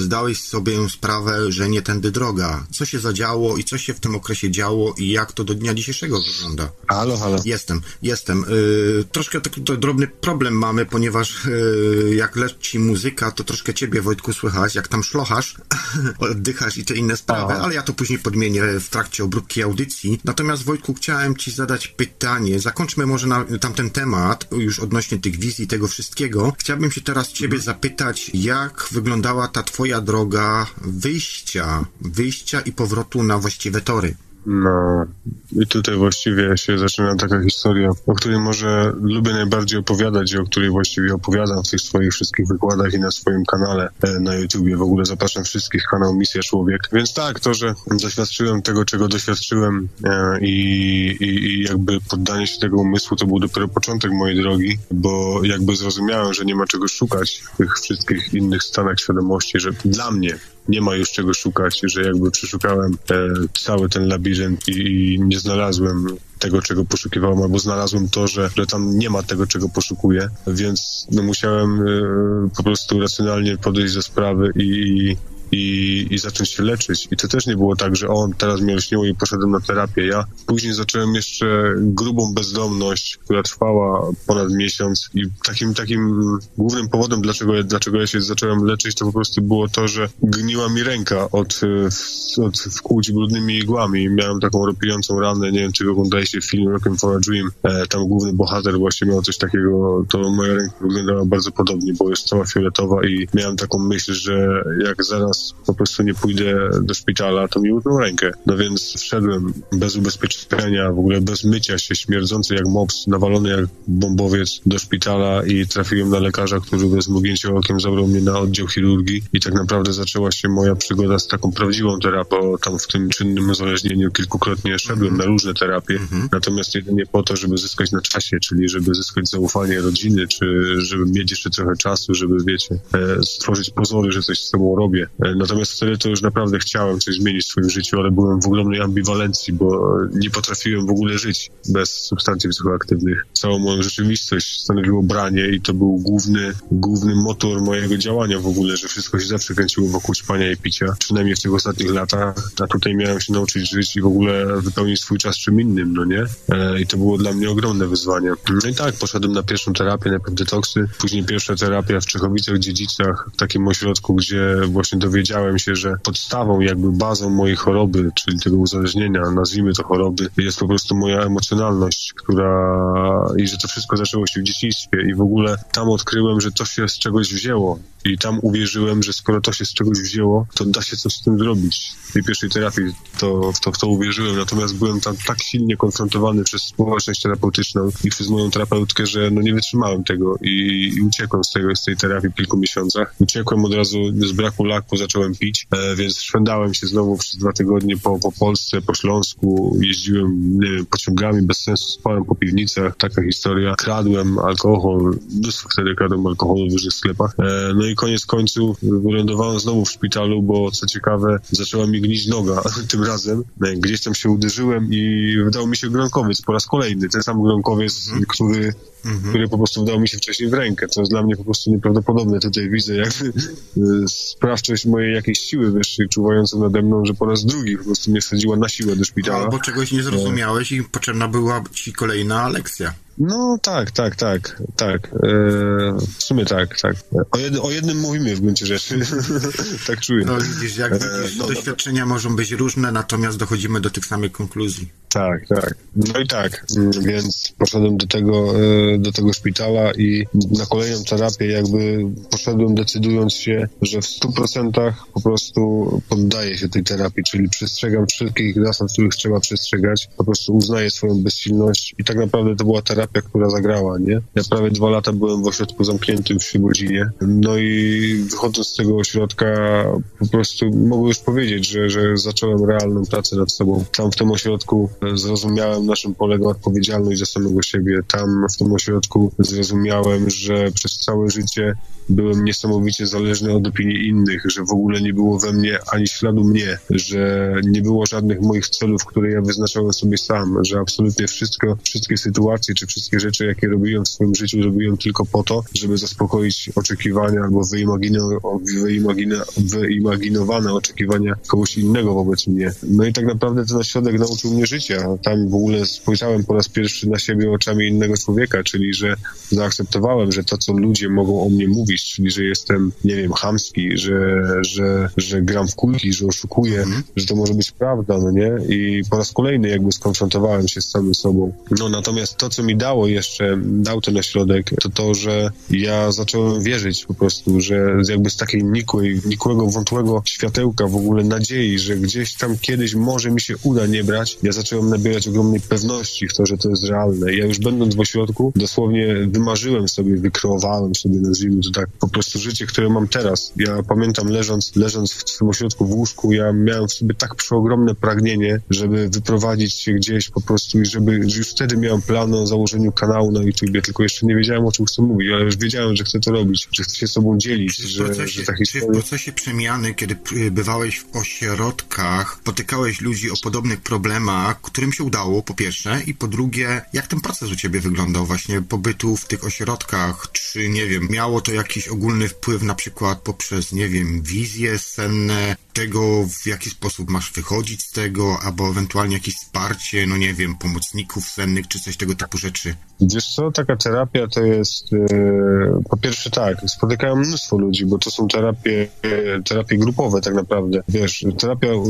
zdałeś sobie sprawę, że nie tędy droga. Co się zadziało i co się w tym okresie działo i jak to do dnia dzisiejszego wygląda? Halo, halo. Jestem, jestem. Yy, troszkę taki to drobny problem mamy, ponieważ yy, jak leci muzyka, to troszkę ciebie, Wojtku, słychać, jak tam szlochasz, oddychasz i te inne sprawy, Aha. ale ja to później podmienię w trakcie obróbki audycji. Natomiast, Wojtku, chciałem ci zadać pytanie. Zakończmy może na tamten temat, już odnośnie tych wizji, tego wszystkiego. Chciałbym się teraz ciebie zapytać, jak wyglądała ta twoja droga wyjścia, wyjścia i powrotu na właściwe tory. No i tutaj właściwie się zaczyna taka historia, o której może lubię najbardziej opowiadać i o której właściwie opowiadam w tych swoich wszystkich wykładach i na swoim kanale e, na YouTubie. W ogóle zapraszam wszystkich kanał Misja Człowiek. Więc tak, to, że doświadczyłem tego, czego doświadczyłem e, i, i, i jakby poddanie się tego umysłu, to był dopiero początek mojej drogi, bo jakby zrozumiałem, że nie ma czego szukać w tych wszystkich innych stanach świadomości, że dla mnie nie ma już czego szukać, że jakby przeszukałem e, cały ten labirynt i, i nie znalazłem tego, czego poszukiwałem, albo znalazłem to, że, że tam nie ma tego, czego poszukuję, więc no, musiałem e, po prostu racjonalnie podejść do sprawy i, i, i zacząć się leczyć. I to też nie było tak, że on teraz mnie lśniło i poszedłem na terapię. Ja później zacząłem jeszcze grubą bezdomność, która trwała ponad miesiąc i takim takim głównym powodem, dlaczego, dlaczego ja się zacząłem leczyć, to po prostu było to, że gniła mi ręka od, e, od wkłuć brudnymi igłami. Miałem taką ropiącą ranę, nie wiem, czy oglądaliście film Rockin' for a Dream. E, tam główny bohater właśnie miał coś takiego, to moja ręka wyglądała bardzo podobnie, bo jest cała fioletowa i miałem taką myśl, że jak zaraz po prostu nie pójdę do szpitala, to mi utną rękę. No więc wszedłem bez ubezpieczenia, w ogóle bez mycia się, śmierdzący jak mops, nawalony jak bombowiec do szpitala i trafiłem na lekarza, który bez mrugnięcia okiem zabrał mnie na oddział chirurgii i tak naprawdę zaczęła się moja przygoda z taką prawdziwą terapią. Tam w tym czynnym uzależnieniu kilkukrotnie szedłem na różne terapie, natomiast jedynie po to, żeby zyskać na czasie, czyli żeby zyskać zaufanie rodziny, czy żeby mieć jeszcze trochę czasu, żeby, wiecie, e, stworzyć pozory, że coś z sobą robię. E, Natomiast wtedy to już naprawdę chciałem coś zmienić w swoim życiu, ale byłem w ogromnej ambiwalencji, bo nie potrafiłem w ogóle żyć bez substancji psychoaktywnych. Całą moją rzeczywistość stanowiło branie i to był główny, główny motor mojego działania w ogóle, że wszystko się zawsze kręciło wokół spania i picia, przynajmniej w tych ostatnich latach, a tutaj miałem się nauczyć żyć i w ogóle wypełnić swój czas czym innym, no nie? E, I to było dla mnie ogromne wyzwanie. No i tak, poszedłem na pierwszą terapię, najpierw detoksy, później pierwsza terapia w Czechowicach, Dziedzicach, w takim ośrodku, gdzie właśnie dowiedziałem się, że podstawą, jakby bazą mojej choroby, czyli tego uzależnienia, nazwijmy to choroby, jest po prostu moja emocjonalność, która i że to wszystko zaczęło się w dzieciństwie. I w ogóle tam odkryłem, że to się z czegoś wzięło I tam uwierzyłem, że skoro to się z czegoś wzięło, to da się coś z tym zrobić. W tej pierwszej terapii to, to, w to uwierzyłem, natomiast byłem tam tak silnie konfrontowany przez społeczność terapeutyczną i przez moją terapeutkę, że no nie wytrzymałem tego i, i uciekłem z, tego, z tej terapii w kilku miesiącach. Uciekłem od razu z braku laku, zacząłem pić, e, więc szwendałem się znowu przez dwa tygodnie po, po Polsce, po Śląsku, jeździłem nie wiem, pociągami bez sensu, spałem po piwnicach, taka historia. Kradłem alkohol, mnóstwo wtedy kradłem alkoholu w różnych sklepach. E, no i koniec końców wylądowałem znowu w szpitalu, bo co ciekawe, zaczęła mi gnić noga tym razem. Gdzieś tam się uderzyłem i wydał mi się gronkowiec po raz kolejny. Ten sam gronkowiec, który, który po prostu wdał mi się wcześniej w rękę. To jest dla mnie po prostu nieprawdopodobne. Tutaj widzę jakby e, sprawczość mojej jakiejś siły wyższej czuwającej nade mną, że po raz drugi po prostu mnie wsadziła na siłę do szpitala. Albo czegoś nie zrozumiałeś i potrzebna była ci kolejna lekcja. No tak, tak, tak, tak. E, w sumie tak, tak. O, jed, o jednym mówimy w gruncie rzeczy. tak czuję. No widzisz, jak widzisz, no, doświadczenia mogą być różne, natomiast dochodzimy do tych samych konkluzji. Tak, tak. No i tak, mm, więc poszedłem do tego, e, do tego szpitala i na kolejną terapię jakby poszedłem decydując się, że w 100% po prostu poddaję się tej terapii, czyli przestrzegam wszystkich zasad, których trzeba przestrzegać, po prostu uznaję swoją bezsilność i tak naprawdę to była terapia, która zagrała, nie? Ja prawie dwa lata byłem w ośrodku zamkniętym w Świebodzinie, no i wychodząc z tego ośrodka po prostu mogę już powiedzieć, że, że zacząłem realną pracę nad sobą. Tam w tym ośrodku zrozumiałem, na czym polega odpowiedzialność za samego siebie. Tam w tym ośrodku zrozumiałem, że przez całe życie byłem niesamowicie zależny od opinii innych, że w ogóle nie było we mnie ani śladu mnie, że nie było żadnych moich celów, które ja wyznaczałem sobie sam, że absolutnie wszystko, wszystkie sytuacje czy wszystkie rzeczy, jakie robiłem w swoim życiu, robiłem tylko po to, żeby zaspokoić oczekiwania albo wyimagino, wyimagino, wyimaginowane oczekiwania kogoś innego wobec mnie. No i tak naprawdę ten ośrodek nauczył mnie życia. Tam w ogóle spojrzałem po raz pierwszy na siebie oczami innego człowieka, czyli że zaakceptowałem, że to, co ludzie mogą o mnie mówić, czyli że jestem, nie wiem, chamski, że, że, że gram w kulki, że oszukuję, że to może być prawda, no nie? I po raz kolejny jakby skonfrontowałem się z samym sobą. No natomiast to, co mi dało jeszcze, dał ten ośrodek, to to, że ja zacząłem wierzyć po prostu, że jakby z takiej nikłej, nikłego, wątłego światełka w ogóle nadziei, że gdzieś tam kiedyś może mi się uda nie brać, ja zacząłem nabierać ogromnej pewności w to, że to jest realne. Ja już będąc w ośrodku, dosłownie wymarzyłem sobie, wykreowałem sobie, nazwijmy to tak, po prostu życie, które mam teraz. Ja pamiętam leżąc, leżąc w tym ośrodku w łóżku, ja miałem w sobie tak przeogromne pragnienie, żeby wyprowadzić się gdzieś po prostu i żeby, że już wtedy miałem plan o założeniu kanału na YouTubie, tylko jeszcze nie wiedziałem o czym chcę mówić, ale już wiedziałem, że chcę to robić, że chcę się sobą dzielić, Czy w, że, procesie, że czy w procesie przemiany, kiedy bywałeś w ośrodkach, potykałeś ludzi o podobnych problemach, którym się udało, po pierwsze, i po drugie, jak ten proces u ciebie wyglądał, właśnie pobytu w tych ośrodkach? Czy, nie wiem, miało to jakiś ogólny wpływ na przykład poprzez, nie wiem, wizje senne, tego, w jaki sposób masz wychodzić z tego, albo ewentualnie jakieś wsparcie, no nie wiem, pomocników sennych, czy coś tego typu rzeczy? Wiesz co, taka terapia to jest e, po pierwsze tak, spotykają mnóstwo ludzi, bo to są terapie, terapie grupowe tak naprawdę. Wiesz, terapia e,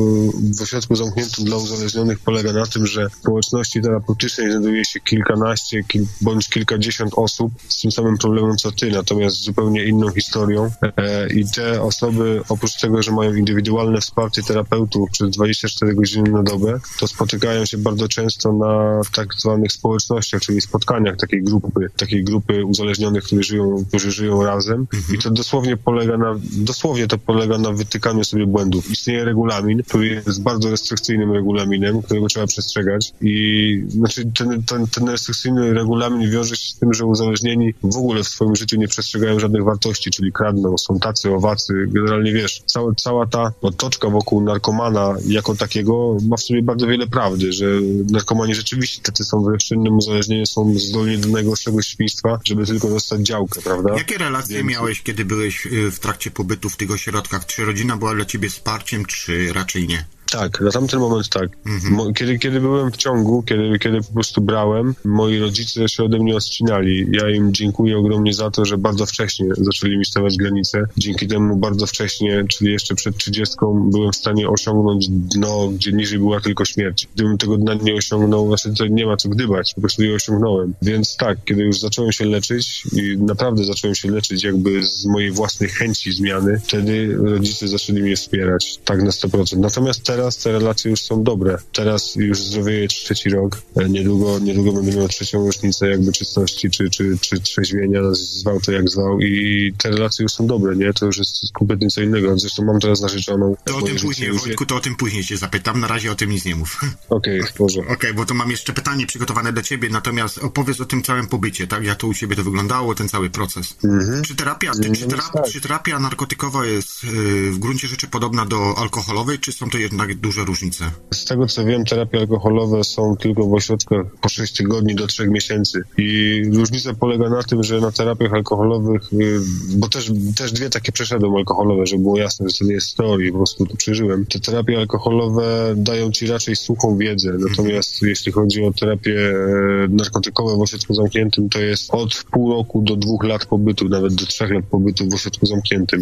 w ośrodku zamkniętym dla uzależnionych polega na tym, że w społeczności terapeutycznej znajduje się kilkanaście kil, bądź kilkadziesiąt osób z tym samym problemem co ty, natomiast z zupełnie inną historią e, i te osoby oprócz tego, że mają indywidualne wsparcie terapeutów przez 24 godziny na dobę, to spotykają się bardzo często na tak zwanych społecznościach, czyli spotkaniach takiej grupy, takiej grupy uzależnionych, którzy żyją, którzy żyją razem. I to dosłownie polega na, dosłownie to polega na wytykaniu sobie błędów. Istnieje regulamin, który jest bardzo restrykcyjnym regulaminem, którego trzeba przestrzegać. I znaczy ten, ten, ten restrykcyjny regulamin wiąże się z tym, że uzależnieni w ogóle w swoim życiu nie przestrzegają żadnych wartości, czyli kradną, są tacy, owacy, generalnie wiesz, cała, cała ta otoczka wokół narkomana jako takiego ma w sobie bardzo wiele prawdy, że narkomani rzeczywiście tacy są w bezczynnym uzależnieniu, są zdolni do najgorszego świństwa, żeby tylko dostać działkę, prawda? Jakie relacje Więc- miałeś, kiedy byłeś y, w trakcie pobytu w tych ośrodkach? Czy rodzina była dla ciebie wsparciem, czy raczej nie? Tak, na tamten moment tak. Mo- Kiedy, kiedy byłem w ciągu, kiedy, kiedy po prostu brałem, moi rodzice się ode mnie odcinali. Ja im dziękuję ogromnie za to, że bardzo wcześnie zaczęli mi stawiać granice. Dzięki temu bardzo wcześnie, czyli jeszcze przed 30, byłem w stanie osiągnąć dno, gdzie niżej była tylko śmierć. Gdybym tego dna nie osiągnął, właśnie to nie ma co gdybać, po prostu je osiągnąłem. Więc tak, kiedy już zacząłem się leczyć i naprawdę zacząłem się leczyć jakby z mojej własnej chęci zmiany, wtedy rodzice zaczęli mnie wspierać, tak na 100%. Natomiast teraz te relacje już są dobre. Teraz już zdrowieję trzeci rok. E, Niedługo, niedługo będę miał trzecią rocznicę jakby czystości czy, czy, czy trzeźwienia, zwał to jak zwał i te relacje już są dobre, nie? To już jest kompletnie co innego. Zresztą mam teraz narzeczoną. To o tym później, Wojtku, to o tym później cię zapytam. Na razie o tym nic nie mów. Okej, w porządku. Okej, bo to mam jeszcze pytanie przygotowane do ciebie, natomiast opowiedz o tym całym pobycie, tak? Jak to u ciebie to wyglądało, ten cały proces. Czy terapia, czy, czy, terapia, czy terapia narkotykowa jest yy, w gruncie rzeczy podobna do alkoholowej, czy są to jednak duże różnice? Z tego co wiem, terapie alkoholowe są tylko w ośrodkach po 6 tygodni do 3 miesięcy. I różnica polega na tym, że na terapiach alkoholowych, y, bo też, też dwie takie przeszedłem alkoholowe, żeby było jasne, że to nie jest teorii, po prostu to przeżyłem. Te terapie alkoholowe dają ci raczej suchą wiedzę, natomiast jeśli chodzi o terapie e, narkotykowe w ośrodku zamkniętym, to jest od pół roku do dwóch lat pobytu, nawet do trzech lat pobytu w ośrodku zamkniętym.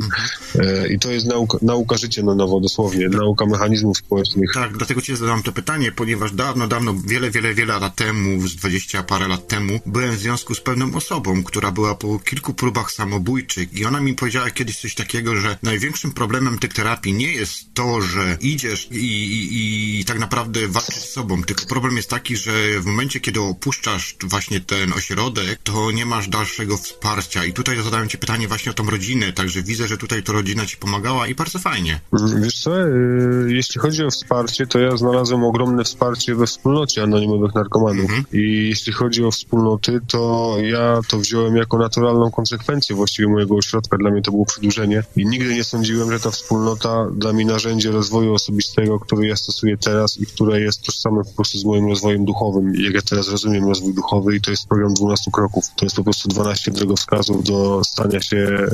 E, I to jest nauka, nauka życia na nowo, dosłownie, nauka mechanizmów społecznych. Tak, dlatego ci zadałem to pytanie, ponieważ dawno, dawno, wiele, wiele, wiele lat temu, z dwadzieścia parę lat temu, byłem w związku z pewną osobą, która była po kilku próbach samobójczych i ona mi powiedziała kiedyś coś takiego, że największym problemem tych terapii nie jest to, że idziesz i, i, i tak naprawdę walczysz z sobą, tylko problem jest taki, że w momencie, kiedy opuszczasz właśnie ten ośrodek, to nie masz dalszego wsparcia i tutaj zadałem ci pytanie właśnie o tą rodzinę, także widzę, że tutaj to rodzina ci pomagała i bardzo fajnie. Wiesz co, y, jeśli chodzi o wsparcie, to ja znalazłem ogromne wsparcie we wspólnocie anonimowych narkomanów. I jeśli chodzi o wspólnoty, to ja to wziąłem jako naturalną konsekwencję właściwie mojego ośrodka. Dla mnie to było przedłużenie. I nigdy nie sądziłem, że ta wspólnota da mi narzędzie rozwoju osobistego, który ja stosuję teraz i które jest tożsame po prostu z moim rozwojem duchowym. Jak ja teraz rozumiem rozwój duchowy i to jest program 12 kroków. To jest po prostu 12 drogowskazów do stania się e,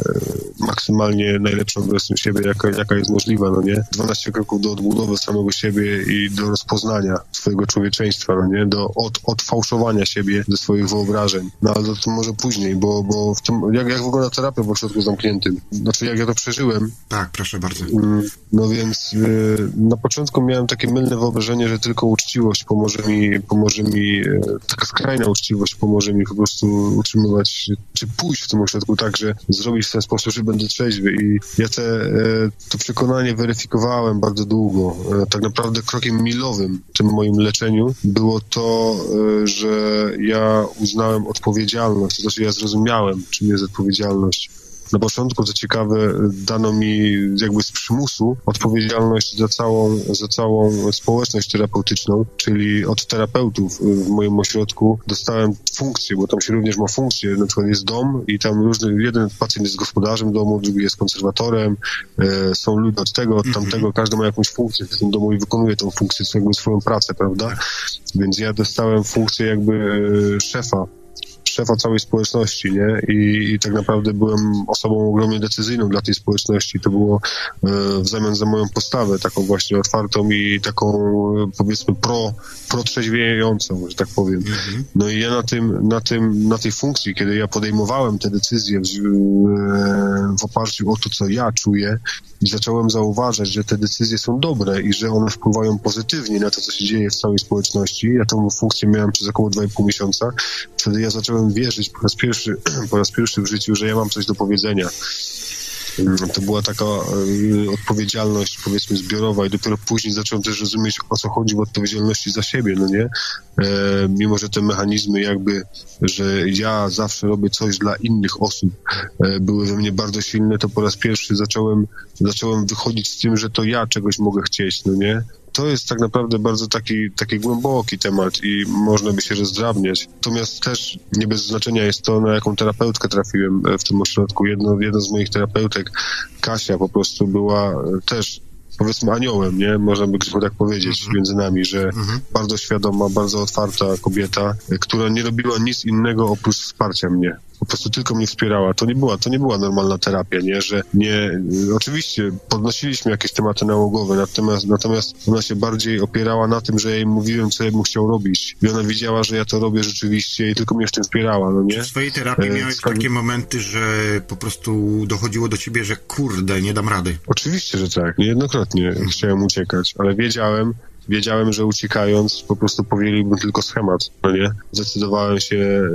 maksymalnie najlepszą wersją siebie, jaka, jaka jest możliwa, no nie? 12 kroków do odbudowy samego siebie i do rozpoznania swojego człowieczeństwa, no nie? Do od, odfałszowania siebie ze swoich wyobrażeń. No ale to może później, bo, bo w tym, jak, jak wygląda terapia w ośrodku zamkniętym? Znaczy, jak ja to przeżyłem, Tak, proszę bardzo. Mm, No więc y, na początku miałem takie mylne wyobrażenie, że tylko uczciwość pomoże mi, pomoże mi, e, taka skrajna uczciwość pomoże mi po prostu utrzymywać, czy pójść w tym ośrodku tak, że zrobić w ten sposób, że będę trzeźwy i ja te, e, to przekonanie weryfikowałem bardzo długo. E, Tak naprawdę krokiem milowym w tym moim leczeniu było to, e, że ja uznałem odpowiedzialność, to znaczy ja zrozumiałem, czym jest odpowiedzialność na początku, co ciekawe, dano mi jakby z przymusu odpowiedzialność za całą, za całą społeczność terapeutyczną, czyli od terapeutów w moim ośrodku dostałem funkcję, bo tam się również ma funkcję, na przykład jest dom i tam różny, jeden pacjent jest gospodarzem domu, drugi jest konserwatorem, e, są ludzie od tego, od tamtego, każdy ma jakąś funkcję w tym domu i wykonuje tą funkcję, jakby swoją pracę, prawda? Więc ja dostałem funkcję jakby e, szefa szefa całej społeczności, nie? I, I tak naprawdę byłem osobą ogromnie decyzyjną dla tej społeczności. To było e, w zamian za moją postawę, taką właśnie otwartą i taką e, powiedzmy pro, protrzeźwiejącą, że tak powiem. No i ja na tym, na tym, na tej funkcji, kiedy ja podejmowałem te decyzje w, e, w oparciu o to, co ja czuję i zacząłem zauważać, że te decyzje są dobre i że one wpływają pozytywnie na to, co się dzieje w całej społeczności. Ja tą funkcję miałem przez około 2,5 miesiąca. Wtedy ja zacząłem wierzyć po raz pierwszy, po raz pierwszy w życiu, że ja mam coś do powiedzenia. Mm, To była taka e, odpowiedzialność, powiedzmy, zbiorowa i dopiero później zacząłem też rozumieć, o co chodzi w odpowiedzialności za siebie, no nie? E, mimo, że te mechanizmy jakby, że ja zawsze robię coś dla innych osób, e, były we mnie bardzo silne, to po raz pierwszy zacząłem, zacząłem wychodzić z tym, że to ja czegoś mogę chcieć, no nie? To jest tak naprawdę bardzo taki, taki głęboki temat i można by się rozdrabniać. Natomiast też nie bez znaczenia jest to, na jaką terapeutkę trafiłem e, w tym ośrodku. Jedno, jedna z moich terapeutek, Kasia, po prostu była e, też powiedzmy aniołem, nie? Można by tak powiedzieć między nami, że bardzo świadoma, bardzo otwarta kobieta, e, która nie robiła nic innego oprócz wsparcia mnie. Po prostu tylko mnie wspierała. To nie była, to nie była normalna terapia, nie, że nie, y, oczywiście podnosiliśmy jakieś tematy nałogowe, natomiast, natomiast ona się bardziej opierała na tym, że ja jej mówiłem, co ja bym chciał robić i ona wiedziała, że ja to robię rzeczywiście i tylko mnie w tym wspierała, no nie? W swojej terapii E, miałeś takie momenty, że po prostu dochodziło do ciebie, że kurde, nie dam rady. Oczywiście, że tak. Niejednokrotnie chciałem uciekać, ale wiedziałem, wiedziałem, że uciekając po prostu powieliłbym tylko schemat, no nie? Zdecydowałem się y,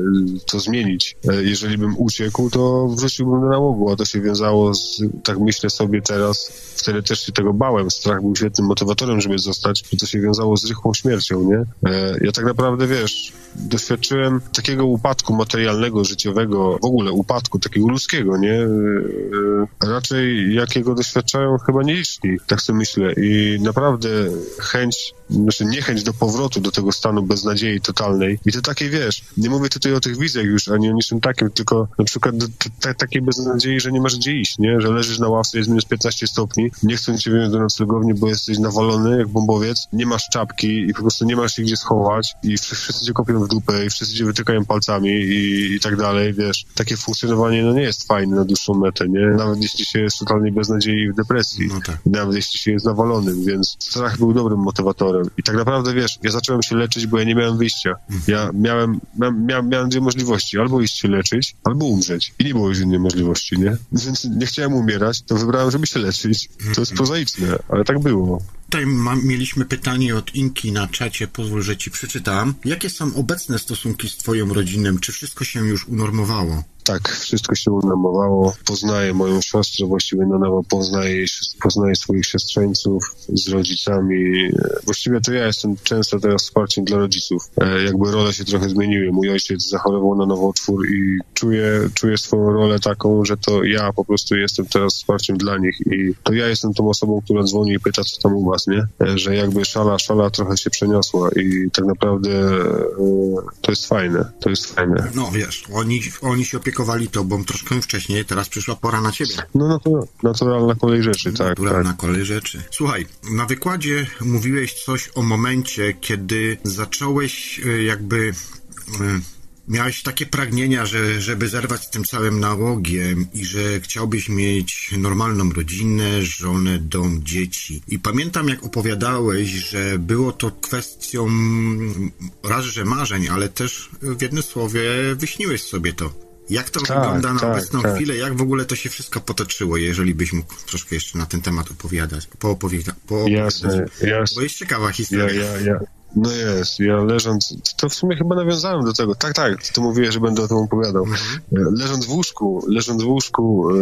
to zmienić. E, Jeżeli bym uciekł, to wróciłbym do nałogu, a to się wiązało z, tak myślę sobie teraz, wtedy też się tego bałem, strach był świetnym motywatorem, żeby zostać, że to się wiązało z rychłą śmiercią, nie? E, Ja tak naprawdę, wiesz, doświadczyłem takiego upadku materialnego, życiowego, w ogóle upadku takiego ludzkiego, nie? E, Raczej jakiego doświadczają chyba nieliczni, tak sobie myślę. I naprawdę chęć, znaczy niechęć do powrotu do tego stanu beznadziei totalnej. I to takie, wiesz, nie mówię tutaj o tych wizjach już, ani o niczym takim, tylko na przykład do, t- t- takiej beznadziei, że nie masz gdzie iść, nie? Że leżysz na ławce, jest minus 15 stopni, nie chcą cię wyjąć do noclegowni, bo jesteś nawalony jak bombowiec, nie masz czapki i po prostu nie masz się gdzie schować i wszy- wszyscy cię kopią w dupę i wszyscy cię wytykają palcami i, i tak dalej, wiesz. Takie funkcjonowanie, no nie jest fajne na dłuższą metę, nie? Nawet jeśli się jest totalnej beznadziei i w depresji. No tak. Nawet jeśli się jest nawalonym, więc strach był dobrym motywatorem. I tak naprawdę, wiesz, ja zacząłem się leczyć, bo ja nie miałem wyjścia. Ja miałem, miałem, miałem, miałem dwie możliwości. Albo iść się leczyć, albo umrzeć. I nie było już innej możliwości, nie? Więc nie chciałem umierać, to wybrałem, żeby się leczyć. To jest prozaiczne, ale tak było. Tutaj ma, mieliśmy pytanie od Inki na czacie, pozwól, że ci przeczytam. Jakie są obecne stosunki z twoją rodziną? Czy wszystko się już unormowało? Tak, wszystko się unormowało. Poznaję moją siostrę, właściwie na nowo poznaję, poznaję swoich siostrzeńców z rodzicami. E, Właściwie to ja jestem często teraz wsparciem dla rodziców. E, Jakby role się trochę zmieniły. Mój ojciec zachorował na nowotwór i czuję, czuję swoją rolę taką, że to ja po prostu jestem teraz wsparciem dla nich i to ja jestem tą osobą, która dzwoni i pyta, co tam u nie? E, Że jakby szala, szala trochę się przeniosła i tak naprawdę e, to jest fajne. To jest fajne. No wiesz, oni, oni się opiekowali tobą troszkę wcześniej, teraz przyszła pora na ciebie. No, to naturalna kolej rzeczy, tak, Naturalna tak. kolej rzeczy. Słuchaj, na wykładzie mówiłeś coś o momencie, kiedy zacząłeś e, jakby... Miałeś takie pragnienia, że, żeby zerwać z tym całym nałogiem i że chciałbyś mieć normalną rodzinę, żonę, dom, dzieci. I pamiętam, jak opowiadałeś, że było to kwestią raz, że marzeń, ale też w jednym słowie wyśniłeś sobie to. Jak to Tak, wygląda na tak, obecną tak. chwilę? Jak w ogóle to się wszystko potoczyło, jeżeli byś mógł troszkę jeszcze na ten temat opowiadać, poopowiada, poopowiadać? Jasne, jasne. Bo jest ciekawa Ja, historia. ja, ja. No jest, ja leżąc, to w sumie chyba nawiązałem do tego, tak, tak, ty mówiłeś, że będę o tym opowiadał. Mhm. E, Leżąc w łóżku, leżąc w łóżku e,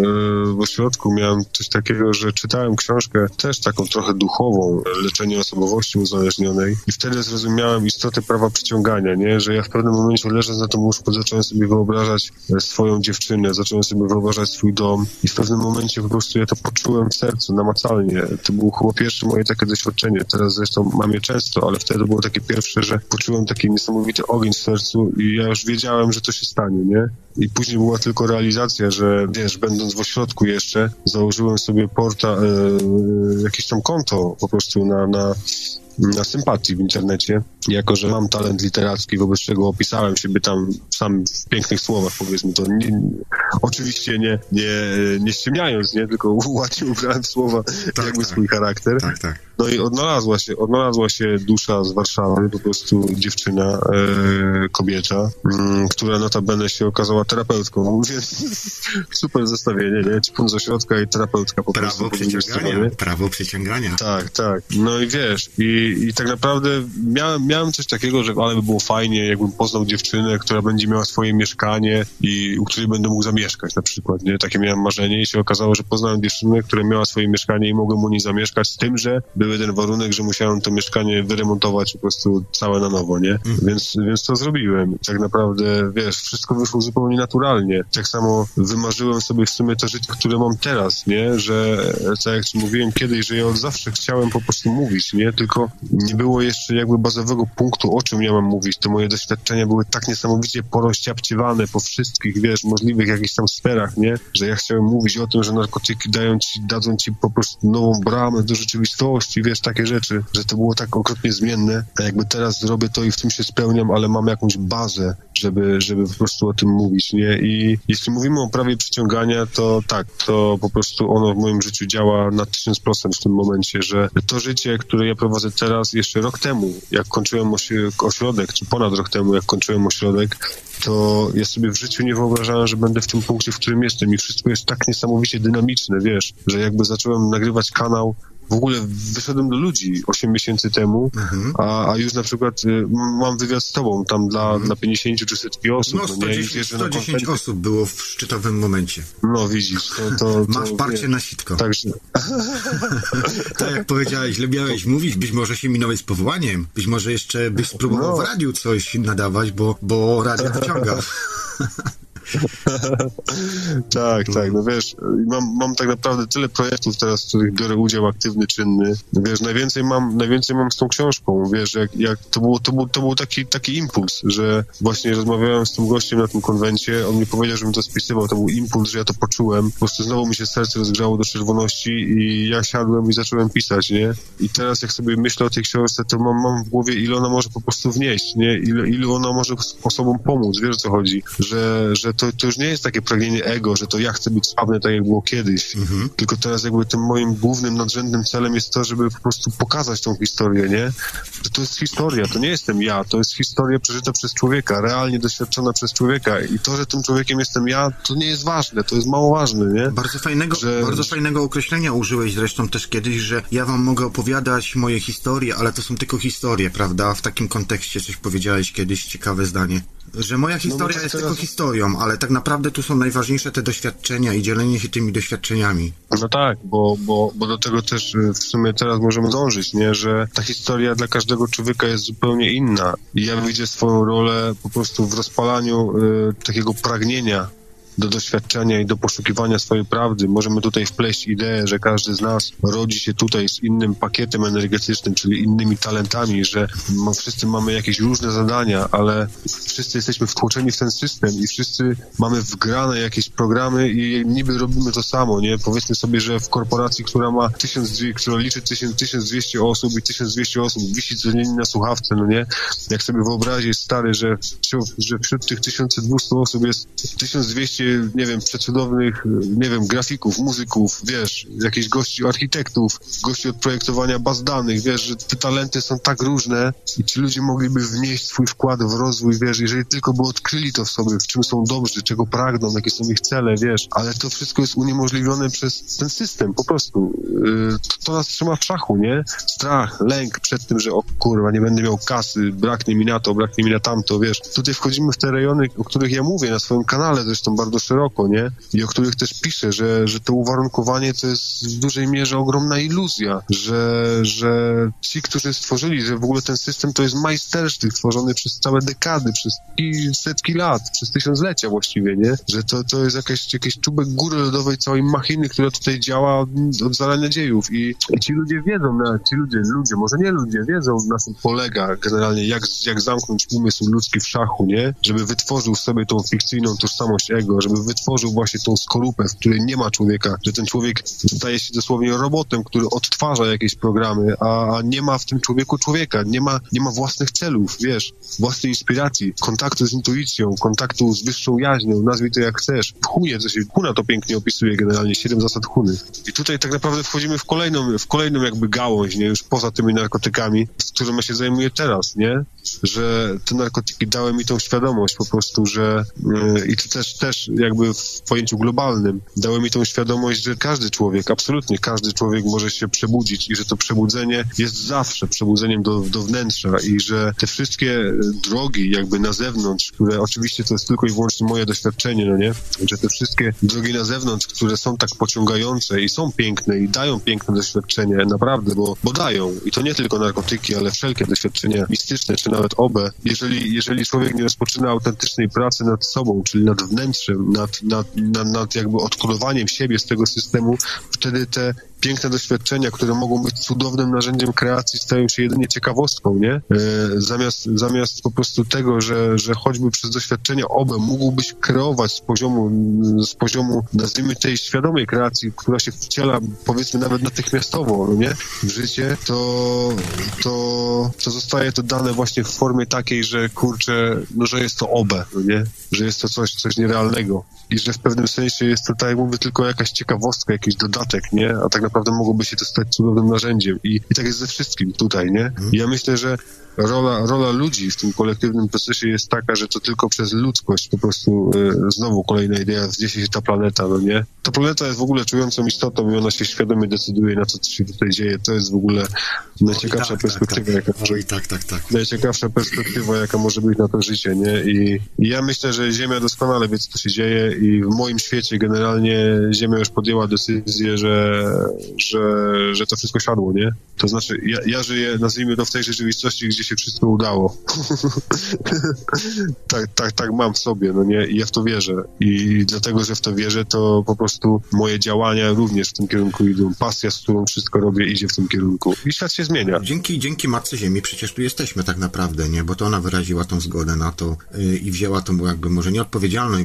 w ośrodku miałem coś takiego, że czytałem książkę też taką trochę duchową, e, leczenie osobowości uzależnionej i wtedy zrozumiałem istotę prawa przyciągania, nie, że ja w pewnym momencie leżąc na tym łóżku zacząłem sobie wyobrażać swoją dziewczynę, zacząłem sobie wyobrażać swój dom i w pewnym momencie po prostu ja to poczułem w sercu, namacalnie. To było chyba pierwsze moje takie doświadczenie. Teraz zresztą mam je często, ale wtedy było takie pierwsze, że poczułem taki niesamowity ogień w sercu i ja już wiedziałem, że to się stanie, nie? I później była tylko realizacja, że wiesz, będąc w ośrodku jeszcze, założyłem sobie porta, e, jakieś tam konto po prostu na, na, na sympatii w internecie, jako że mam talent literacki, wobec czego opisałem siebie tam sam w pięknych słowach, powiedzmy to. Nie, oczywiście nie, nie, nie ściemniając, nie, tylko ładnie ubrałem słowa jakby tak. swój charakter. Tak, tak. No i odnalazła się, odnalazła się dusza z Warszawy, po prostu dziewczyna, e, kobieta, mm, która notabene się okazała terapeutką, więc super zestawienie, nie? Ćpun z ośrodka i terapeutka po prostu. Prawo drugiej przyciągania. Prawo przyciągania. Tak, tak. No i wiesz, i, i tak naprawdę miałem, miałem coś takiego, że ale by było fajnie, jakbym poznał dziewczynę, która będzie miała swoje mieszkanie i u której będę mógł zamieszkać na przykład, nie? Takie miałem marzenie i się okazało, że poznałem dziewczynę, która miała swoje mieszkanie i mogłem u niej zamieszkać, z tym, że był jeden warunek, że musiałem to mieszkanie wyremontować po prostu całe na nowo, nie? Więc, więc to zrobiłem. Tak naprawdę, wiesz, wszystko wyszło zupełnie naturalnie. Tak samo wymarzyłem sobie w sumie to życie, które mam teraz, nie? Że, tak jak ci mówiłem kiedyś, że ja od zawsze chciałem po prostu mówić, nie? Tylko nie było jeszcze jakby bazowego punktu, o czym ja mam mówić. Te moje doświadczenia były tak niesamowicie porozciapciewane po wszystkich, wiesz, możliwych jakichś jakichś tam sferach, nie? Że ja chciałem mówić o tym, że narkotyki dają ci, dadzą ci po prostu nową bramę do rzeczywistości, wiesz, takie rzeczy, że to było tak okropnie zmienne, a jakby teraz zrobię to i w tym się spełniam, ale mam jakąś bazę, żeby, żeby po prostu o tym mówić, nie? I jeśli mówimy o prawie przyciągania, to tak, to po prostu ono w moim życiu działa na tysiąc procent w tym momencie, że to życie, które ja prowadzę teraz, jeszcze rok temu, jak kończyłem ośrodek, czy ponad rok temu, jak kończyłem ośrodek, to ja sobie w życiu nie wyobrażałem, że będę w tym punkcie, w którym jestem i wszystko jest tak niesamowicie dynamiczne, wiesz, że jakby zacząłem nagrywać kanał, w ogóle wyszedłem do ludzi 8 miesięcy temu, a, a już na przykład y, mam wywiad z tobą tam dla, dla 50 czy setki osób. No, no, nie? I 110, wiesz, że na 110 konferencji- osób było w szczytowym momencie. No widzisz, to... to, to Masz parcie na sitko. Także, Tak jak powiedziałeś, lubiałeś mówić, być może się minąłeś z powołaniem, być może jeszcze byś spróbował No. w radiu coś nadawać, bo, bo radio wciąga. tak, tak, no wiesz, mam, mam tak naprawdę tyle projektów teraz, w których biorę udział aktywny, czynny. Wiesz, najwięcej mam, najwięcej mam z tą książką, wiesz, jak, jak to, było, to, był, to był taki, taki impuls, że właśnie rozmawiałem z tym gościem na tym konwencie, on mi powiedział, żebym to spisywał, to był impuls, że ja to poczułem, po prostu znowu mi się serce rozgrzało do czerwoności i ja siadłem i zacząłem pisać, nie? I teraz jak sobie myślę o tej książce, to mam, mam w głowie, ile ona może po prostu wnieść, nie? Ile, ile ona może osobom pomóc, wiesz o co chodzi, że, że to, to już nie jest takie pragnienie ego, że to ja chcę być sławny tak jak było kiedyś, tylko teraz jakby tym moim głównym, nadrzędnym celem jest to, żeby po prostu pokazać tą historię, nie? Że to jest historia, to nie jestem ja, to jest historia przeżyta przez człowieka, realnie doświadczona przez człowieka i to, że tym człowiekiem jestem ja, to nie jest ważne, to jest mało ważne, nie? Bardzo fajnego, Że- bardzo fajnego określenia użyłeś zresztą też kiedyś, że ja wam mogę opowiadać moje historie, ale to są tylko historie, prawda? W takim kontekście coś powiedziałeś kiedyś, ciekawe zdanie. Że moja historia tak jest teraz- tylko historią, ale tak naprawdę tu są najważniejsze te doświadczenia i dzielenie się tymi doświadczeniami. No tak, bo, bo, bo do tego też y, w sumie teraz możemy dążyć, nie? Że ta historia dla każdego człowieka jest zupełnie inna. I ja widzę swoją rolę po prostu w rozpalaniu y, takiego pragnienia do doświadczenia i do poszukiwania swojej prawdy. Możemy tutaj wpleść ideę, że każdy z nas rodzi się tutaj z innym pakietem energetycznym, czyli innymi talentami, że wszyscy mamy jakieś różne zadania, ale wszyscy jesteśmy wtłoczeni w ten system i wszyscy mamy wgrane jakieś programy i niby robimy to samo, nie? Powiedzmy sobie, że w korporacji, która ma 1200, która liczy 1000, 1200 osób i 1200 osób wisi codziennie na słuchawce, no nie? Jak sobie wyobrazić, stary, że, że wśród tych 1200 osób jest 1200, nie wiem, przecudownych, nie wiem, grafików, muzyków, wiesz, jakichś gości architektów, gości od projektowania baz danych, wiesz, że te talenty są tak różne i ci ludzie mogliby wnieść swój wkład w rozwój, wiesz, jeżeli tylko by odkryli to w sobie, w czym są dobrzy, czego pragną, jakie są ich cele, wiesz, ale to wszystko jest uniemożliwione przez ten system, po prostu. To, to nas trzyma w szachu, nie? Strach, lęk przed tym, że o kurwa, nie będę miał kasy, braknie mi na to, braknie mi na tamto, wiesz. Tutaj wchodzimy w te rejony, o których ja mówię na swoim kanale, zresztą bardzo szeroko, nie? I o których też piszę, że, że to uwarunkowanie to jest w dużej mierze ogromna iluzja, że, że ci, którzy stworzyli, że w ogóle ten system to jest majstersztyk tworzony przez całe dekady, przez i setki lat, przez tysiąclecia właściwie, nie? Że to, to jest jakaś, jakiś czubek góry lodowej całej machiny, która tutaj działa od, zarania dziejów i, i ci ludzie wiedzą, na, ci ludzie, ludzie, może nie ludzie, wiedzą na czym polega generalnie, jak, jak zamknąć umysł ludzki w szachu, nie? Żeby wytworzył sobie tą fikcyjną tożsamość ego, żeby wytworzył właśnie tą skorupę, w której nie ma człowieka, że ten człowiek staje się dosłownie robotem, który odtwarza jakieś programy, a, nie ma w tym człowieku człowieka, nie ma, nie ma własnych celów, wiesz, własnej inspiracji, kontaktu z intuicją, kontaktu z wyższą jaźnią, nazwij to jak chcesz. W Hunie, to się, Huna to pięknie opisuje generalnie, siedem zasad Huny. I tutaj tak naprawdę wchodzimy w kolejną, w kolejną jakby gałąź, nie, już poza tymi narkotykami, z którą ja się zajmuję teraz, nie? Że te narkotyki dały mi tą świadomość po prostu, że yy, i to też, też jakby w pojęciu globalnym dały mi tą świadomość, że każdy człowiek, absolutnie każdy człowiek może się przebudzić i że to przebudzenie jest zawsze przebudzeniem do, do wnętrza i że te wszystkie e, drogi jakby na zewnątrz, które oczywiście to jest tylko i wyłącznie moje doświadczenie, no nie? Że te wszystkie drogi na zewnątrz, które są tak pociągające i są piękne i dają piękne doświadczenie, naprawdę, bo, bo dają. I to nie tylko narkotyki, ale wszelkie doświadczenia mistyczne, czy nawet obe. Jeżeli, jeżeli człowiek nie rozpoczyna autentycznej pracy nad sobą, czyli nad wnętrzem, nad, nad, nad, nad jakby odkurowaniem siebie z tego systemu, wtedy te piękne doświadczenia, które mogą być cudownym narzędziem kreacji, stają się jedynie ciekawostką, nie? E, zamiast, zamiast po prostu tego, że, że choćby przez doświadczenie obe mógłbyś kreować z poziomu, z poziomu, nazwijmy tej świadomej kreacji, która się wciela, powiedzmy, nawet natychmiastowo, no nie? W życie, to, to, to zostaje to dane właśnie w formie takiej, że kurczę, no, że jest to obe, no nie? Że jest to coś, coś nierealnego i że w pewnym sensie jest to, tak jak mówię, tylko jakaś ciekawostka, jakiś dodatek, nie? A tak naprawdę mogłoby się to stać cudownym narzędziem. I, i tak jest ze wszystkim tutaj, nie? I ja myślę, że rola, rola ludzi w tym kolektywnym procesie jest taka, że to tylko przez ludzkość po prostu e, znowu kolejna idea, wzniesie się ta planeta, no nie? Ta planeta jest w ogóle czującą istotą i ona się świadomie decyduje na to, co się tutaj dzieje. To jest w ogóle najciekawsza tak, perspektywa, tak, tak. jaka może tak, tak, tak. najciekawsza perspektywa, jaka może być na to życie, nie? I, I ja myślę, że Ziemia doskonale wie, co się dzieje i w moim świecie generalnie Ziemia już podjęła decyzję, że, że, że to wszystko siadło, nie? To znaczy, ja, ja żyję, nazwijmy to w tej rzeczywistości, gdzie się wszystko udało. tak, tak, tak mam w sobie, no nie? I ja w to wierzę. I dlatego, że w to wierzę, to po prostu moje działania również w tym kierunku idą. Pasja, z którą wszystko robię, idzie w tym kierunku. I świat się zmienia. Dzięki, dzięki Matce Ziemi przecież tu jesteśmy tak naprawdę, nie? Bo to ona wyraziła tą zgodę na to yy, i wzięła tą jakby może nie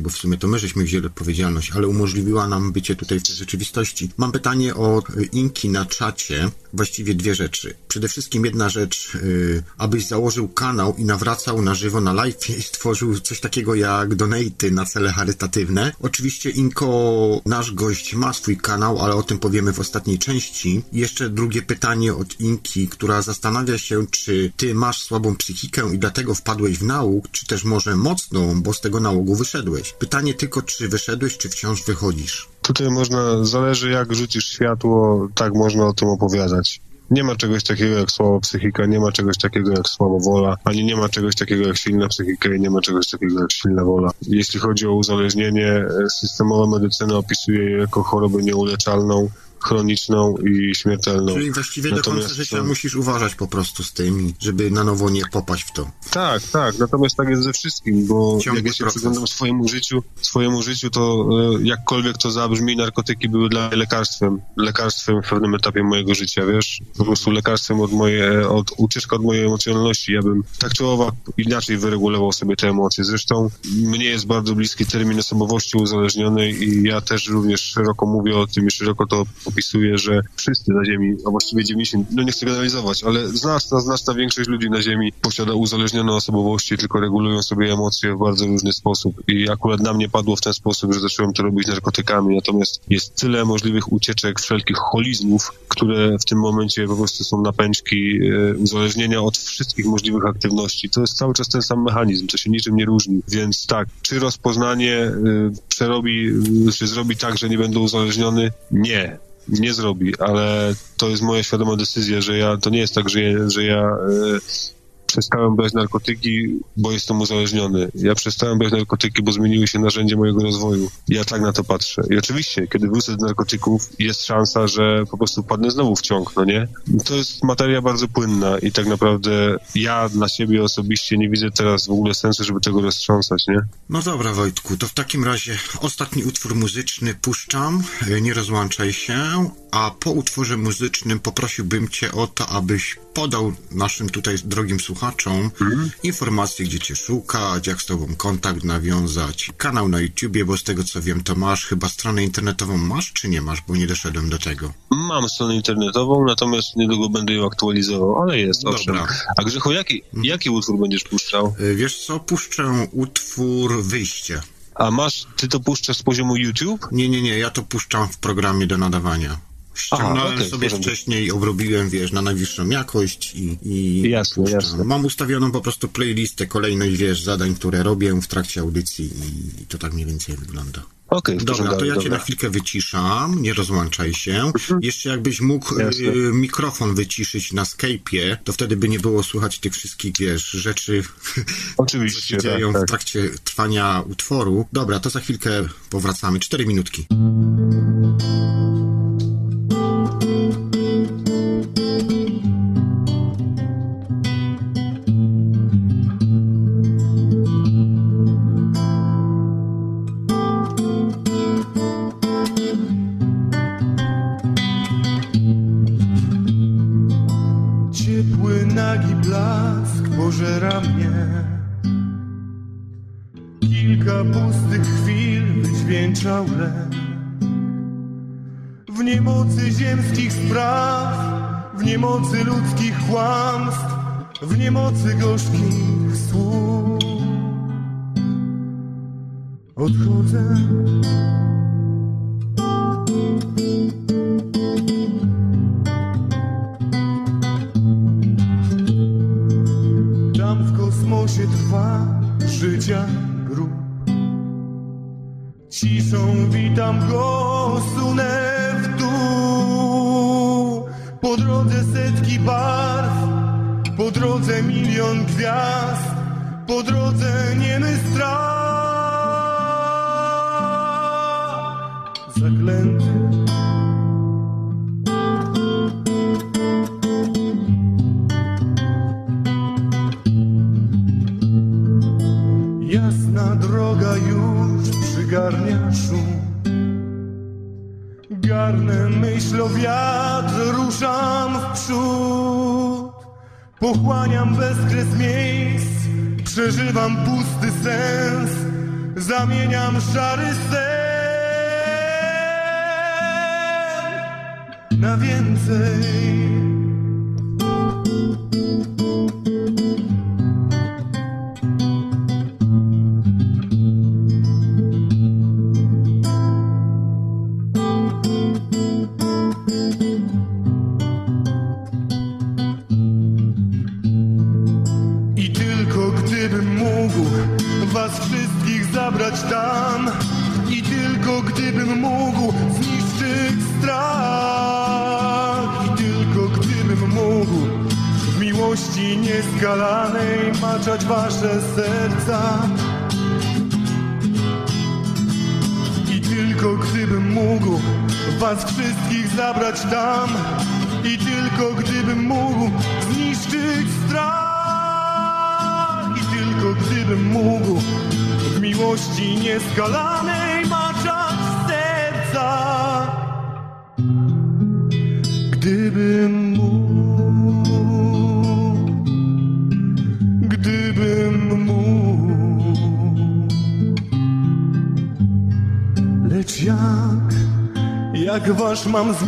bo w sumie to my żeśmy wzięli odpowiedzialność, ale umożliwiła nam bycie tutaj w tej rzeczywistości. Mam pytanie o y, Inki na czacie. Właściwie dwie rzeczy. Przede wszystkim jedna rzecz, yy, abyś założył kanał i nawracał na żywo na live i stworzył coś takiego jak donaty na cele charytatywne. Oczywiście Inko, nasz gość ma swój kanał, ale o tym powiemy w ostatniej części. Jeszcze drugie pytanie od Inki, która zastanawia się, czy ty masz słabą psychikę i dlatego wpadłeś w nauk, czy też może mocną, bo z tego nałogu wyszedłeś. Pytanie tylko, czy wyszedłeś, czy wciąż wychodzisz. Tutaj można, zależy jak rzucisz światło, tak można o tym opowiadać. Nie ma czegoś takiego jak słaba psychika, nie ma czegoś takiego jak słaba wola, ani nie ma czegoś takiego jak silna psychika i nie ma czegoś takiego jak silna wola. Jeśli chodzi o uzależnienie, systemowa medycyna opisuje je jako chorobę nieuleczalną, chroniczną i śmiertelną. Czyli właściwie do Natomiast końca życia to- musisz uważać po prostu z tym, żeby na nowo nie popaść w to. Tak, tak, natomiast tak jest ze wszystkim, bo Ciągły jak ja się proces. przyglądam swojemu życiu, swojemu życiu, to e, jakkolwiek to zabrzmi, narkotyki były dla mnie lekarstwem. Lekarstwem w pewnym etapie mojego życia, wiesz? Po prostu lekarstwem od mojej, od, ucieczka od mojej emocjonalności. Ja bym tak czy owak inaczej wyregulował sobie te emocje. Zresztą mnie jest bardzo bliski termin osobowości uzależnionej i ja też również szeroko mówię o tym i szeroko to opisuję, że wszyscy na Ziemi, a właściwie 90, no nie chcę generalizować, ale znaczna, znaczna większość ludzi na Ziemi posiada uzależnione osobowości, tylko regulują sobie emocje w bardzo różny sposób. I akurat na mnie padło w ten sposób, że zacząłem to robić narkotykami, natomiast jest tyle możliwych ucieczek, wszelkich holizmów, które w tym momencie po prostu są napęczki e, uzależnienia od wszystkich możliwych aktywności. To jest cały czas ten sam mechanizm, to się niczym nie różni. Więc tak, czy rozpoznanie e, przerobi, e, czy zrobi tak, że nie będę uzależniony? Nie. Nie zrobi, ale to jest moja świadoma decyzja, że ja, to nie jest tak, że ja, że ja e, przestałem brać narkotyki, bo jestem uzależniony. Ja przestałem brać narkotyki, bo zmieniły się narzędzia mojego rozwoju. Ja tak na to patrzę. I oczywiście, kiedy wrócę do narkotyków, jest szansa, że po prostu padnę znowu w ciąg, no nie? To jest materia bardzo płynna i tak naprawdę ja dla siebie osobiście nie widzę teraz w ogóle sensu, żeby tego roztrząsać, nie? No dobra, Wojtku, to w takim razie ostatni utwór muzyczny puszczam, nie rozłączaj się, a po utworze muzycznym poprosiłbym Cię o to, abyś podał naszym tutaj drogim słuchaczom informacje, gdzie Cię szukać, jak z Tobą kontakt nawiązać, kanał na YouTubie, bo z tego co wiem, to masz chyba stronę internetową masz, czy nie masz, bo nie doszedłem do tego. Mam stronę internetową, natomiast niedługo będę ją aktualizował, ale jest, Dobra. owszem. A Grzechu, jaki, jaki utwór będziesz puszczał? E, Wiesz co, puszczę utwór Wyjście. A masz, ty to puszczasz z poziomu YouTube? Nie, nie, nie, ja to puszczam w programie do nadawania. Ściągnąłem okej, sobie wcześniej, obrobiłem, wiesz, na najwyższą jakość i... i Jasne, puszczam. jasne. Mam ustawioną po prostu playlistę, kolejność, wiesz, zadań, które robię w trakcie audycji i to tak mniej więcej wygląda. Okej, w Dobra, to ja cię dobra. na chwilkę wyciszam, nie rozłączaj się. Jeszcze jakbyś mógł y, mikrofon wyciszyć na Skype'ie, to wtedy by nie było słychać tych wszystkich, wiesz, rzeczy, co się Oczywiście, tak, dzieją w tak. trakcie trwania utworu. Dobra, to za chwilkę powracamy. Cztery minutki. W niemocy ziemskich spraw W niemocy ludzkich kłamstw W niemocy gorzkich słów. Odchodzę. Tam w kosmosie trwa życia. Ciszą witam go, sunę w dół. Po drodze setki barw, po drodze milion gwiazd, po drodze niemy strach. Zaklęty Jasna droga już przygarnia szum Garnę myśl o wiatr, ruszam w przód. Pochłaniam bezkres miejsc, przeżywam pusty sens. Zamieniam szary sen na więcej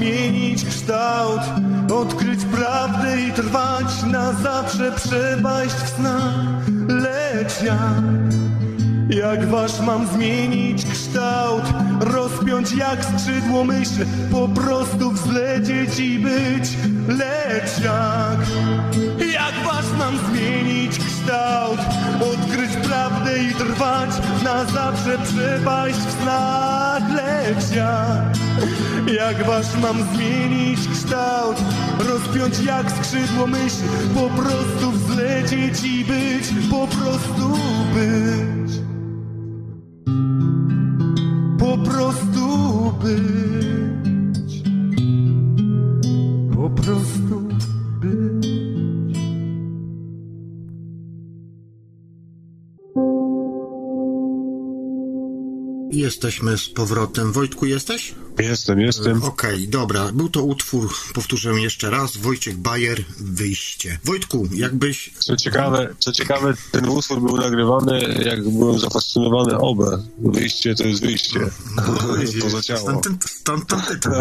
zmienić kształt Odkryć prawdę i trwać na zawsze Przepaść w snach. Lecz jak, jak wasz mam zmienić kształt Rozpiąć jak skrzydło myśl Po prostu jak wasz mam zmienić kształt? Rozpiąć jak skrzydło myśl? Po prostu wzlecieć i być Po prostu być. Po prostu być. Po prostu być. Jesteśmy z powrotem. Wojtku, jesteś? Jestem, jestem. Okej, dobra. Był to utwór, powtórzę jeszcze raz, Wojciech Bajer, Wyjście. Wojtku, jakbyś... Co ciekawe, co ciekawe, ten utwór był nagrywany, jak byłem zafascynowany obę. Wyjście to jest wyjście. Poza ciało. Stąd stąd tytuł.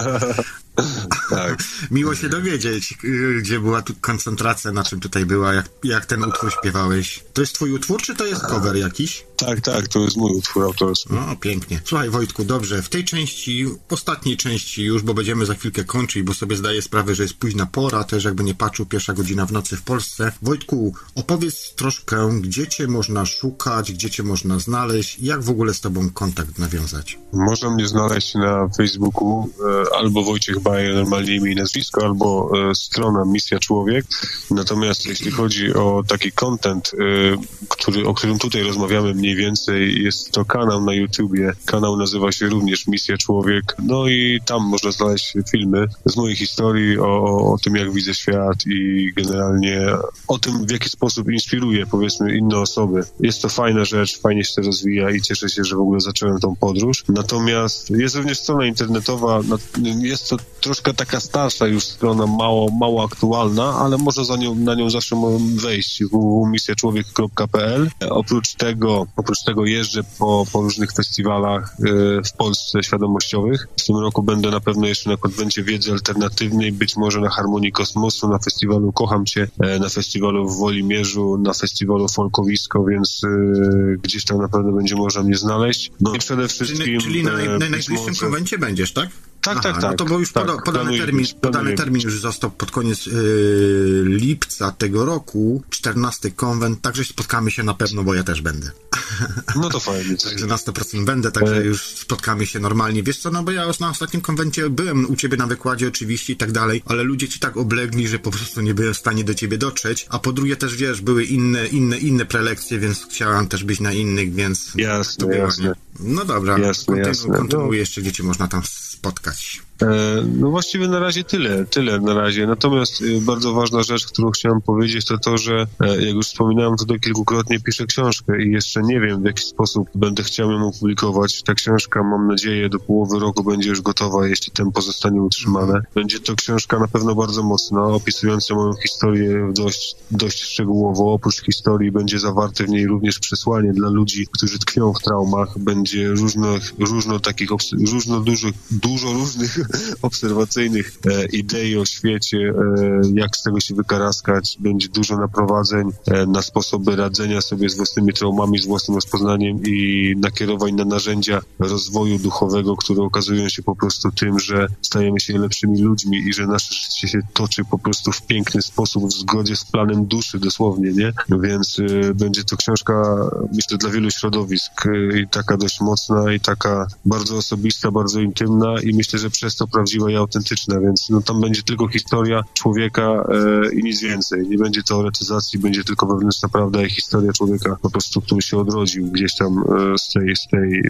Tak. Miło się dowiedzieć, y, gdzie była tu koncentracja, na czym tutaj była, jak, jak ten utwór śpiewałeś. To jest twój utwór, czy to jest cover jakiś? Tak, tak, to jest mój utwór autorski. No, pięknie. Słuchaj, Wojtku, dobrze, w tej części, ostatniej części już, bo będziemy za chwilkę kończyć, bo sobie zdaję sprawę, że jest późna pora, też jakby nie patrzył, pierwsza godzina w nocy w Polsce. Wojtku, opowiedz troszkę, gdzie cię można szukać, gdzie cię można znaleźć, jak w ogóle z tobą kontakt nawiązać. Można mnie znaleźć na Facebooku e, albo Wojciech Bajer, normalnie imię i nazwisko, albo e, strona Misja Człowiek. Natomiast jeśli chodzi o taki content, e, który, o którym tutaj rozmawiamy mniej więcej, jest to kanał na YouTubie. Kanał nazywa się również Misja Człowiek. No i tam można znaleźć filmy z mojej historii o, o tym, jak widzę świat i generalnie o tym, w jaki sposób inspiruję, powiedzmy, inne osoby. Jest to fajna rzecz, fajnie się to rozwija i cieszę się, że w ogóle zacząłem tą podróż. Natomiast jest również strona internetowa, no, jest to troszkę taka starsza już strona, mało, mało aktualna, ale może za nią, na nią zawsze wejść www.misjaczłowiek.pl. Oprócz tego, oprócz tego jeżdżę po, po różnych festiwalach e, w Polsce świadomościowych. W tym roku będę na pewno jeszcze na konwencie wiedzy alternatywnej, być może na Harmonii Kosmosu, na festiwalu Kocham Cię, e, na festiwalu w Wolimierzu, na festiwalu Folkowisko, więc e, gdzieś tam na pewno będzie można mnie znaleźć. No i przede wszystkim... Czyli, czyli na, na najbliższym może... konwencie będziesz, tak? Tak, Aha, tak, tak. To bo już tak, poda, podany, termin, podany termin już został pod koniec yy, lipca tego roku, 14 konwent, także spotkamy się na pewno, bo ja też będę. No to fajnie. także na 100% będę, także e... już spotkamy się normalnie. Wiesz co, no bo ja już na ostatnim konwencie byłem u ciebie na wykładzie oczywiście i tak dalej, ale ludzie ci tak oblegli, że po prostu nie byłem w stanie do ciebie dotrzeć, a po drugie też, wiesz, były inne, inne, inne prelekcje, więc chciałem też być na innych, więc... Jasne, jasne. No dobra, jasne, kontynu, jasne. kontynuuj jeszcze, gdzie cię można tam spotkać. E, no właściwie na razie tyle, tyle na razie. Natomiast y, bardzo ważna rzecz, którą chciałem powiedzieć, to to, że e, jak już wspominałem tutaj kilkukrotnie, piszę książkę i jeszcze nie wiem, w jaki sposób będę chciał ją opublikować. Ta książka, mam nadzieję, do połowy roku będzie już gotowa, jeśli tempo zostanie utrzymane. Będzie to książka na pewno bardzo mocna, opisująca moją historię dość, dość szczegółowo. Oprócz historii będzie zawarte w niej również przesłanie dla ludzi, którzy tkwią w traumach. Będzie różno, różno takich, różno dużych, dużo różnych obserwacyjnych e, idei o świecie, e, jak z tego się wykaraskać. Będzie dużo naprowadzeń e, na sposoby radzenia sobie z własnymi traumami, z własnym rozpoznaniem i nakierowań na narzędzia rozwoju duchowego, które okazują się po prostu tym, że stajemy się lepszymi ludźmi i że nasze życie się toczy po prostu w piękny sposób, w zgodzie z planem duszy dosłownie, nie? Więc będzie to książka, myślę, dla wielu środowisk i taka dość mocna i taka bardzo osobista, bardzo intymna i myślę, że przez to prawdziwa i autentyczna, więc no, tam będzie tylko historia człowieka e, i nic więcej. Nie będzie teoretyzacji, będzie tylko wewnętrzna prawda i historia człowieka po prostu, który się odrodził gdzieś tam e, z tej, z tej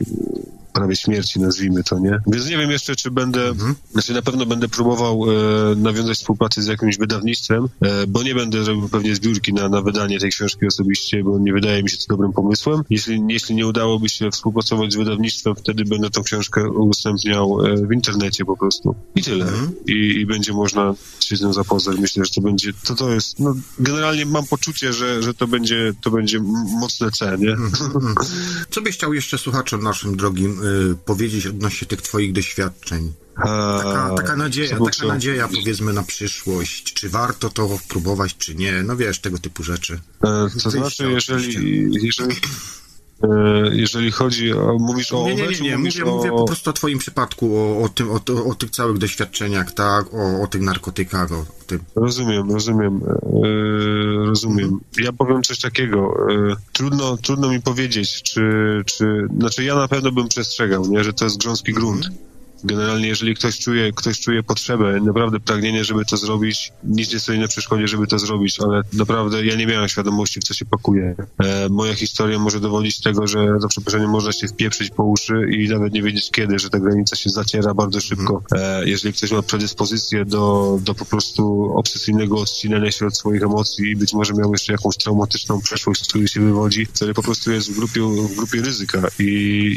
prawie śmierci, nazwijmy to, nie? Więc nie wiem jeszcze, czy będę, mhm. znaczy na pewno będę próbował e, nawiązać współpracę z jakimś wydawnictwem, e, bo nie będę robił pewnie zbiórki na, na wydanie tej książki osobiście, bo nie wydaje mi się to dobrym pomysłem. Jeśli, jeśli nie udałoby się współpracować z wydawnictwem, wtedy będę tą książkę udostępniał e, w internecie po prostu. I tyle. Mhm. I, I będzie można się z nią zapoznać. Myślę, że to będzie, to to jest, no generalnie mam poczucie, że, że to będzie, to będzie mocne C, nie? Mhm. Co byś chciał jeszcze słuchaczom naszym drogim powiedzieć odnośnie tych twoich doświadczeń? Taka, taka nadzieja, taka nadzieja powiedzmy na przyszłość. Czy warto to próbować, czy nie? No wiesz, tego typu rzeczy. E, to znaczy, jeżeli, jeżeli, jeżeli chodzi o... Mówisz o... Nie, nie, nie, nie. Mówię, o... mówię po prostu o twoim przypadku, o, o tym, o, o, tych całych doświadczeniach, tak? O, o tych narkotykach, o tym. Rozumiem, rozumiem. E, rozumiem. Mhm. Ja powiem coś takiego. E, trudno, trudno mi powiedzieć, czy, czy... Znaczy ja na pewno bym przestrzegał, nie? Że to jest grząski grunt. Mhm Generalnie, jeżeli ktoś czuje, ktoś czuje potrzebę, naprawdę pragnienie, żeby to zrobić, nic nie stoi na przeszkodzie, żeby to zrobić, ale naprawdę ja nie miałem świadomości, w co się pakuje. E, moja historia może dowodzić tego, że za przeproszeniem można się wpieprzyć po uszy i nawet nie wiedzieć kiedy, że ta granica się zaciera bardzo szybko. E, jeżeli ktoś ma predyspozycję do, do po prostu obsesyjnego odcinania się od swoich emocji i być może miał jeszcze jakąś traumatyczną przeszłość, z której się wywodzi, wtedy po prostu jest w grupie, w grupie ryzyka i,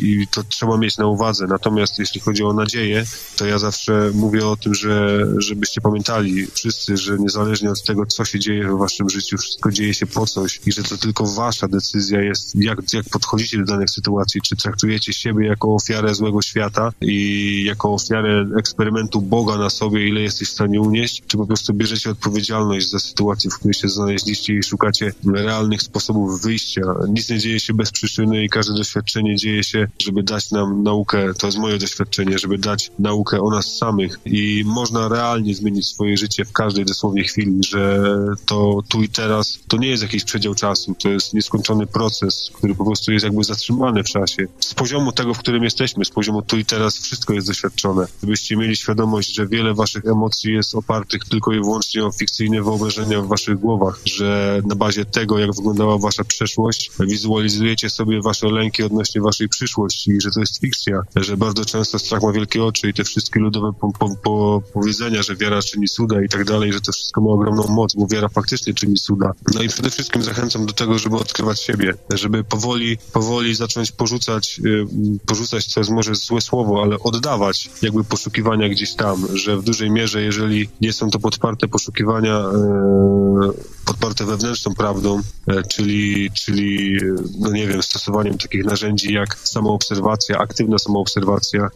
i to trzeba mieć na uwadze. Natomiast jeśli chodzi o nadzieję, dzieje, to ja zawsze mówię o tym, że żebyście pamiętali wszyscy, że niezależnie od tego, co się dzieje w waszym życiu, wszystko dzieje się po coś i że to tylko wasza decyzja jest, jak, jak podchodzicie do danych sytuacji, czy traktujecie siebie jako ofiarę złego świata i jako ofiarę eksperymentu Boga na sobie, ile jesteś w stanie unieść, czy po prostu bierzecie odpowiedzialność za sytuację, w której się znaleźliście i szukacie realnych sposobów wyjścia. Nic nie dzieje się bez przyczyny i każde doświadczenie dzieje się, żeby dać nam naukę, to jest moje doświadczenie, żeby dać naukę o nas samych i można realnie zmienić swoje życie w każdej dosłownie chwili, że to tu i teraz to nie jest jakiś przedział czasu, to jest nieskończony proces, który po prostu jest jakby zatrzymany w czasie. Z poziomu tego, w którym jesteśmy, z poziomu tu i teraz wszystko jest doświadczone. Gdybyście mieli świadomość, że wiele waszych emocji jest opartych tylko i wyłącznie o fikcyjne wyobrażenia w waszych głowach, że na bazie tego, jak wyglądała wasza przeszłość, wizualizujecie sobie wasze lęki odnośnie waszej przyszłości, że to jest fikcja, że bardzo często strach ma wielkie szerokie oczy i te wszystkie ludowe po, po, po powiedzenia, że wiara czyni cuda i tak dalej, że to wszystko ma ogromną moc, bo wiara faktycznie czyni cuda. No i przede wszystkim zachęcam do tego, żeby odkrywać siebie, żeby powoli, powoli zacząć porzucać, y, porzucać to jest może złe słowo, ale oddawać jakby poszukiwania gdzieś tam, że w dużej mierze, jeżeli nie są to podparte poszukiwania, e, podparte wewnętrzną prawdą, e, czyli, czyli, no nie wiem, stosowaniem takich narzędzi jak samoobserwacja, aktywna samoobserwacja,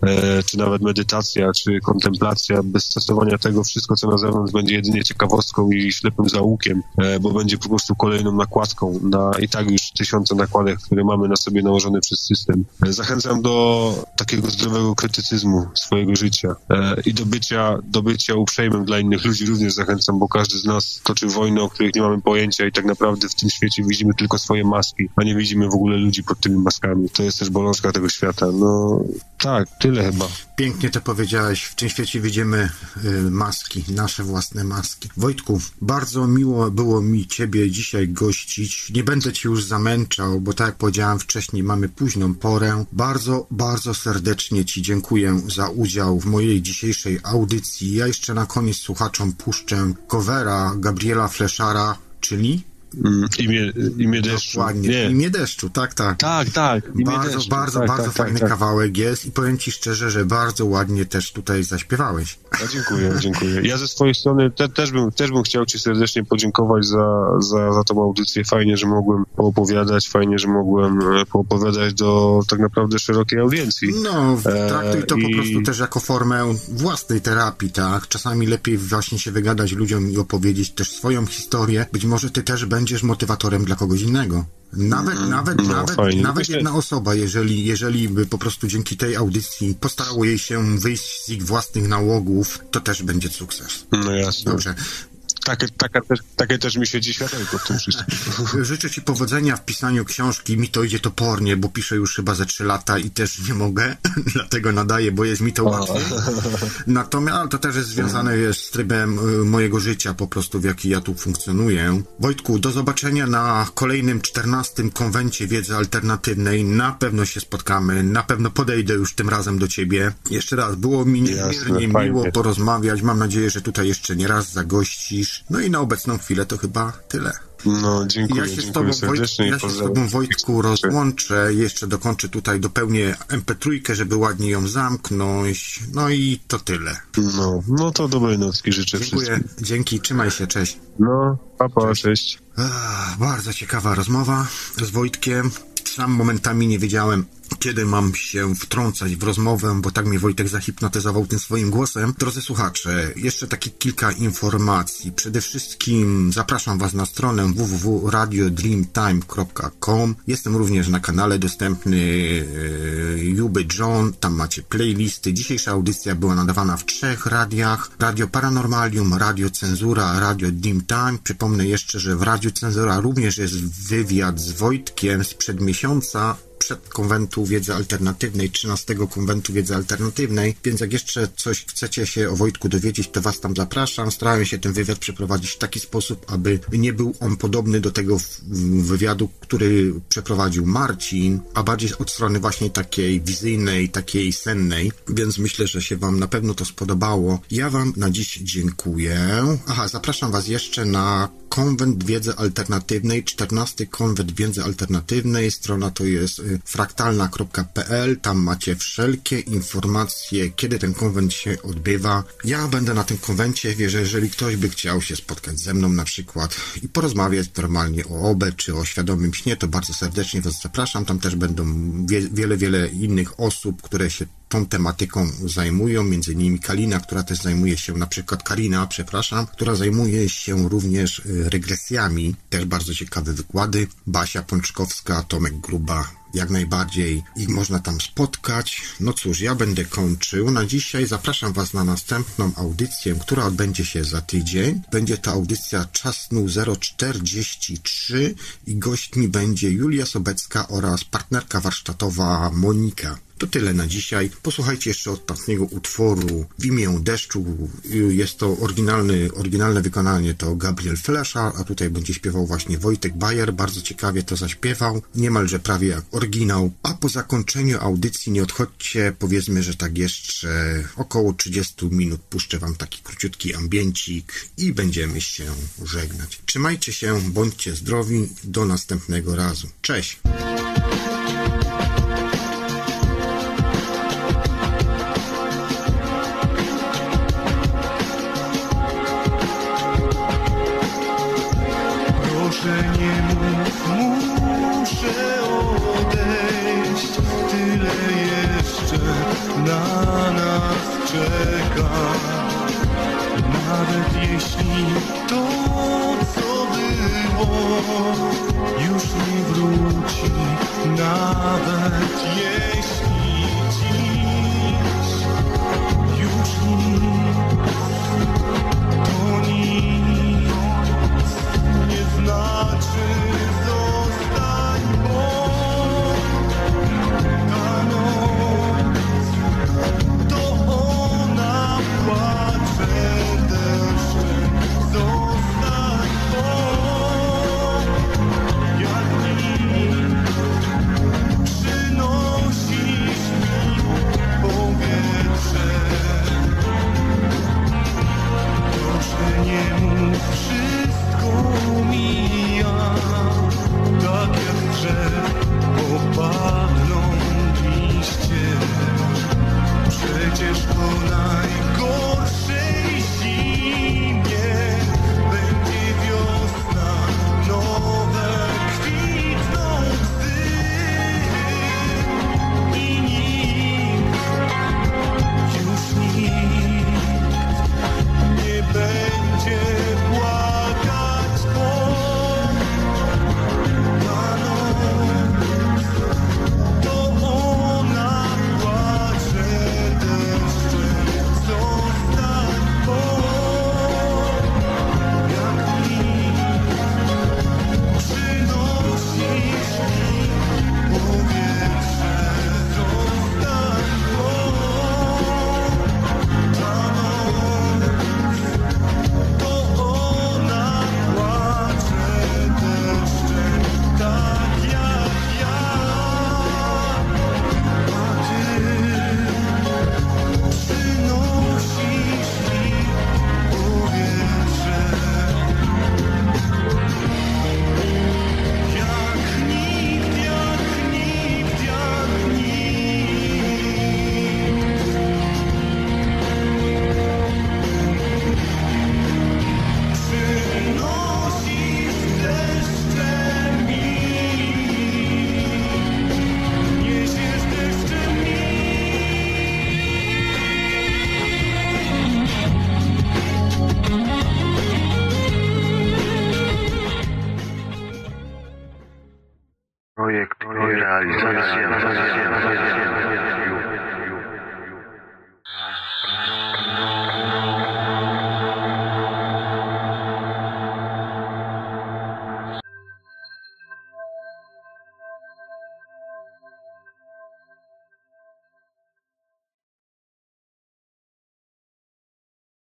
czy nawet medytacja, czy kontemplacja, bez stosowania tego wszystko, co na zewnątrz będzie jedynie ciekawostką i ślepym zaułkiem, e, bo będzie po prostu kolejną nakładką na i tak już tysiące nakładek, które mamy na sobie nałożone przez system. E, Zachęcam do takiego zdrowego krytycyzmu swojego życia e, i do bycia, do bycia uprzejmym dla innych ludzi również zachęcam, bo każdy z nas toczy wojny, o których nie mamy pojęcia i tak naprawdę w tym świecie widzimy tylko swoje maski, a nie widzimy w ogóle ludzi pod tymi maskami. To jest też bolączka tego świata. No tak, tyle chyba. Pięknie to powiedziałeś. W tym świecie widzimy y, maski, nasze własne maski. Wojtku, bardzo miło było mi Ciebie dzisiaj gościć. Nie będę Ci już zamęczał, bo tak jak powiedziałem wcześniej, mamy późną porę. Bardzo, bardzo serdecznie Ci dziękuję za udział w mojej dzisiejszej audycji. Ja jeszcze na koniec słuchaczom puszczę covera Gabriela Fleszara, czyli imię, imię deszczu. Dokładnie. Nie. Imię deszczu, tak, tak. Tak, tak. Bardzo, deszczu. bardzo, tak, bardzo tak, fajny tak, tak. kawałek jest i powiem Ci szczerze, że bardzo ładnie też tutaj zaśpiewałeś. Ja dziękuję, dziękuję. Ja ze swojej strony te, też, bym, też bym chciał Ci serdecznie podziękować za, za, za tą audycję. Fajnie, że mogłem poopowiadać, fajnie, że mogłem e, poopowiadać do tak naprawdę szerokiej audiencji. No, E, traktuj to po i- prostu też jako formę własnej terapii, tak? Czasami lepiej właśnie się wygadać ludziom i opowiedzieć też swoją historię. Być może Ty też będziesz motywatorem dla kogoś innego. Nawet, nawet, no, nawet, fajnie. nawet jedna osoba, jeżeli, jeżeli by po prostu dzięki tej audycji postarało jej się wyjść z ich własnych nałogów, to też będzie sukces. No jasne. Dobrze. Takie, taka też, takie też mi siedzi światełko w tym wszystkim. Życzę Ci powodzenia w pisaniu książki. Mi to idzie topornie, bo piszę już chyba ze trzy lata i też nie mogę, dlatego nadaję, bo jest mi to łatwiej. Natomiast ale to też jest związane jest z trybem y, mojego życia, po prostu w jaki ja tu funkcjonuję. Wojtku, do zobaczenia na kolejnym 14 konwencie wiedzy alternatywnej. Na pewno się spotkamy, na pewno podejdę już tym razem do Ciebie. Jeszcze raz, było mi niezmiernie Jasne, fajnie. miło porozmawiać. Mam nadzieję, że tutaj jeszcze nie raz zagościsz. No i na obecną chwilę to chyba tyle. No, dziękuję, Ja się z dziękuję tobą, Wojt, serdecznie ja i się z tobą Wojtku rozłączę, jeszcze dokończę tutaj, dopełnię MP3, żeby ładnie ją zamknąć, no i to tyle. No, no to dobrej nocki życzę Dziękuję, wszystkim. dzięki, trzymaj się, cześć. No, papa, cześć. Ach, bardzo ciekawa rozmowa z Wojtkiem. Sam momentami nie wiedziałem, kiedy mam się wtrącać w rozmowę, bo tak mnie Wojtek zahipnotyzował tym swoim głosem. Drodzy słuchacze, jeszcze takie kilka informacji. Przede wszystkim zapraszam Was na stronę www.radiodreamtime.com. Jestem również na kanale dostępny e, Juby John, tam macie playlisty. Dzisiejsza audycja była nadawana w trzech radiach. Radio Paranormalium, Radio Cenzura, Radio Dreamtime. Przypomnę jeszcze, że w Radio Cenzura również jest wywiad z Wojtkiem sprzed miesiąca przed konwentu wiedzy alternatywnej, 13 konwentu wiedzy alternatywnej, więc jak jeszcze coś chcecie się o Wojtku dowiedzieć, to was tam zapraszam. Starałem się ten wywiad przeprowadzić w taki sposób, aby nie był on podobny do tego wywiadu, który przeprowadził Marcin, a bardziej od strony właśnie takiej wizyjnej, takiej sennej, więc myślę, że się wam na pewno to spodobało. Ja wam na dziś dziękuję. Aha, zapraszam was jeszcze na konwent wiedzy alternatywnej, 14 konwent wiedzy alternatywnej, strona to jest y, fraktalna.pl, tam macie wszelkie informacje, kiedy ten konwent się odbywa. Ja będę na tym konwencie, wierzę, jeżeli ktoś by chciał się spotkać ze mną na przykład i porozmawiać normalnie o OBE czy o świadomym śnie, to bardzo serdecznie was zapraszam. Tam też będą wie, wiele, wiele innych osób, które się tą tematyką zajmują, między innymi Kalina, która też zajmuje się, na przykład Karina, przepraszam, która zajmuje się również y, regresjami, też bardzo ciekawe wykłady, Basia Pączkowska, Tomek Gruba, jak najbardziej i można tam spotkać. No cóż, ja będę kończył. Na dzisiaj zapraszam Was na następną audycję, która odbędzie się za tydzień. Będzie to audycja Czas Snu 043 i gośćmi będzie Julia Sobecka oraz partnerka warsztatowa Monika. To tyle na dzisiaj. Posłuchajcie jeszcze ostatniego utworu w imię deszczu. Jest to oryginalny, oryginalne wykonanie to Gabriel Flesza, a tutaj będzie śpiewał właśnie Wojtek Bayer. Bardzo ciekawie to zaśpiewał, niemalże prawie jak oryginał. A po zakończeniu audycji nie odchodźcie, powiedzmy, że tak jeszcze około 30 minut puszczę wam taki króciutki ambiencik i będziemy się żegnać. Trzymajcie się, bądźcie zdrowi, do następnego razu. Cześć!